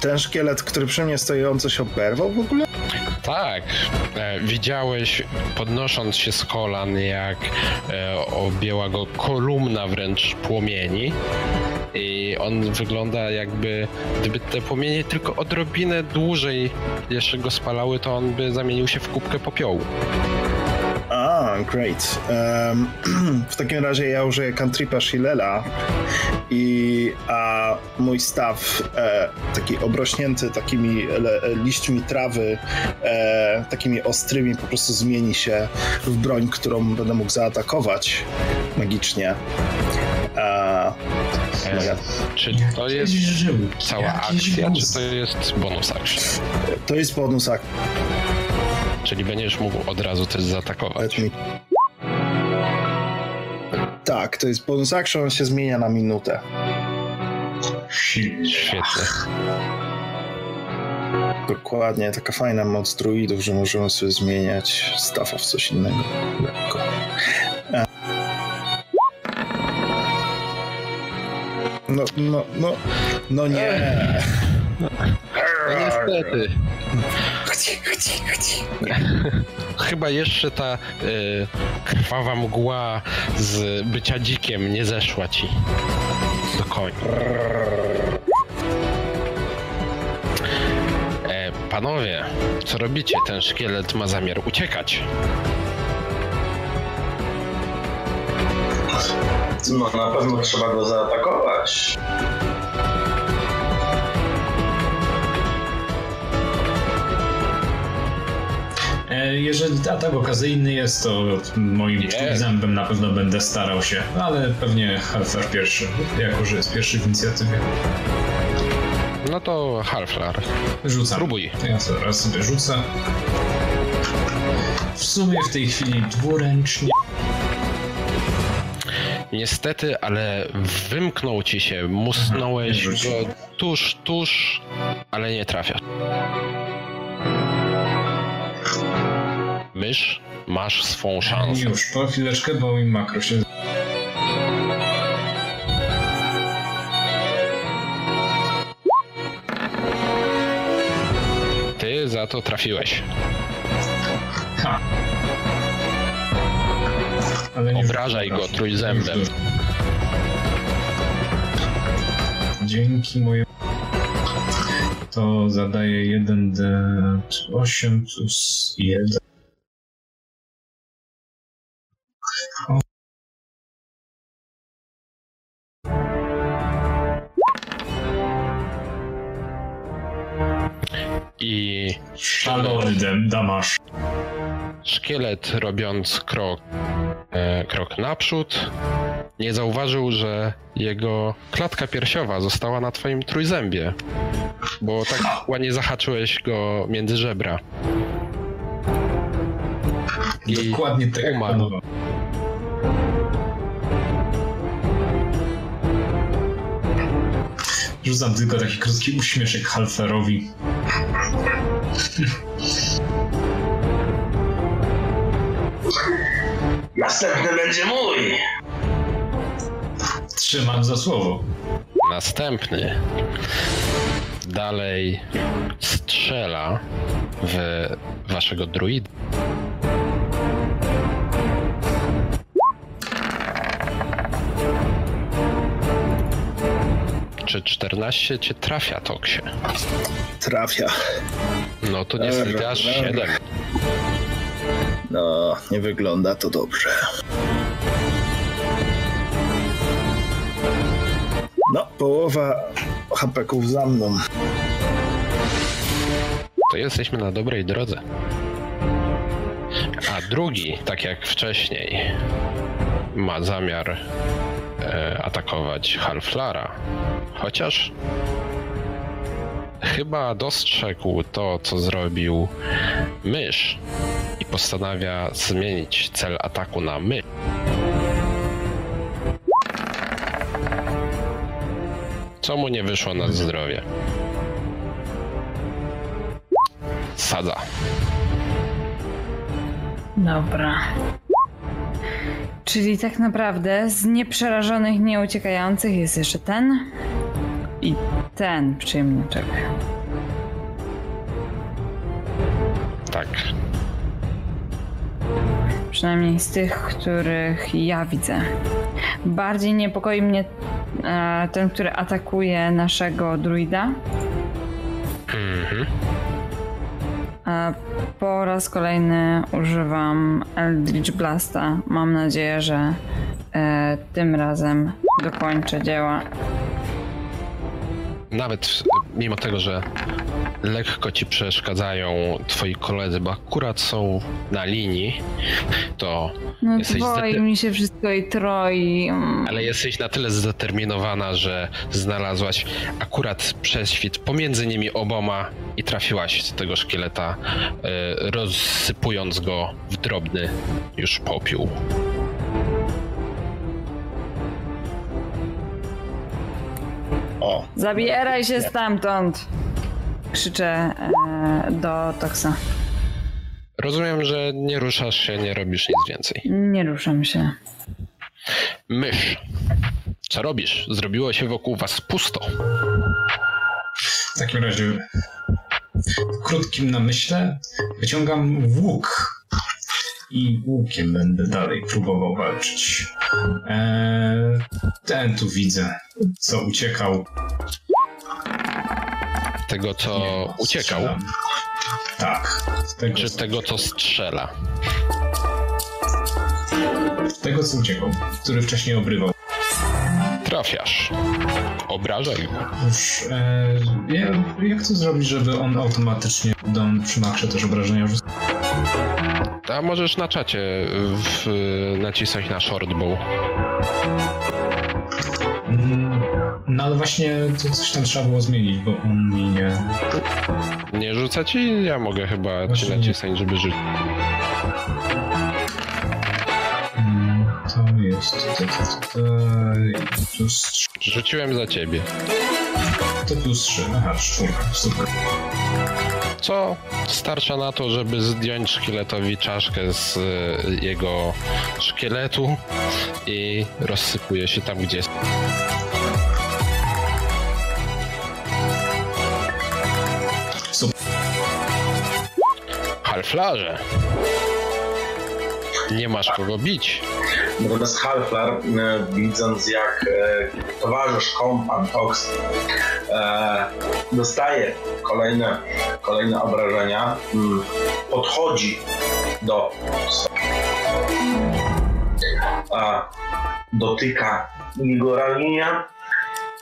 ten szkielet, który przy mnie on coś oberwał w ogóle? Tak, widziałeś podnosząc się z kolan, jak e, objęła go kolumna wręcz płomieni. I on wygląda jakby, gdyby te płomienie tylko odrobinę dłużej jeszcze go spalały, to on by zamienił się w kubkę popiołu. Great. Um, w takim razie ja użyję cantripa Shilela i a mój staw e, taki obrośnięty takimi le, liśćmi trawy, e, takimi ostrymi po prostu zmieni się w broń, którą będę mógł zaatakować magicznie. E, czy to jest cała akcja, czy to jest bonus action? to jest bonus ak- Czyli będziesz mógł od razu też zaatakować. Tak, to jest bonus action, on się zmienia na minutę. Świetnie. Dokładnie, taka fajna moc druidów, że możemy sobie zmieniać stafa w coś innego. Lekko. E. No, no, no, no nie. No niestety. Chyba jeszcze ta y, krwawa mgła z bycia dzikiem nie zeszła ci do końca. E, panowie, co robicie? Ten szkielet ma zamiar uciekać. No na pewno trzeba go zaatakować. Jeżeli atak okazyjny jest, to moim Nie. zębem na pewno będę starał się, ale pewnie Halfer pierwszy, jako że jest pierwszy w inicjatywie. No to Halflar. Rzucam. Spróbuj. Ja zaraz sobie rzucę. W sumie w tej chwili dwuręcznie. Niestety, ale wymknął ci się. Musnąłeś Mhm, nie go tuż, tuż, ale nie trafia. Mysz, masz swą szansę. Już, po chwileczkę, bo mi makro się... Ty za to trafiłeś. Ha. Obrażaj go trójzębem. Dzięki mojemu... To zadaje 1d8 plus 1. Dem- damasz. szkielet robiąc krok, e, krok naprzód, nie zauważył, że jego klatka piersiowa została na twoim trójzębie. Bo tak ładnie zahaczyłeś go między żebra. I Dokładnie tak umarł. Rzucam tylko taki krótki uśmieszek Halferowi. Następny będzie mój. Trzymam za słowo. Następny dalej strzela w waszego druida. Czy 14 cię trafia, Toksie? Trafia. No to niestety Dobra, aż dobra. 7. No, nie wygląda to dobrze. No, połowa hapeków za mną. To jesteśmy na dobrej drodze. A drugi, tak jak wcześniej, ma zamiar e, atakować Halflara. Chociaż chyba dostrzegł to, co zrobił mysz i postanawia zmienić cel ataku na my. Co mu nie wyszło na zdrowie. Sadza. Dobra. Czyli tak naprawdę z nieprzerażonych, nieuciekających jest jeszcze ten i ten przyjemniczek. Tak. Przynajmniej z tych, których ja widzę. Bardziej niepokoi mnie e, ten, który atakuje naszego druida. Mhm. Po raz kolejny używam Eldritch Blasta. Mam nadzieję, że e, tym razem dokończę dzieła. Nawet mimo tego, że lekko ci przeszkadzają twoi koledzy, bo akurat są na linii, to No Jesteś mi się wszystko i troi. Mm. ale jesteś na tyle zdeterminowana, że znalazłaś akurat prześwit pomiędzy nimi oboma i trafiłaś z tego szkieleta, e, rozsypując go w drobny już popiół. O, Zabieraj się stamtąd! Krzyczę e, do Toxa. Rozumiem, że nie ruszasz się, nie robisz nic więcej. Nie ruszam się. Mysz, co robisz? Zrobiło się wokół was pusto. W takim razie w krótkim namyśle wyciągam łuk i łukiem będę dalej próbował walczyć. Eee, ten tu widzę, co uciekał. Tego, co uciekał, Strzelam. Tak. Tego, czy tego, co strzela? tego, co uciekał, który wcześniej obrywał. Trafiasz. Obrażaj go. Już, e, ja, jak to zrobić, żeby on automatycznie Don przy makrze też obrażenia rzucał? A możesz na czacie w, nacisnąć na shortbow. No ale właśnie to coś tam trzeba było zmienić, bo on mi nie... Nie rzuca ci? Ja mogę chyba ci Właśnie nie. nacisnąć, żeby rzucić. Mm, To jest... To, to, to, plus trzy. Rzuciłem za ciebie. To plus 3. Aha, czwórka. Super. Co starcza na to, żeby zdjąć szkieletowi czaszkę z y, jego szkieletu i rozsypuje się tam, gdzie jest. Halflarze. Nie masz kogo bić. Natomiast Halflar, e, widząc jak e, towarzysz, kompan Tox e, dostaje kolejne, kolejne obrażenia, mm, podchodzi do dotyka jego ramienia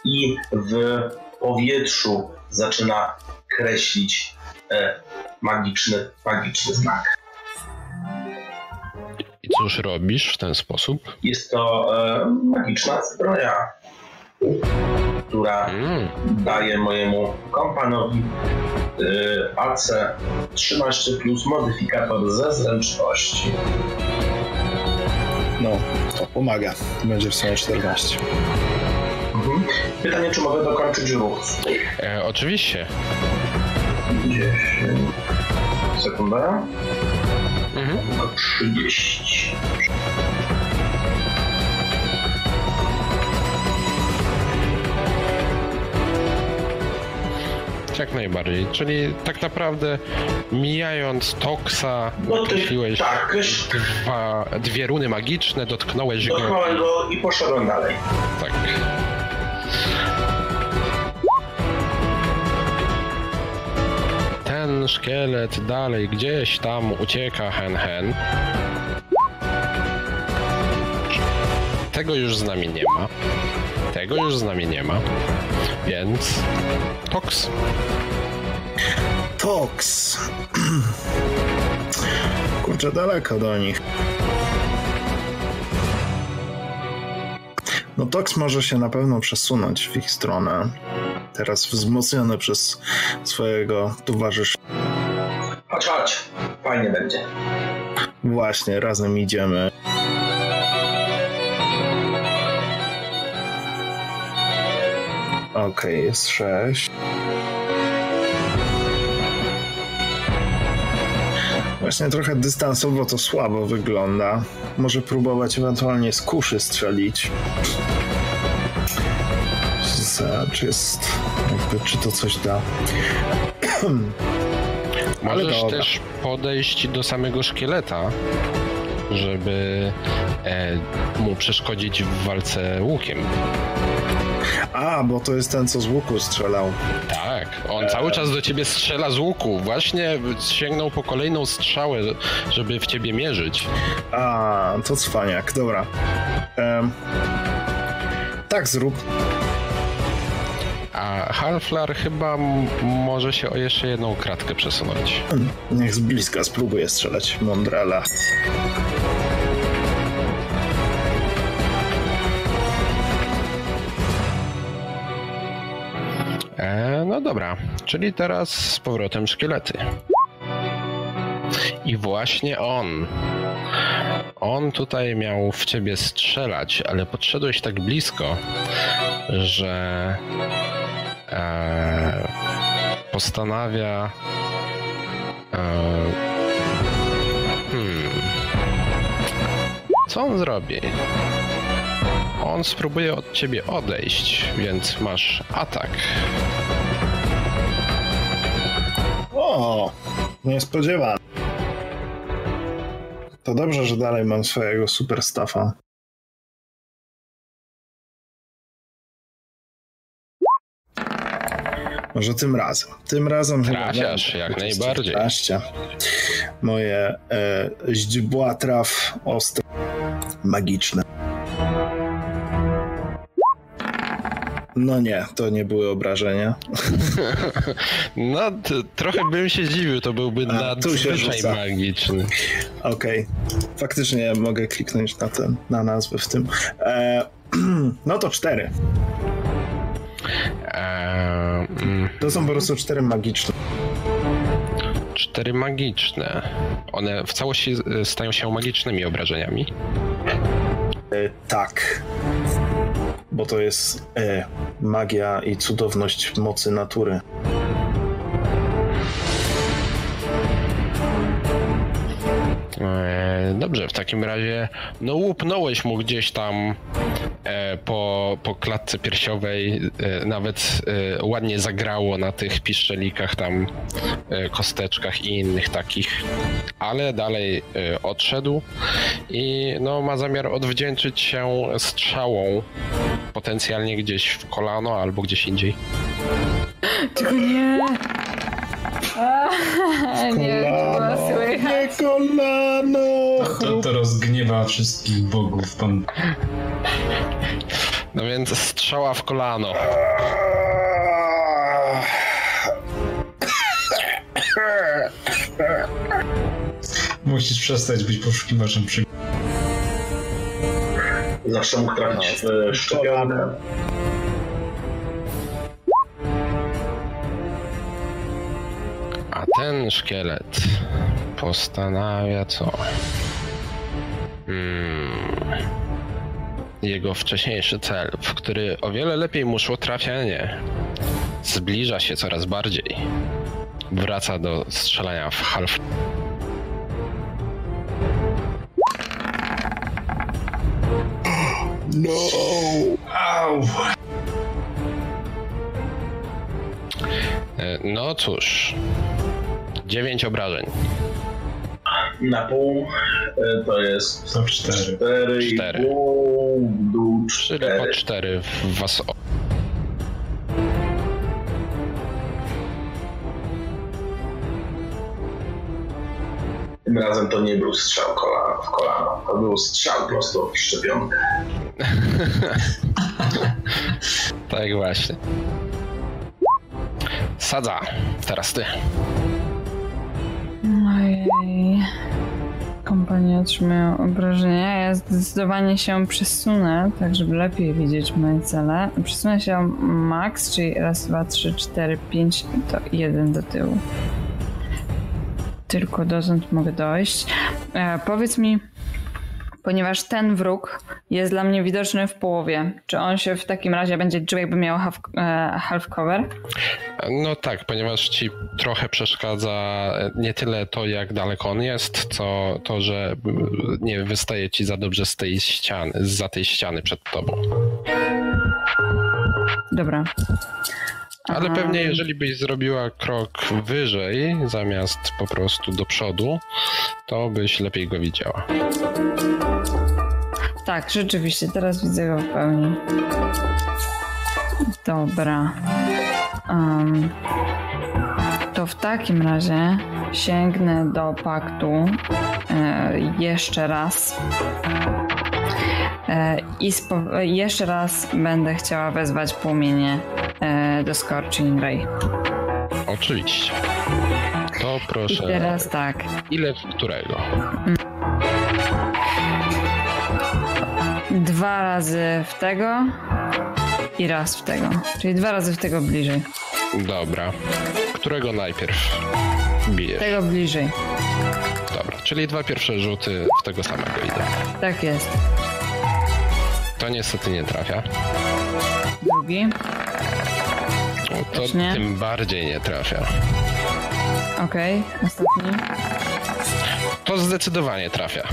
i w powietrzu zaczyna kreślić magiczny, magiczny znak. I cóż robisz w ten sposób? Jest to e, magiczna zbroja, która Mm, daje mojemu kompanowi e, AC 13 plus modyfikator ze zręczności. no, to pomaga. Będzie w sumie 14. Mhm. Pytanie, czy mogę dokończyć ruch? e, oczywiście. 10. Sekunda. Mhm. No 30. Jak najbardziej. Czyli tak naprawdę mijając Toxa, No nakreśliłeś tak, kreś- dwa, dwie runy magiczne, dotknąłeś go. dotknąłem go i poszedłem dalej. Tak. Ten szkielet dalej gdzieś tam ucieka hen hen. Tego już z nami nie ma. Tego już z nami nie ma. Więc Tox. Tox. Kurczę, daleko do nich. No Tox może się na pewno przesunąć w ich stronę. Teraz wzmocniony przez swojego towarzysza. Chodź, chodź. Fajnie będzie. Właśnie, razem idziemy. Okej, jest sześć. Właśnie trochę dystansowo to słabo wygląda. Może próbować ewentualnie z kuszy strzelić. Z- Czy jest. Jakby, czy to coś da? Możesz dobra. też podejść do samego szkieleta, żeby e, mu przeszkodzić w walce łukiem. A, bo to jest ten, co z łuku strzelał. Tak, on cały czas do ciebie strzela z łuku. Właśnie sięgnął po kolejną strzałę, żeby w ciebie mierzyć. A, to cwaniak, dobra. Em, tak zrób. A Halflar chyba może się o jeszcze jedną kratkę przesunąć. Niech z bliska spróbuję strzelać Mondrala. No dobra, czyli teraz z powrotem szkielety. I właśnie on. On tutaj miał w ciebie strzelać, ale podszedłeś tak blisko, że e, postanawia. E, hmm, co on zrobi? On spróbuje od ciebie odejść, więc masz atak. O, niespodziewane. To dobrze, że dalej mam swojego super staffa. Może tym razem. Tym razem chyba Trafiasz, będę. jak najbardziej. 14. Moje e, źdźbła traf ostre, magiczne. No nie, to nie były obrażenia. No, trochę bym się dziwił, to byłby nadzwyczaj magiczny. Okej, faktycznie mogę kliknąć na, ten, na nazwę w tym. E, no to cztery. Eee, mm, To są po prostu cztery magiczne. cztery magiczne. One w całości e, stają się magicznymi obrażeniami. E, tak. Bo to jest e, magia i cudowność mocy natury. Eee, dobrze, w takim razie, no łupnąłeś mu gdzieś tam e, po, po klatce piersiowej, e, nawet e, ładnie zagrało na tych piszczelikach tam, e, kosteczkach i innych takich, ale dalej e, odszedł i no ma zamiar odwdzięczyć się strzałą potencjalnie gdzieś w kolano albo gdzieś indziej. Tylko nie. Nie, Kolano, słychać. nie kolano! To, to rozgniewa wszystkich bogów. Pan No więc strzała w kolano. musisz przestać być poszukiwaczem przygód. Zawsze mógł trafić No, w szczepionkę. Ten szkielet postanawia co? Hmm. Jego wcześniejszy cel, w który o wiele lepiej mu szło trafianie, zbliża się coraz bardziej. wraca do strzelania w half. No! Au! E, No cóż, dziewięć obrażeń. Na pół e, to jest To cztery. 4,5 Cztery. w dół Czyli po 4. cztery w was. Tym razem to nie był strzał kolana w kolano, to był strzał prosto w szczepionkę. Tak właśnie. Sadza, teraz ty. Ojej. Kompanie otrzymują obrażenia. Ja zdecydowanie się przesunę, tak żeby lepiej widzieć moje cele. Przesunę się max, czyli raz, dwa, trzy, cztery, pięć, to jeden do tyłu. Tylko dotąd mogę dojść. E, powiedz mi, ponieważ ten wróg jest dla mnie widoczny w połowie, czy on się w takim razie będzie czuł, jakby miał half, e, half cover? No tak, ponieważ ci trochę przeszkadza e, nie tyle to, jak daleko on jest, co to, że mm, nie wystaje ci za dobrze z tej ściany, za tej ściany przed tobą. Dobra. Ale Aha. pewnie jeżeli byś zrobiła krok wyżej, zamiast po prostu do przodu, to byś lepiej go widziała. Tak, rzeczywiście, teraz widzę go w pełni. Dobra. Em, to w takim razie sięgnę do paktu e, jeszcze raz. E, I jeszcze raz będę chciała wezwać płomienie e, do Scorching Ray. Oczywiście. To I proszę, teraz tak. ile w którego? Dwa razy w tego i raz w tego. Czyli dwa razy w tego bliżej. Dobra. Którego najpierw bijesz? Tego bliżej. Dobra, czyli dwa pierwsze rzuty w tego samego idą. Tak jest. To niestety nie trafia. Drugi. No To Też nie? tym bardziej nie trafia. Okej, ostatni. To zdecydowanie trafia.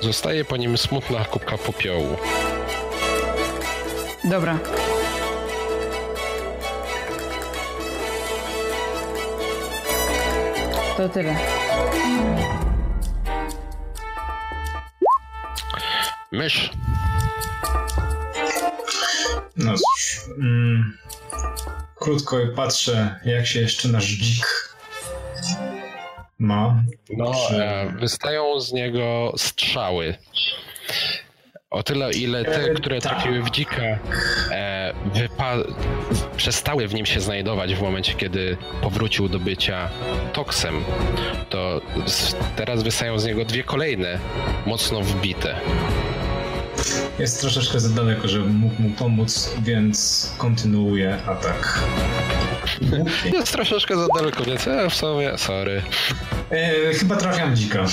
Zostaje po nim smutna kubka popiołu. Dobra. To tyle. Mysz. No cóż. Mm, krótko patrzę, jak się jeszcze nasz dzik ma. No, e, wystają z niego strzały. O tyle, ile te, E, które tak. trafiły w dzika, e, wypa- przestały w nim się znajdować w momencie, kiedy powrócił do bycia toksem, to teraz wystają z niego dwie kolejne, mocno wbite. Jest troszeczkę za daleko, żeby mógł mu pomóc, więc kontynuuję atak. Jest troszeczkę za daleko, więc e, w sumie, sorry. E, chyba trafiam dzika.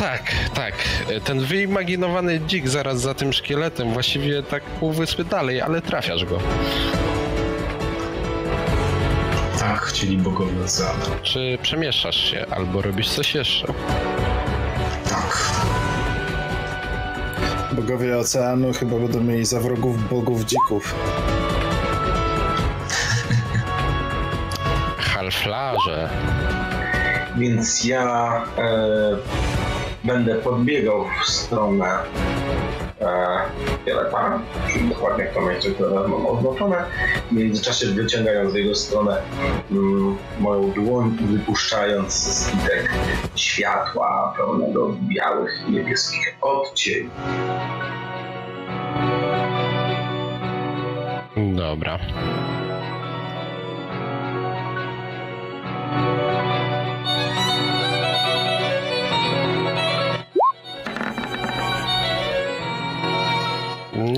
Tak, tak. E, Ten wyimaginowany dzik zaraz za tym szkieletem, właściwie tak pół wyspy dalej, ale trafiasz go. Tak, chcieli bogowie oceanu. Czy przemieszczasz się, albo robisz coś jeszcze? Tak. Bogowie oceanu chyba będą mieli za wrogów bogów dzików. Halflarze. Więc ja e, będę podbiegał w stronę e, Pieleta, dokładnie jak to miejsce, które mam oznaczone. W międzyczasie wyciągając w jego stronę mm, moją dłoń wypuszczając zbitek światła pełnego białych i niebieskich odcieni. Dobra.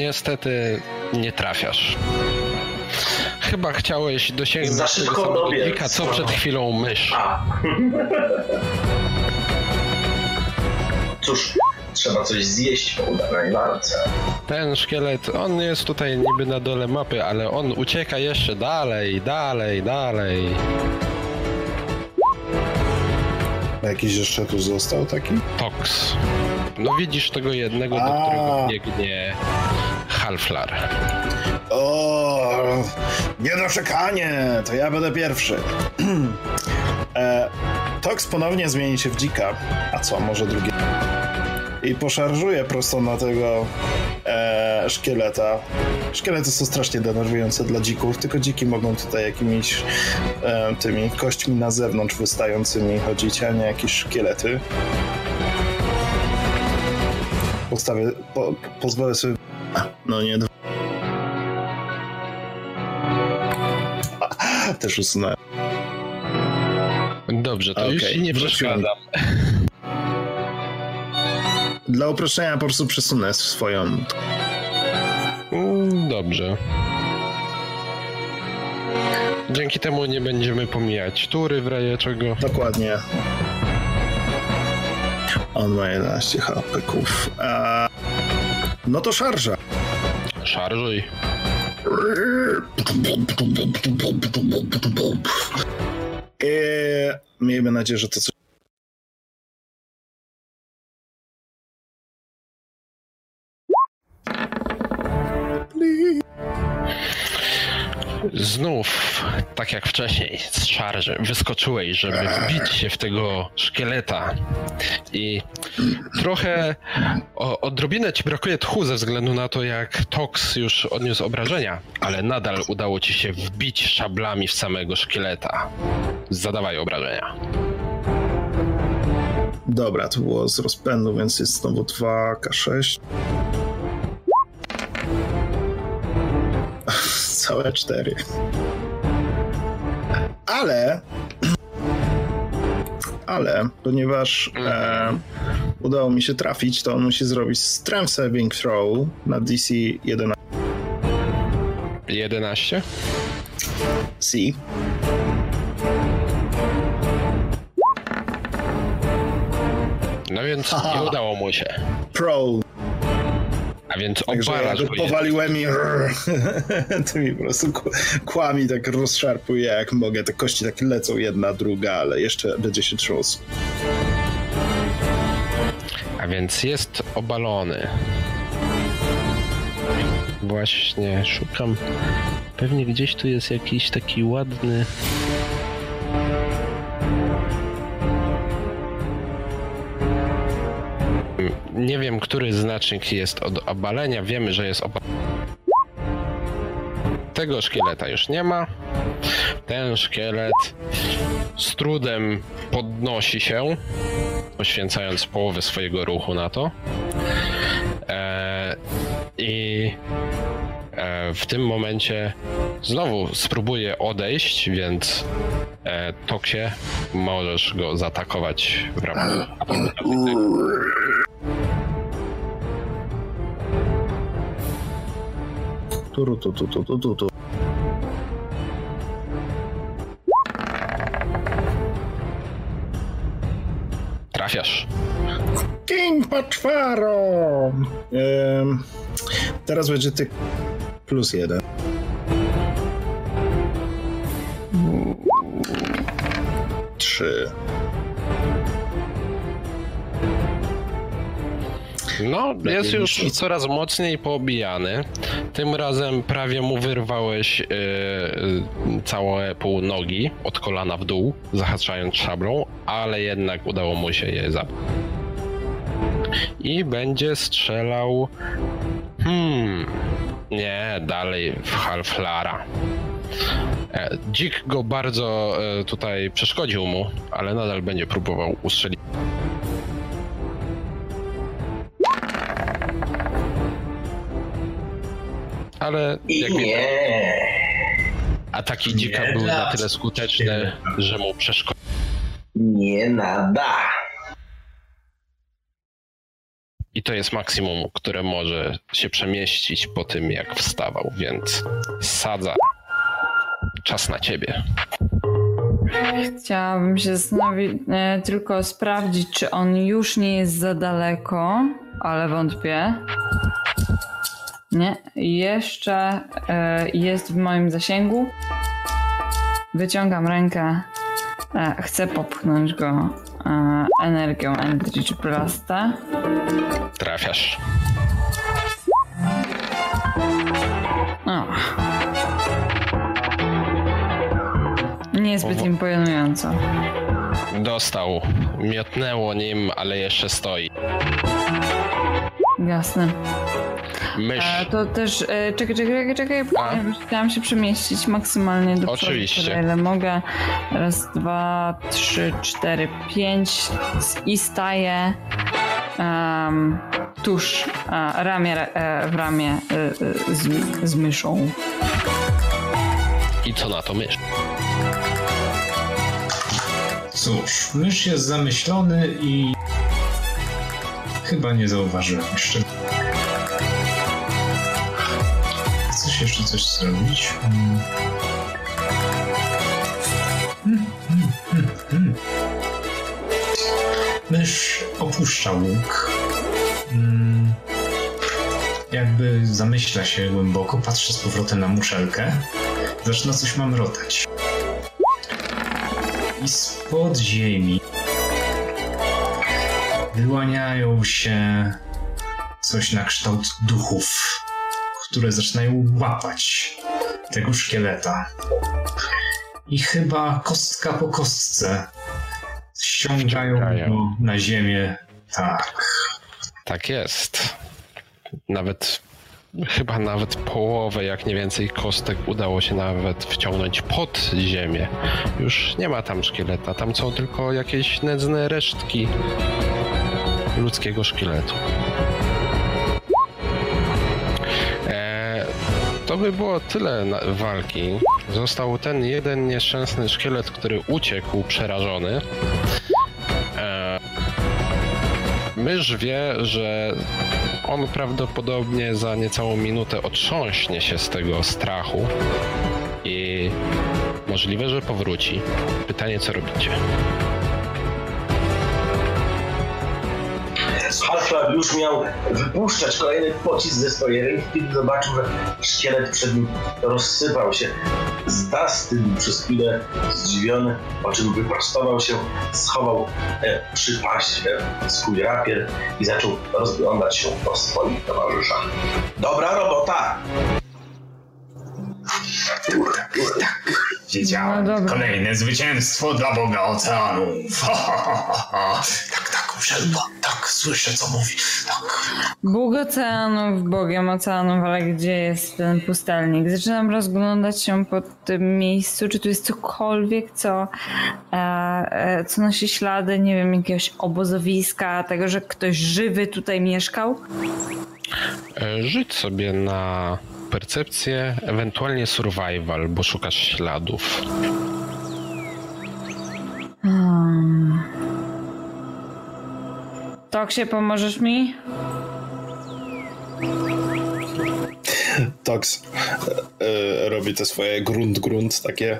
Niestety nie trafiasz. Chyba chciałeś dosięgnąć Za tego samego co przed chwilą mysz. A. Cóż, trzeba coś zjeść po udanej walce. Ten szkielet, on jest tutaj niby na dole mapy, ale on ucieka jeszcze dalej, dalej, dalej. A Jakiś jeszcze tu został taki? Tox. No widzisz tego jednego, do A. którego biegnie Halflar. O, niedoczekanie! To ja będę pierwszy. e, Tox ponownie zmieni się w dzika. A co, może drugi? I poszarżuje prosto na tego e, szkieleta. Szkielety są strasznie denerwujące dla dzików, tylko dziki mogą tutaj jakimiś e, tymi kośćmi na zewnątrz wystającymi chodzić, a nie jakieś szkielety. Postawię, po, pozwolę sobie... No nie, też usunąłem. Dobrze, to już Okej, ci nie przeszkadzam. Dla uproszczenia po prostu przesunę swoją. Mm, Dobrze. Dzięki temu nie będziemy pomijać tury w razie czego. Dokładnie. On ma 11 HP-ków. A... No to szarża. Szarżuj. Eee, miejmy nadzieję, że to coś. Znów, tak jak wcześniej, z szarży wyskoczyłeś, żeby wbić się w tego szkieleta. I trochę o, odrobinę ci brakuje tchu ze względu na to, jak Tox już odniósł obrażenia, ale nadal udało ci się wbić szablami w samego szkieleta. Zadawaj obrażenia. Dobra, to było z rozpędu, więc jest znowu 2K6. Całe 4. Ale. Ale, ponieważ e, udało mi się trafić, to on musi zrobić Strength Saving Throw na DC 11. 11? C. No więc Haha. nie udało mu się. Pro. A więc Także ja go powaliłem i to mi po prostu kłami tak rozszarpuję jak mogę. Te kości tak lecą jedna, druga, ale jeszcze będzie się trząsł. A więc jest obalony. Właśnie szukam. Pewnie gdzieś tu jest jakiś taki ładny. Nie wiem, który znacznik jest od obalenia. Wiemy, że jest obalony. Tego szkieleta już nie ma. Ten szkielet z trudem podnosi się, poświęcając połowę swojego ruchu na to. E, I e, w tym momencie znowu spróbuję odejść, więc e, Toksie możesz go zaatakować w ramach. Turu, tu, tu, tu, tu, tu, tu. Trafiasz. King Paczwaro! Ym, teraz będzie ty plus jeden. Trzy. No, jest już coraz mocniej poobijany. Tym razem prawie mu wyrwałeś yy, yy, całe pół nogi od kolana w dół, zahaczając szablą, ale jednak udało mu się je zabić. I będzie strzelał. Hmm. Nie, dalej w Halflara. E, Dzik go bardzo e, tutaj przeszkodził mu, ale nadal będzie próbował ustrzelić. Ale I jakby nie. ataki dzika Nie były na tyle skuteczne, że mu przeszkodziły. Nie nada. I to jest maksimum, które może się przemieścić po tym, jak wstawał, więc sadza. Czas na ciebie. Chciałabym się znowu e, tylko sprawdzić, czy on już nie jest za daleko, ale wątpię. Nie, jeszcze e, jest w moim zasięgu. Wyciągam rękę. E, chcę popchnąć go e, energią Eldritch Blasta. Trafiasz. O. Niezbyt imponująco. Dostał. Miotnęło nim, ale jeszcze stoi. Jasne. Mysz. A to też, e, czekaj, czekaj, czekaj, A? chciałam się przemieścić maksymalnie do Oczywiście. przodu, tyle, ile mogę. Raz, dwa, trzy, cztery, pięć i staję em, tuż e, ramię e, w ramię e, e, z, z myszą. I co na to mysz? Cóż, mysz jest zamyślony i chyba nie zauważyłem jeszcze. Coś zrobić? Hmm. Hmm, hmm. Mysz opuszcza łuk. Hmm. Jakby zamyśla się głęboko, patrzy z powrotem na muszelkę. Zaczyna coś mamrotać. I spod ziemi wyłaniają się coś na kształt duchów, które zaczynają łapać tego szkieleta. I chyba kostka po kostce ściągają go na ziemię. Tak. Tak jest. Nawet, chyba nawet połowę, jak nie więcej kostek udało się nawet wciągnąć pod ziemię. Już nie ma tam szkieleta, tam są tylko jakieś nędzne resztki ludzkiego szkieletu. To by było tyle walki. Został ten jeden nieszczęsny szkielet, który uciekł przerażony. E, wie, że on prawdopodobnie za niecałą minutę otrząśnie się z tego strachu i możliwe, że powróci. Pytanie, co robicie? Halflag już miał wypuszczać kolejny pocisk ze swojej ręki, kiedy zobaczył, że szkielet przed nim rozsypał się. Zastygł przez chwilę zdziwiony, po czym wyprostował się, schował e, przy pasie swój rapier i zaczął rozglądać się po swoich towarzyszach. Dobra robota! Wiedziałem. No. Kolejne zwycięstwo dla Boga Oceanów. Ha, ha, ha, ha, ha. Tak, tak, muszelka. Tak, słyszę co mówi. Tak. Bóg oceanów, Bogiem oceanów, ale gdzie jest ten pustelnik? Zaczynam rozglądać się po tym miejscu, czy tu jest cokolwiek, co, e, e, co nosi ślady, nie wiem, jakiegoś obozowiska, tego, że ktoś żywy tutaj mieszkał. E, Rzuć sobie na percepcję, ewentualnie survival, bo szukasz śladów. Hmm. Toksie, pomożesz mi? Tox e, e, robi te swoje grunt, grunt, takie.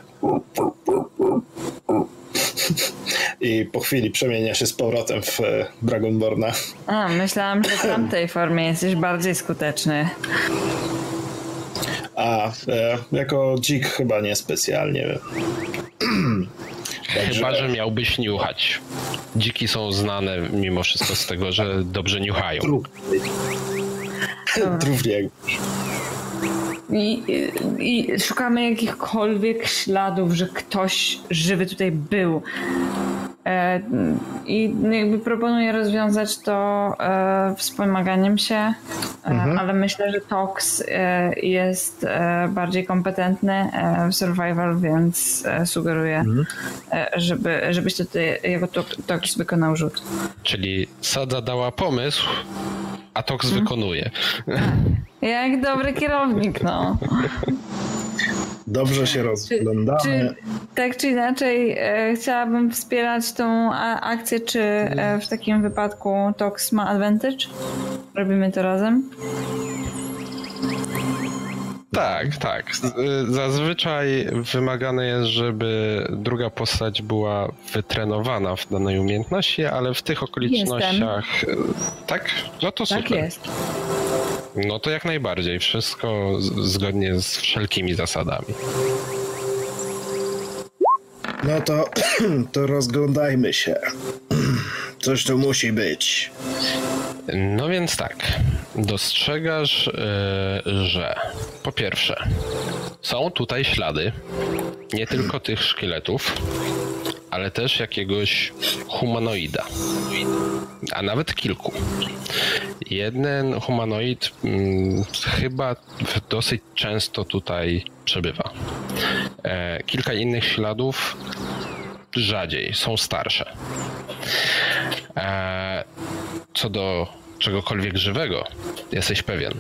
I po chwili przemienia się z powrotem w e, Dragonborna. A, myślałam, że w tamtej formie jesteś bardziej skuteczny. A e, jako dzik chyba nie specjalnie. Także, Chyba, że miałbyś niuchać. Dziki są znane mimo wszystko z tego, że dobrze niuchają. Trudniej. I, i, I szukamy jakichkolwiek śladów, że ktoś żywy tutaj był. E, I jakby proponuję rozwiązać to e, wspomaganiem się, e, ale myślę, że Tox jest bardziej kompetentny w survival, więc sugeruję, e, żeby, żebyś jego to- Tox wykonał rzut. Czyli Sadza dała pomysł, a Tox wykonuje. Jak dobry kierownik, no. Dobrze się rozglądamy. czy tak czy inaczej e, chciałabym wspierać tą a, akcję, czy e, w takim wypadku Tox ma advantage? Robimy to razem? Tak, tak. Y, zazwyczaj wymagane jest, żeby druga postać była wytrenowana w danej umiejętności, ale w tych okolicznościach. Jestem. Tak? No to tak super. Tak jest. No to jak najbardziej. Wszystko zgodnie z wszelkimi zasadami. No to, to rozglądajmy się. Coś tu musi być. No więc tak. Dostrzegasz, yy, że po pierwsze, są tutaj ślady nie tylko tych szkieletów, ale też jakiegoś humanoida. A nawet kilku. Jeden humanoid hmm, chyba dosyć często tutaj przebywa. E, kilka innych śladów rzadziej, są starsze. E, co do czegokolwiek żywego, jesteś pewien,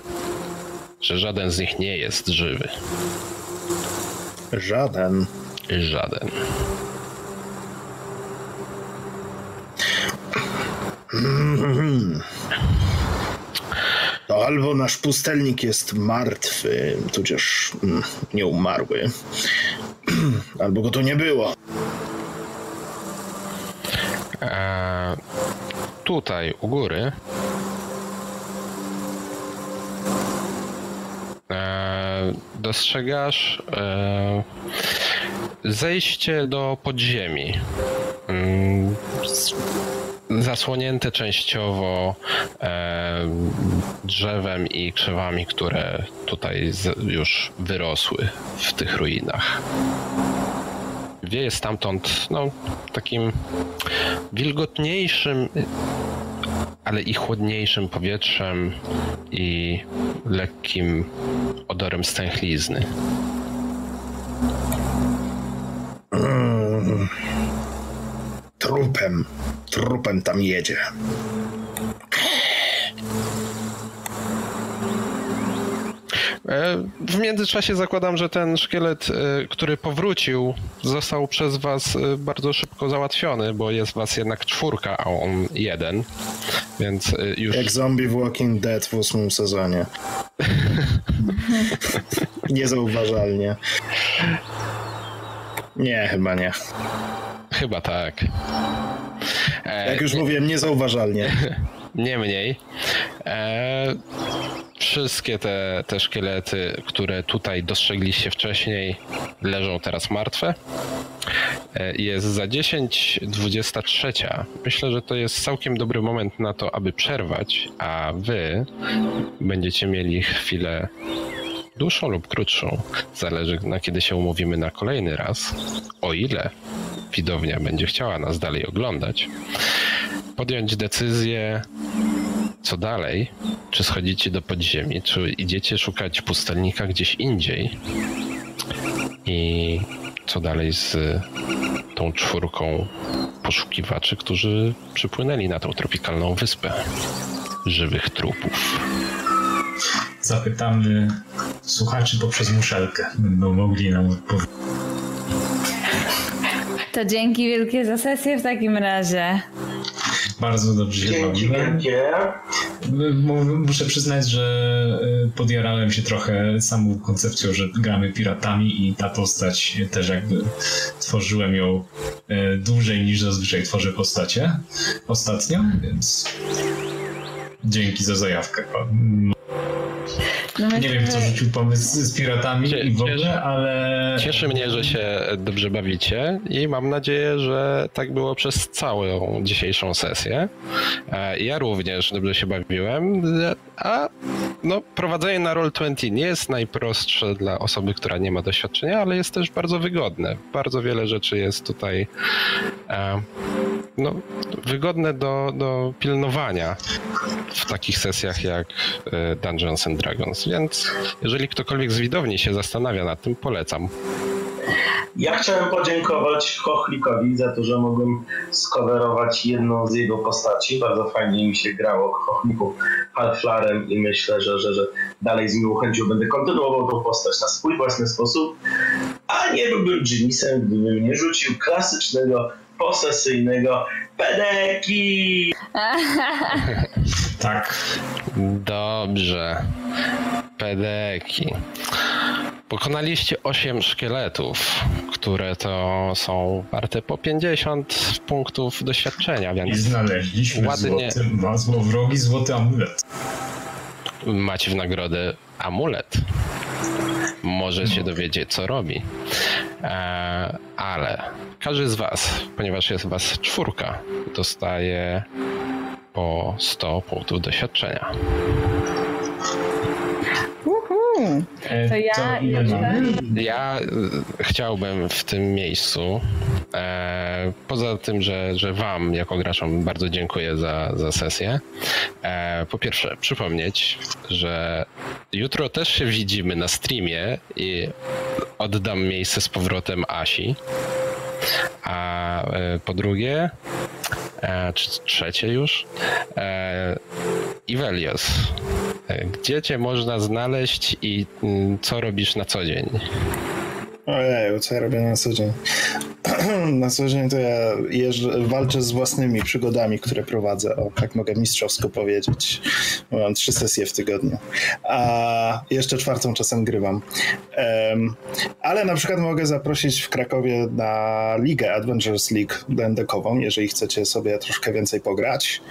że żaden z nich nie jest żywy. Żaden. Żaden. To albo nasz pustelnik jest martwy, tudzież mm, nieumarły, albo go tu nie było. Eee, tutaj u góry eee, dostrzegasz eee, zejście do podziemi. Zasłonięte częściowo e, drzewem i krzewami, które tutaj już wyrosły w tych ruinach. Wieje stamtąd no, takim wilgotniejszym, ale i chłodniejszym powietrzem i lekkim odorem stęchlizny. Trupem trupem tam jedzie. E, w międzyczasie zakładam, że ten szkielet, e, który powrócił, został przez was e, bardzo szybko załatwiony, bo jest was jednak czwórka, a on jeden, więc już... Jak zombie w Walking Dead w ósmym sezonie. Niezauważalnie. Nie, chyba nie. Chyba tak. E, Jak już nie, mówiłem, niezauważalnie. Nie mniej. E, wszystkie te, te szkielety, które tutaj dostrzegliście wcześniej, leżą teraz martwe. E, jest za 10, 23. Myślę, że to jest całkiem dobry moment na to, aby przerwać, a wy będziecie mieli chwilę dłuższą lub krótszą. Zależy na kiedy się umówimy na kolejny raz. O ile widownia będzie chciała nas dalej oglądać, podjąć decyzję, co dalej, czy schodzicie do podziemi, czy idziecie szukać pustelnika gdzieś indziej i co dalej z tą czwórką poszukiwaczy, którzy przypłynęli na tą tropikalną wyspę żywych trupów. Zapytamy słuchaczy poprzez muszelkę. Będą mogli nam odpowiedzieć. To dzięki wielkie za sesję w takim razie. Bardzo dobrze się Dzięki wielkie. Muszę przyznać, że y, podjarałem się trochę samą koncepcją, że gramy piratami i ta postać też jakby tworzyłem ją y, dłużej niż zazwyczaj tworzę postacie ostatnio, więc dzięki za zajawkę. No nie wiem, kto rzucił pomysł z piratami Cie, i w ogóle, ale... Cieszy mnie, że się dobrze bawicie i mam nadzieję, że tak było przez całą dzisiejszą sesję. E, ja również dobrze się bawiłem, a no, prowadzenie na Roll20 nie jest najprostsze dla osoby, która nie ma doświadczenia, ale jest też bardzo wygodne. Bardzo wiele rzeczy jest tutaj e, no, wygodne do, do pilnowania w takich sesjach jak e, Dungeons and Dragons, więc jeżeli ktokolwiek z widowni się zastanawia nad tym, polecam. Ja chciałem podziękować Chochlikowi za to, że mogłem skowerować jedną z jego postaci. Bardzo fajnie mi się grało Chochlików Halflarem i myślę, że, że, że dalej z miłą chęcią będę kontynuował tą postać na swój własny sposób. A nie byłbym Jinisem, gdybym nie rzucił klasycznego posesyjnego pedeki. tak. Dobrze. RPD-ki. Pokonaliście 8 szkieletów, które to są warte po 50 punktów doświadczenia, I więc znaleźliśmy Ładnie. złoty, ma złowrogi złoty amulet. macie w nagrodę amulet. Możecie dowiedzieć, co robi. E, ale każdy z Was, ponieważ jest Was czwórka, dostaje po 100 punktów doświadczenia. E, To ja? Ja y, chciałbym w tym miejscu, e, poza tym, że, że Wam jako graczom bardzo dziękuję za, za sesję, e, po pierwsze przypomnieć, że jutro też się widzimy na streamie i oddam miejsce z powrotem Asi. A e, po drugie, e, czy trzecie już, e, Ivelios. E, Gdzie cię można znaleźć i mm, co robisz na co dzień? Ojej, co ja robię na co dzień? na co dzień to ja jeżdżę, walczę z własnymi przygodami, które prowadzę, o, tak mogę mistrzowsko powiedzieć. Mam trzy sesje w tygodniu. A jeszcze czwartą czasem grywam. Em, ale na przykład mogę zaprosić w Krakowie na ligę Adventures League dendekową, jeżeli chcecie sobie troszkę więcej pograć.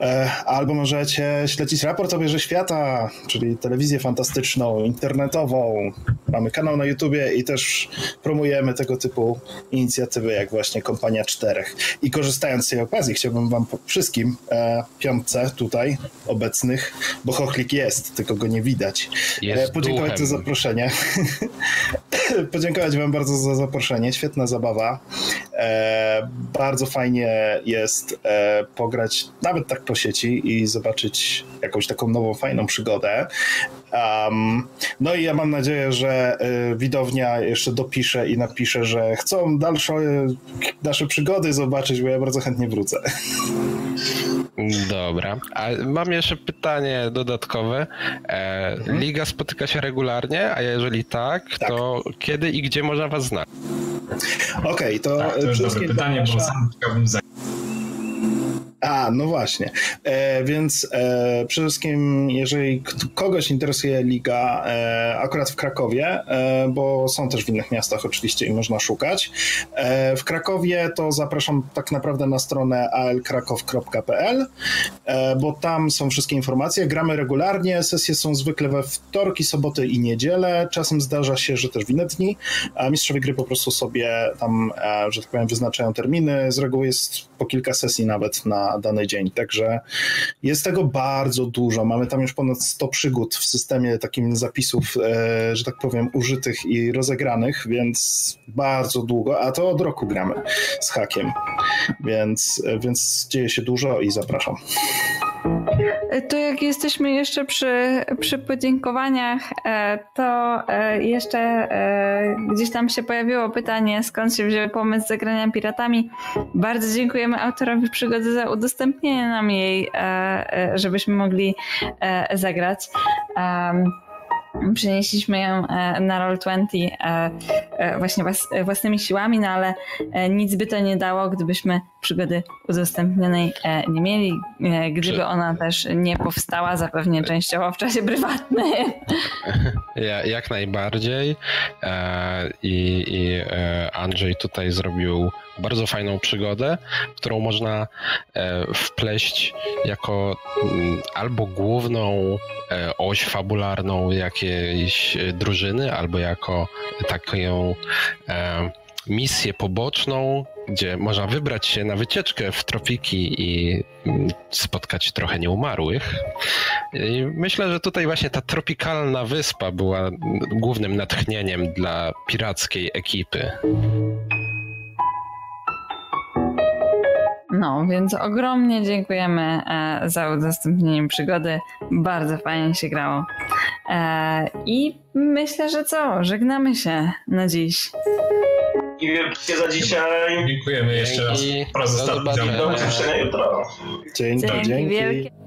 E, Albo możecie śledzić raport o Wieży Świata, czyli telewizję fantastyczną, internetową. Mamy kanał na YouTubie i też promujemy tego typu inicjatywy, jak właśnie Kompania Czterech. I korzystając z tej okazji, chciałbym wam wszystkim, e, piątce tutaj obecnych, bo Chochlik jest, tylko go nie widać, Jest e, podziękować duchem. za zaproszenie. podziękować wam bardzo za zaproszenie. Świetna zabawa. E, bardzo fajnie jest e, pograć nawet tak po sieci i zobaczyć jakąś taką nową, fajną przygodę. Um, no i ja mam nadzieję, że e, widownia jeszcze dopisze i napisze, że chcą dalsze nasze przygody zobaczyć, bo ja bardzo chętnie wrócę. Dobra. A mam jeszcze pytanie dodatkowe. E, Liga spotyka się regularnie, a jeżeli tak, Tak. to kiedy i gdzie można was znaleźć? Okej, to, Tak, to przede dobre pytanie, bo sam chciałbym zająć. A, no właśnie. E, więc e, przede wszystkim, jeżeli kogoś interesuje liga, e, akurat w Krakowie, e, bo są też w innych miastach oczywiście i można szukać. E, w Krakowie to zapraszam tak naprawdę na stronę alkrakow.pl, e, bo tam są wszystkie informacje. Gramy regularnie, sesje są zwykle we wtorki, soboty i niedzielę. Czasem zdarza się, że też w inne dni, a mistrzowie gry po prostu sobie tam, że tak powiem, wyznaczają terminy. Z reguły jest po kilka sesji nawet na dany dzień, także jest tego bardzo dużo. Mamy tam już ponad 100 przygód w systemie takim zapisów, e, że tak powiem, użytych i rozegranych, więc bardzo długo, a to od roku gramy z hakiem, więc, e, więc dzieje się dużo i zapraszam. To jak jesteśmy jeszcze przy, przy podziękowaniach, e, to e, jeszcze e, gdzieś tam się pojawiło pytanie, skąd się wziął pomysł zagrania piratami. Bardzo dziękujemy autorowi przygody za udostępnienie nam jej, żebyśmy mogli zagrać. Przenieśliśmy ją e, na Roll20 e, e, właśnie włas, własnymi siłami, no ale nic by to nie dało, gdybyśmy przygody udostępnionej nie mieli, gdyby ona też nie powstała zapewne częściowo w czasie prywatnym. Ja, jak najbardziej. I, i Andrzej tutaj zrobił bardzo fajną przygodę, którą można e, wpleść jako mm, albo główną e, oś fabularną jakiejś e, drużyny, albo jako taką misję poboczną, gdzie można wybrać się na wycieczkę w tropiki i mm, spotkać trochę nieumarłych. I myślę, że tutaj właśnie ta tropikalna wyspa była głównym natchnieniem dla pirackiej ekipy. No, więc ogromnie dziękujemy e, za udostępnienie przygody. Bardzo fajnie się grało. E, I myślę, że co? Żegnamy się na dziś. I wielkie za dzisiaj. Dziękujemy jeszcze raz Dzięki. raz Do zobaczenia. Do usłyszenia jutro. Dzięki, Dzięki dzięki.